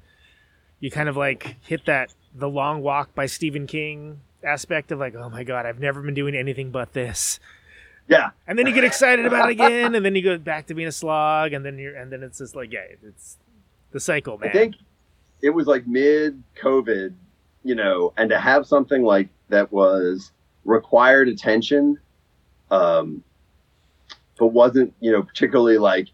you kind of like hit that the long walk by Stephen King aspect of like, oh my god, I've never been doing anything but this, yeah, and then you get excited about it again, and then you go back to being a slog, and then you're and then it's just like yeah, it's the cycle, man. I think it was like mid COVID, you know, and to have something like that was required attention, um, but wasn't, you know, particularly like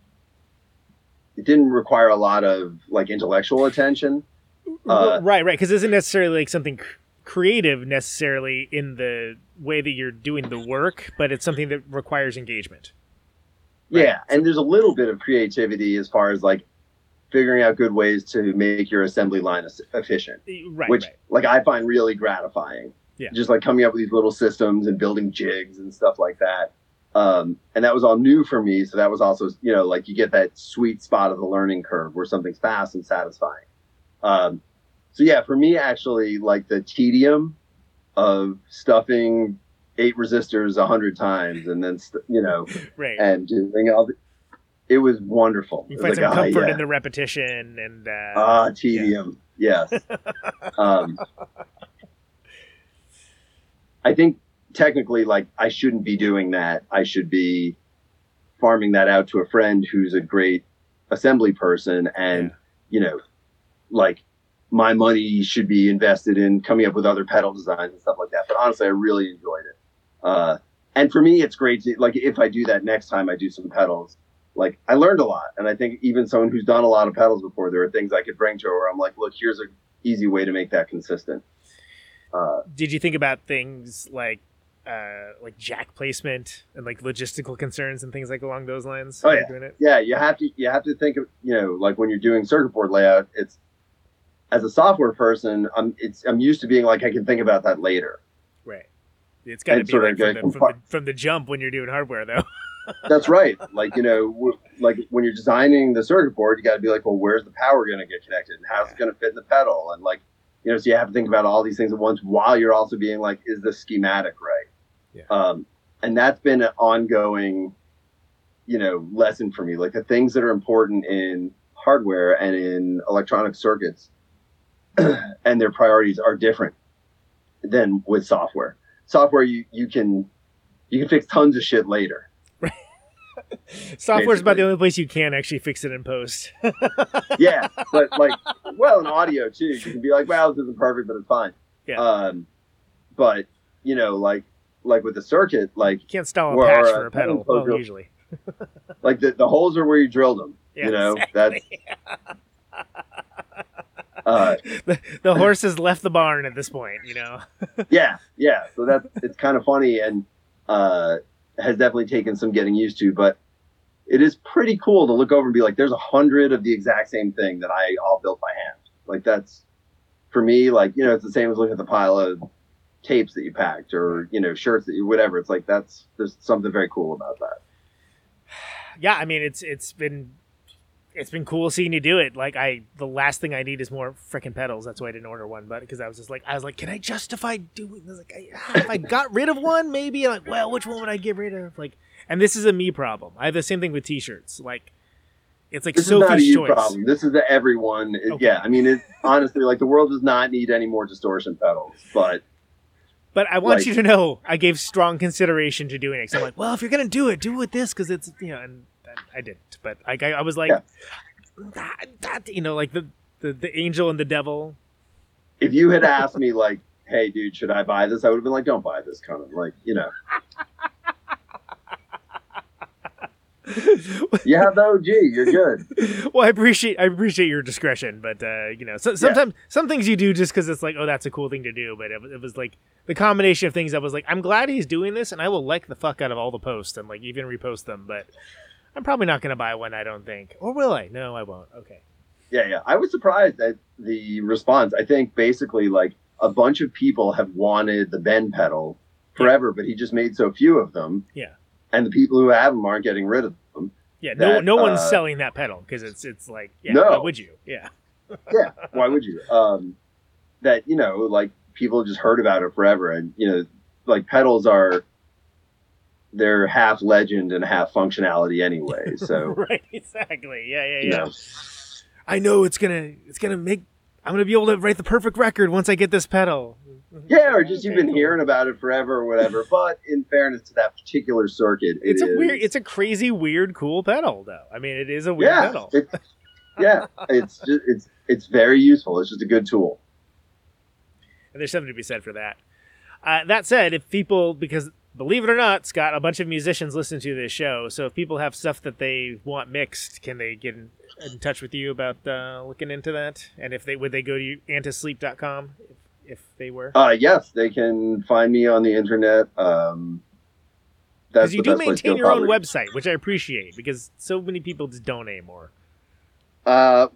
it didn't require a lot of like intellectual attention. Uh, right, right, because it isn't necessarily like something creative necessarily in the way that you're doing the work, but it's something that requires engagement. Yeah, and there's a little bit of creativity as far as like figuring out good ways to make your assembly line efficient. Right, which right. like I find really gratifying. Yeah. Just like coming up with these little systems and building jigs and stuff like that. Um, and that was all new for me. So that was also, you know, like you get that sweet spot of the learning curve where something's fast and satisfying. Um, so yeah, for me, actually, like the tedium of stuffing eight resistors a hundred times and then, st- you know, Right. and doing all the, it was wonderful. you find some like, ah, comfort yeah. in the repetition and uh, Ah, tedium. Yes. um, I think technically, like, I shouldn't be doing that. I should be farming that out to a friend who's a great assembly person, and Yeah. you know, like, my money should be invested in coming up with other pedal designs and stuff like that. But honestly, I really enjoyed it. Uh, and for me, it's great to like if I do that next time I do some pedals. Like I learned a lot, and I think even someone who's done a lot of pedals before, there are things I could bring to her where I'm like, look, here's an easy way to make that consistent. Uh, did you think about things like uh, like jack placement and like logistical concerns and things like along those lines? Oh, yeah. doing it? yeah, you have to you have to think of you know like when you're doing circuit board layout, it's as a software person, I'm it's I'm used to being like I can think about that later. Right. It's got to be like from the, from the, from the jump when you're doing hardware, though. That's right. Like you know, like when you're designing the circuit board, you got to be like, well, where's the power going to get connected, and how's it going to fit in the pedal, and like, you know, so you have to think about all these things at once while you're also being like, is the schematic right? Yeah. Um, and that's been an ongoing, you know, lesson for me. Like the things that are important in hardware and in electronic circuits, and their priorities are different than with software. Software, you you can you can fix tons of shit later. Software's about the only place you can actually fix it in post. yeah, but like, well, in audio too, you can be like, "Wow, this isn't perfect, but it's fine." Yeah. Um, but you know, like, like with the circuit, like, You can't install a patch uh, for a pedal. Well, drill. usually. like the, the holes are where you drilled them. Yeah, you know, exactly. that's uh, the, the horse has left the barn at this point. You know. yeah, yeah. So that's it's kind of funny and uh, has definitely taken some getting used to, but it is pretty cool to look over and be like, "There's a hundred of the exact same thing that I all built by hand." Like that's for me, like you know, it's the same as looking at the pile of tapes that you packed or you know shirts that you whatever. It's like that's there's something very cool about that. yeah, I mean it's it's been it's been cool seeing you do it. Like I, the last thing I need is more freaking pedals. That's why I didn't order one. But because I was just like, I was like, can I justify doing? I was like, I, ah, if I got rid of one, maybe. Like, well, which one would I get rid of? Like, and this is a me problem. I have the same thing with t-shirts. Like, it's like This is not a you choice. problem. This is the everyone. It- Okay. Yeah, I mean, it honestly, like the world does not need any more distortion pedals, but But I want Like- you to know, I gave strong consideration to doing it. 'Cause I'm like, well, if you're gonna do it, do it with this because it's you know, and I, didn't. But like, I, I was like, Yeah. that, that, you know, like the, the the angel and the devil. if you had asked me like, "Hey, dude, should I buy this?" I would have been like, "Don't buy this, Conan." Like, you know, you have the OG. You're good. well, I appreciate I appreciate your discretion, but uh, you know, so, sometimes some things you do just because it's like, oh, that's a cool thing to do. But it, it was like the combination of things. I was like, I'm glad he's doing this, and I will like the fuck out of all the posts and like even repost them. But I'm probably not gonna buy one. I don't think, or will I? No, I won't. Okay. Yeah, yeah. I was surprised at the response. I think basically like a bunch of people have wanted the bend pedal forever, but he just made so few of them. Yeah. and the people who have them aren't getting rid of them. Yeah, no, that, no one's uh, selling that pedal because it's it's like yeah, No. why would you? Yeah, yeah, why would you? Um, that you know, like people just heard about it forever, and you know, like pedals are they're half legend and half functionality anyway. So right, exactly. Yeah, yeah, you yeah. know, I know it's gonna it's gonna make I'm gonna be able to write the perfect record once I get this pedal. yeah, or just you've been cool. hearing about it forever or whatever. But in fairness to that particular circuit, it It's a is- weird, it's a crazy, weird, cool pedal, though. I mean, it is a weird yeah, pedal. it- yeah, it's just it's it's very useful. It's just a good tool. And there's something to be said for that. Uh, that said, if people, because believe it or not, Scott, a bunch of musicians listen to this show. So if people have stuff that they want mixed, can they get in, in touch with you about uh, looking into that? And if they would they go to antisleep.com if, if they were? Uh, yes, they can find me on the internet. Um, that's Because you do best place to maintain your own website, which I appreciate because so many people just don't anymore. Uh,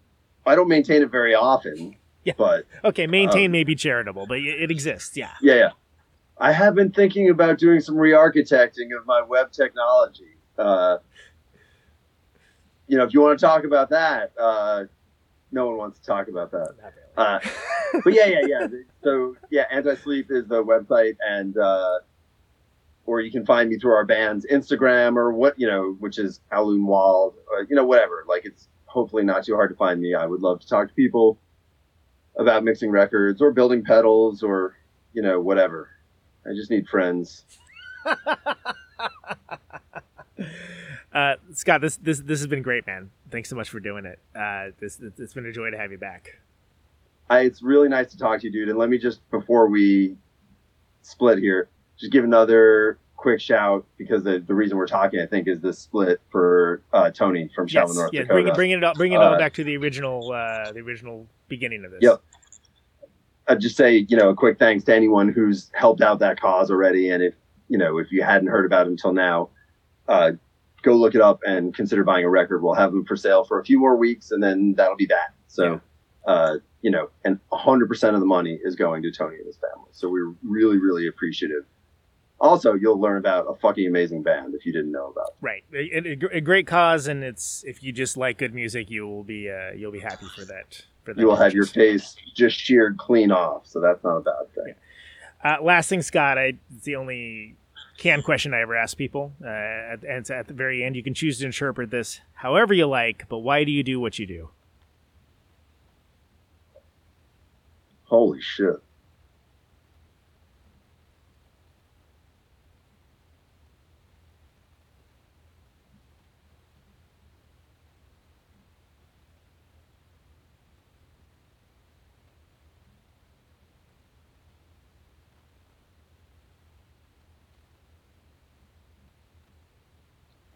I don't maintain it very often. Yeah. But Okay, maintain Um, may be charitable, but it exists. Yeah. yeah, yeah. I have been thinking about doing some re-architecting of my web technology. Uh, you know, if you want to talk about that, uh, no one wants to talk about that. Really. Uh, but yeah, yeah, yeah. So yeah, anti-sleep is the website, and uh, or you can find me through our band's Instagram or what you know, which is Kowloon Walled, or, you know, whatever. Like it's hopefully not too hard to find me. I would love to talk to people about mixing records or building pedals or you know whatever. I just need friends. Uh, Scott, this this this has been great, man. Thanks so much for doing it. Uh, this it's been a joy to have you back. I, it's really nice to talk to you, dude. And let me just before we split here, just give another quick shout because the, the reason we're talking, I think, is the split for uh, Tony from Yes, North yeah, Dakota. bring it, bring it all, bring it all Uh, back to the original, uh, the original beginning of this. Yep. I'd just say, you know, a quick thanks to anyone who's helped out that cause already. And if, you know, if you hadn't heard about it until now, uh, go look it up and consider buying a record. We'll have them for sale for a few more weeks and then that'll be that. So, uh, you know, and 100% of the money is going to Tony and his family. So we're really, really appreciative. Also, you'll learn about a fucking amazing band if you didn't know about. Right, a, a- a great cause, and it's if you just like good music, you will be uh, you'll be happy for that. You will have your face just sheared clean off. So that's not a bad thing. Uh, last thing, Scott, I, it's the only can question I ever ask people, uh, at, and it's at the very end. You can choose to interpret this however you like, but why do you do what you do? Holy shit.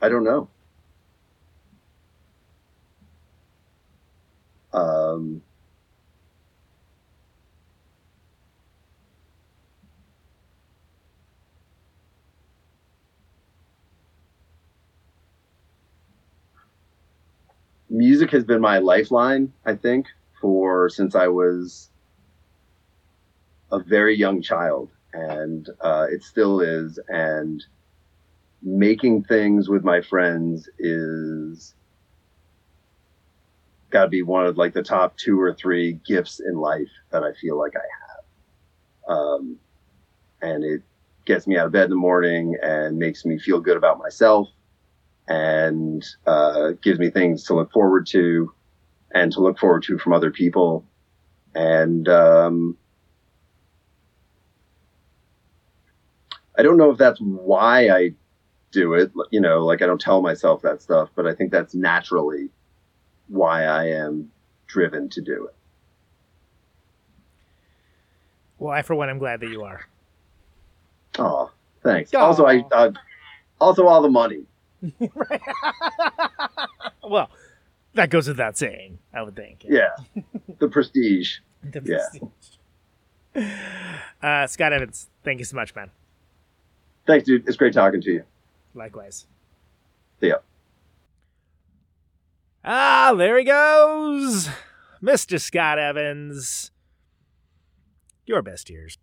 I don't know. Um, music has been my lifeline, I think, for since I was a very young child, and uh, it still is. And making things with my friends is got to be one of like the top two or three gifts in life that I feel like I have. Um, and it gets me out of bed in the morning and makes me feel good about myself and uh, gives me things to look forward to and to look forward to from other people. And um, I don't know if that's why I do it. You know, like I don't tell myself that stuff, but I think that's naturally why I am driven to do it. Well, I for one, I'm glad that you are. Oh, thanks. Aw. Also, I uh, also all the money. Well, that goes without saying, I would think. Yeah, the prestige. yeah. Uh, Scott Evans, thank you so much, man. Thanks, dude. It's great talking to you. Likewise. See ya. Ah, there he goes, Mr. Scott Evans. Your best years.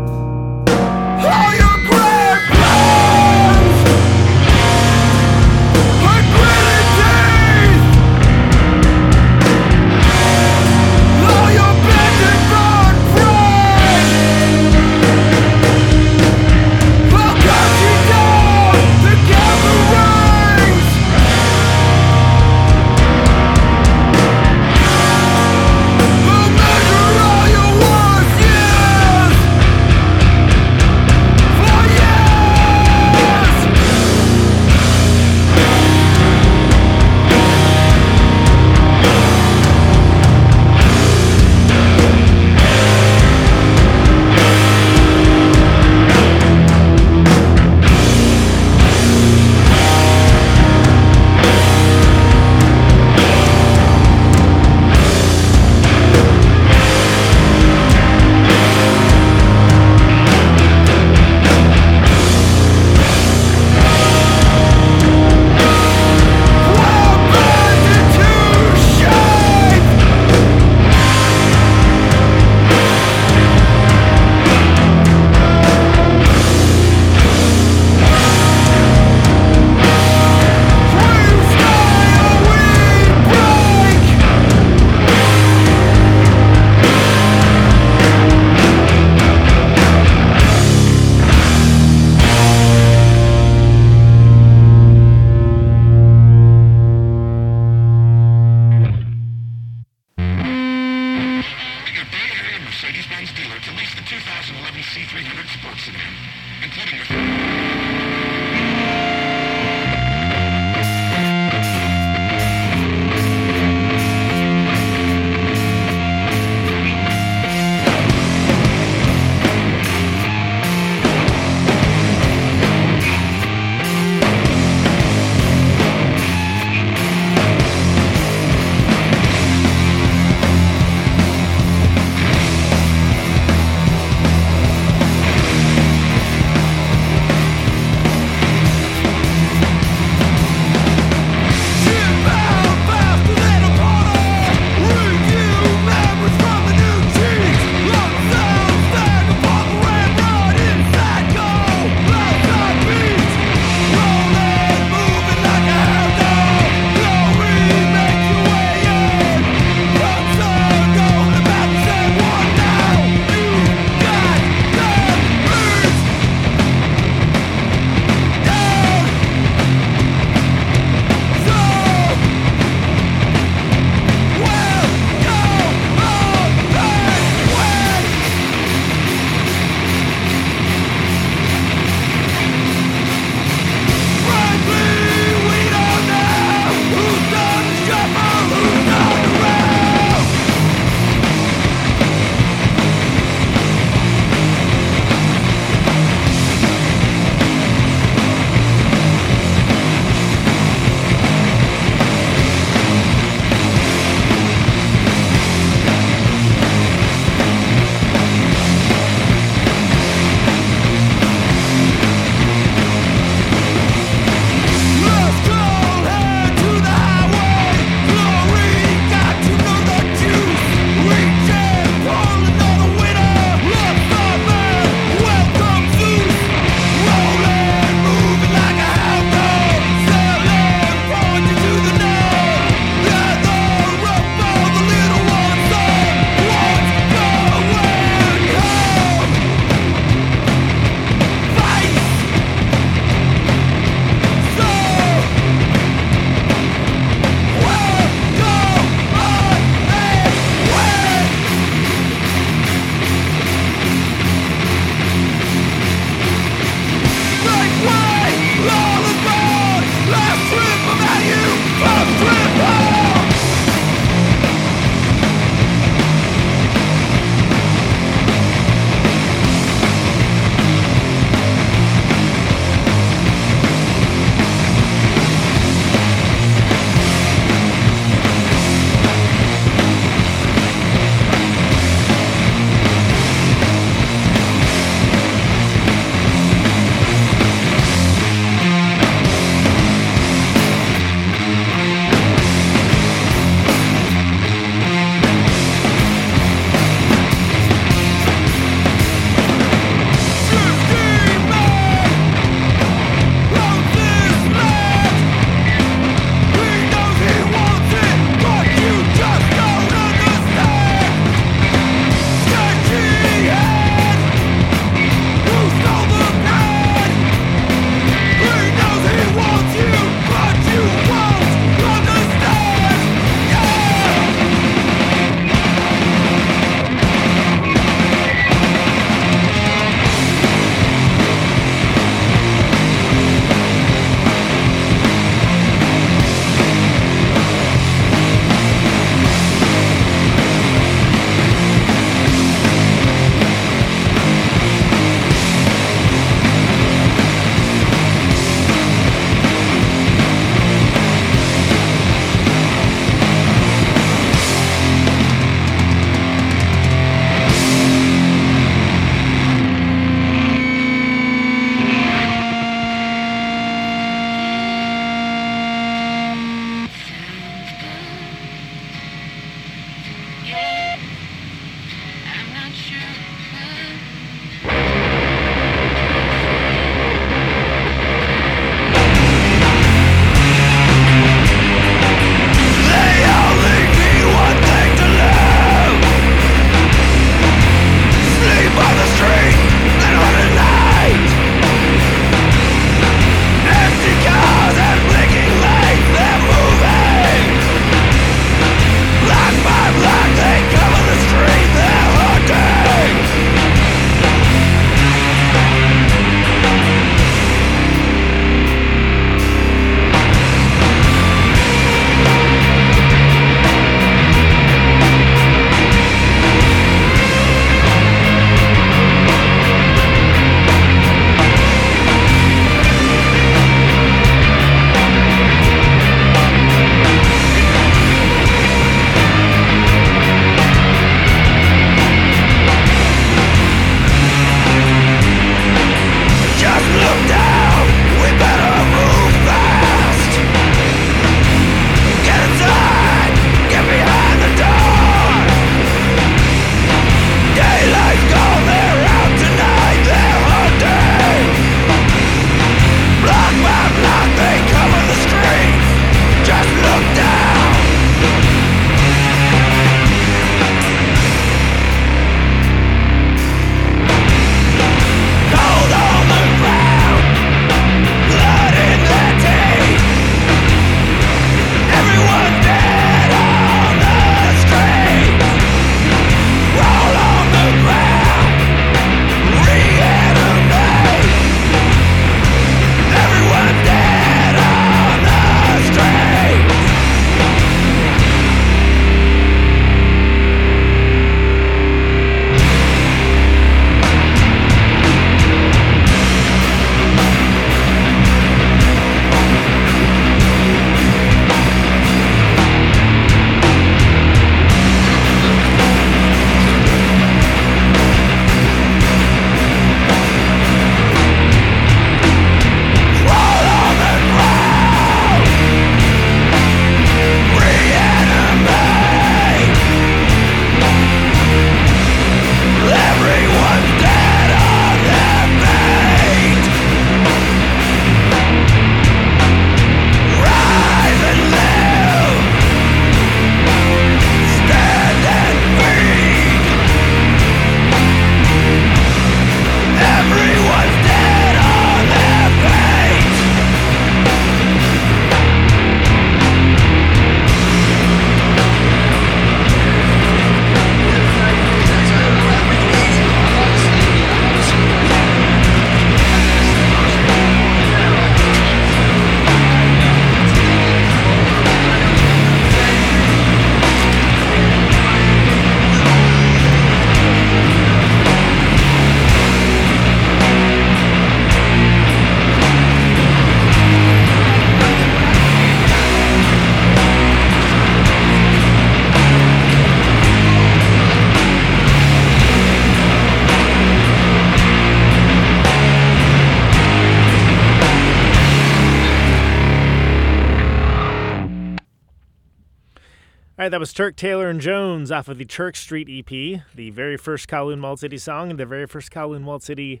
Was Turk Taylor and Jones off of the Turk Street EP, the very first Kowloon Walled City song and the very first Kowloon Walled City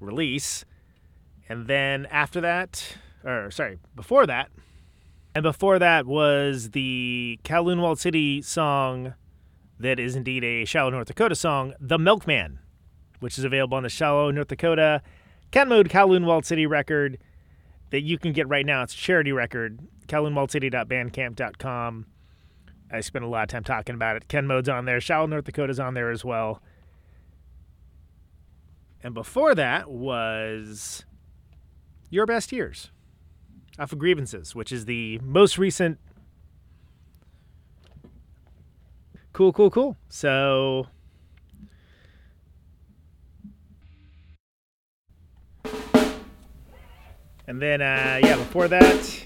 release. And then after that, or sorry, before that, and before that was the Kowloon Walled City song that is indeed a Shallow North Dakota song, The Milkman, which is available on the Shallow North Dakota Ken Mode Kowloon Walled City record that you can get right now. It's a charity record, kowloonwalledcity.bandcamp.com. I spent a lot of time talking about it. Ken Mode's on there. Shallow North Dakota's on there as well. And before that was Your Best Years off of Grievances, which is the most recent. Cool, cool, cool. So. And then, uh, yeah, before that,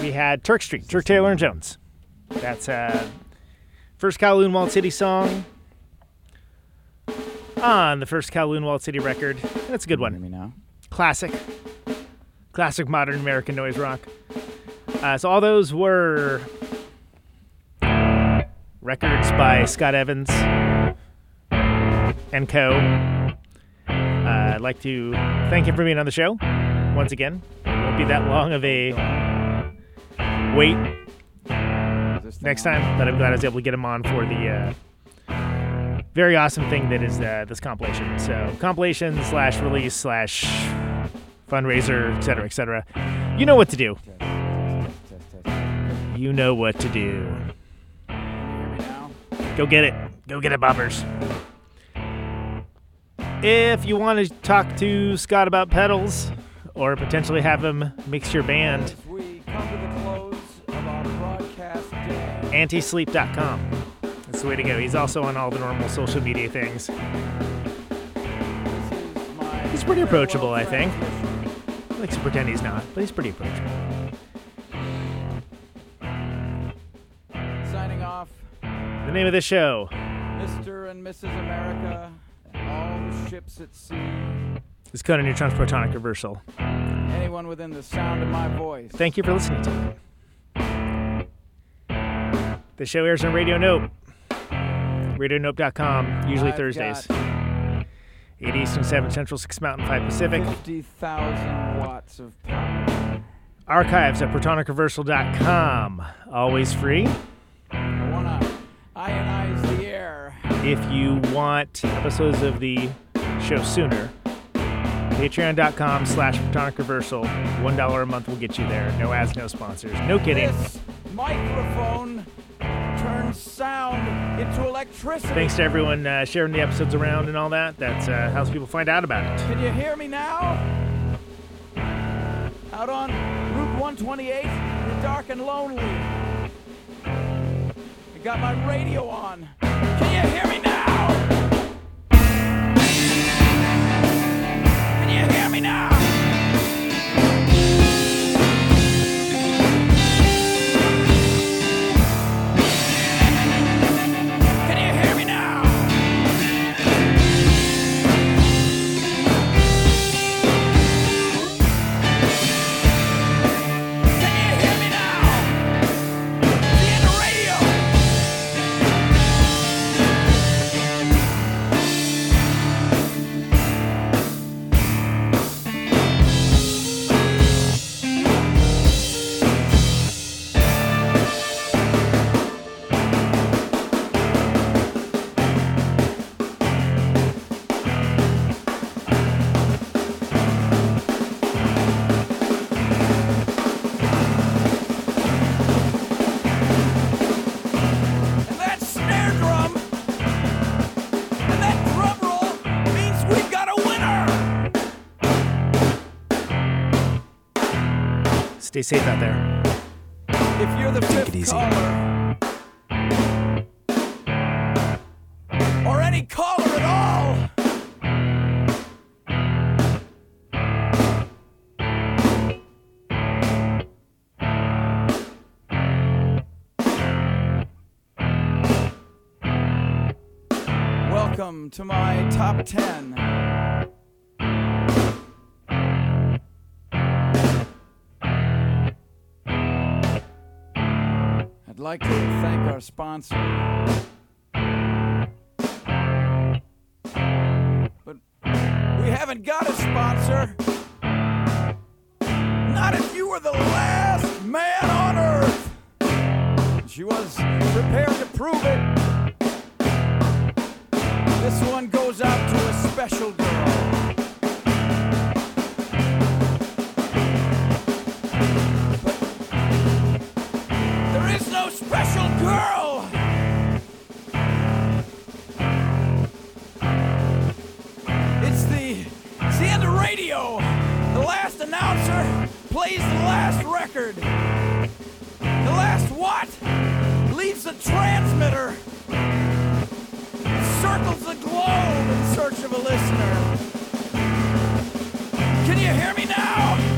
we had Turk Street, Turk Taylor and Jones. That's uh, first Kowloon Walled City song on the first Kowloon Walled City record. That's a good one. me now? Classic. Classic modern American noise rock. Uh, so all those were records by Scott Evans and co. Uh, I'd like to thank him for being on the show once again. It won't be that long of a wait Is this thing next time, but I'm glad I was able to get him on for the uh, very awesome thing that is uh, this compilation. So compilation slash release slash fundraiser, etc., cetera, et cetera. You know what to do. You know what to do. Can you hear me now? Go get it. Go get it, boppers. If you want to talk to Scott about pedals or potentially have him mix your band, antisleep.com. That's the way to go. He's also on all the normal social media things. This He's pretty approachable, I think. He likes to pretend he's not, but he's pretty approachable. Signing off, The name of the show Mr. and Mrs. America, all the ships at sea, is Conan Neutron's Protonic Reversal. anyone within the sound of my voice. Thank you for listening to it. The show airs on Radio Nope. RadioNope.com, usually I've Thursdays. got 8 Eastern, 7 Central, 6 Mountain, 5 Pacific. 50,000 watts of power. Archives at ProtonicReversal.com. Always free. I want to ionize the air. If you want episodes of the show sooner, patreon.com slash Protonic Reversal. $1 a month will get you there. No ads, no sponsors. No kidding. This microphone turns sound into electricity. Thanks to everyone uh, sharing the episodes around and all that. That uh, helps people find out about it. Can you hear me now? Out on Route 128, you're dark and lonely. I got my radio on. Can you hear me now? Can you hear me now? Stay safe out there. If you're the fifth it easy. caller, or any caller at all, welcome to my top ten. I'd like to thank our sponsor. But we haven't got a sponsor. Not if you were the last man on earth. She was prepared to prove it. This one goes out to a special girl. Girl. It's the it's the end of radio. The last announcer plays the last record. The last what? Leaves the transmitter. Circles the globe in search of a listener. Can you hear me now?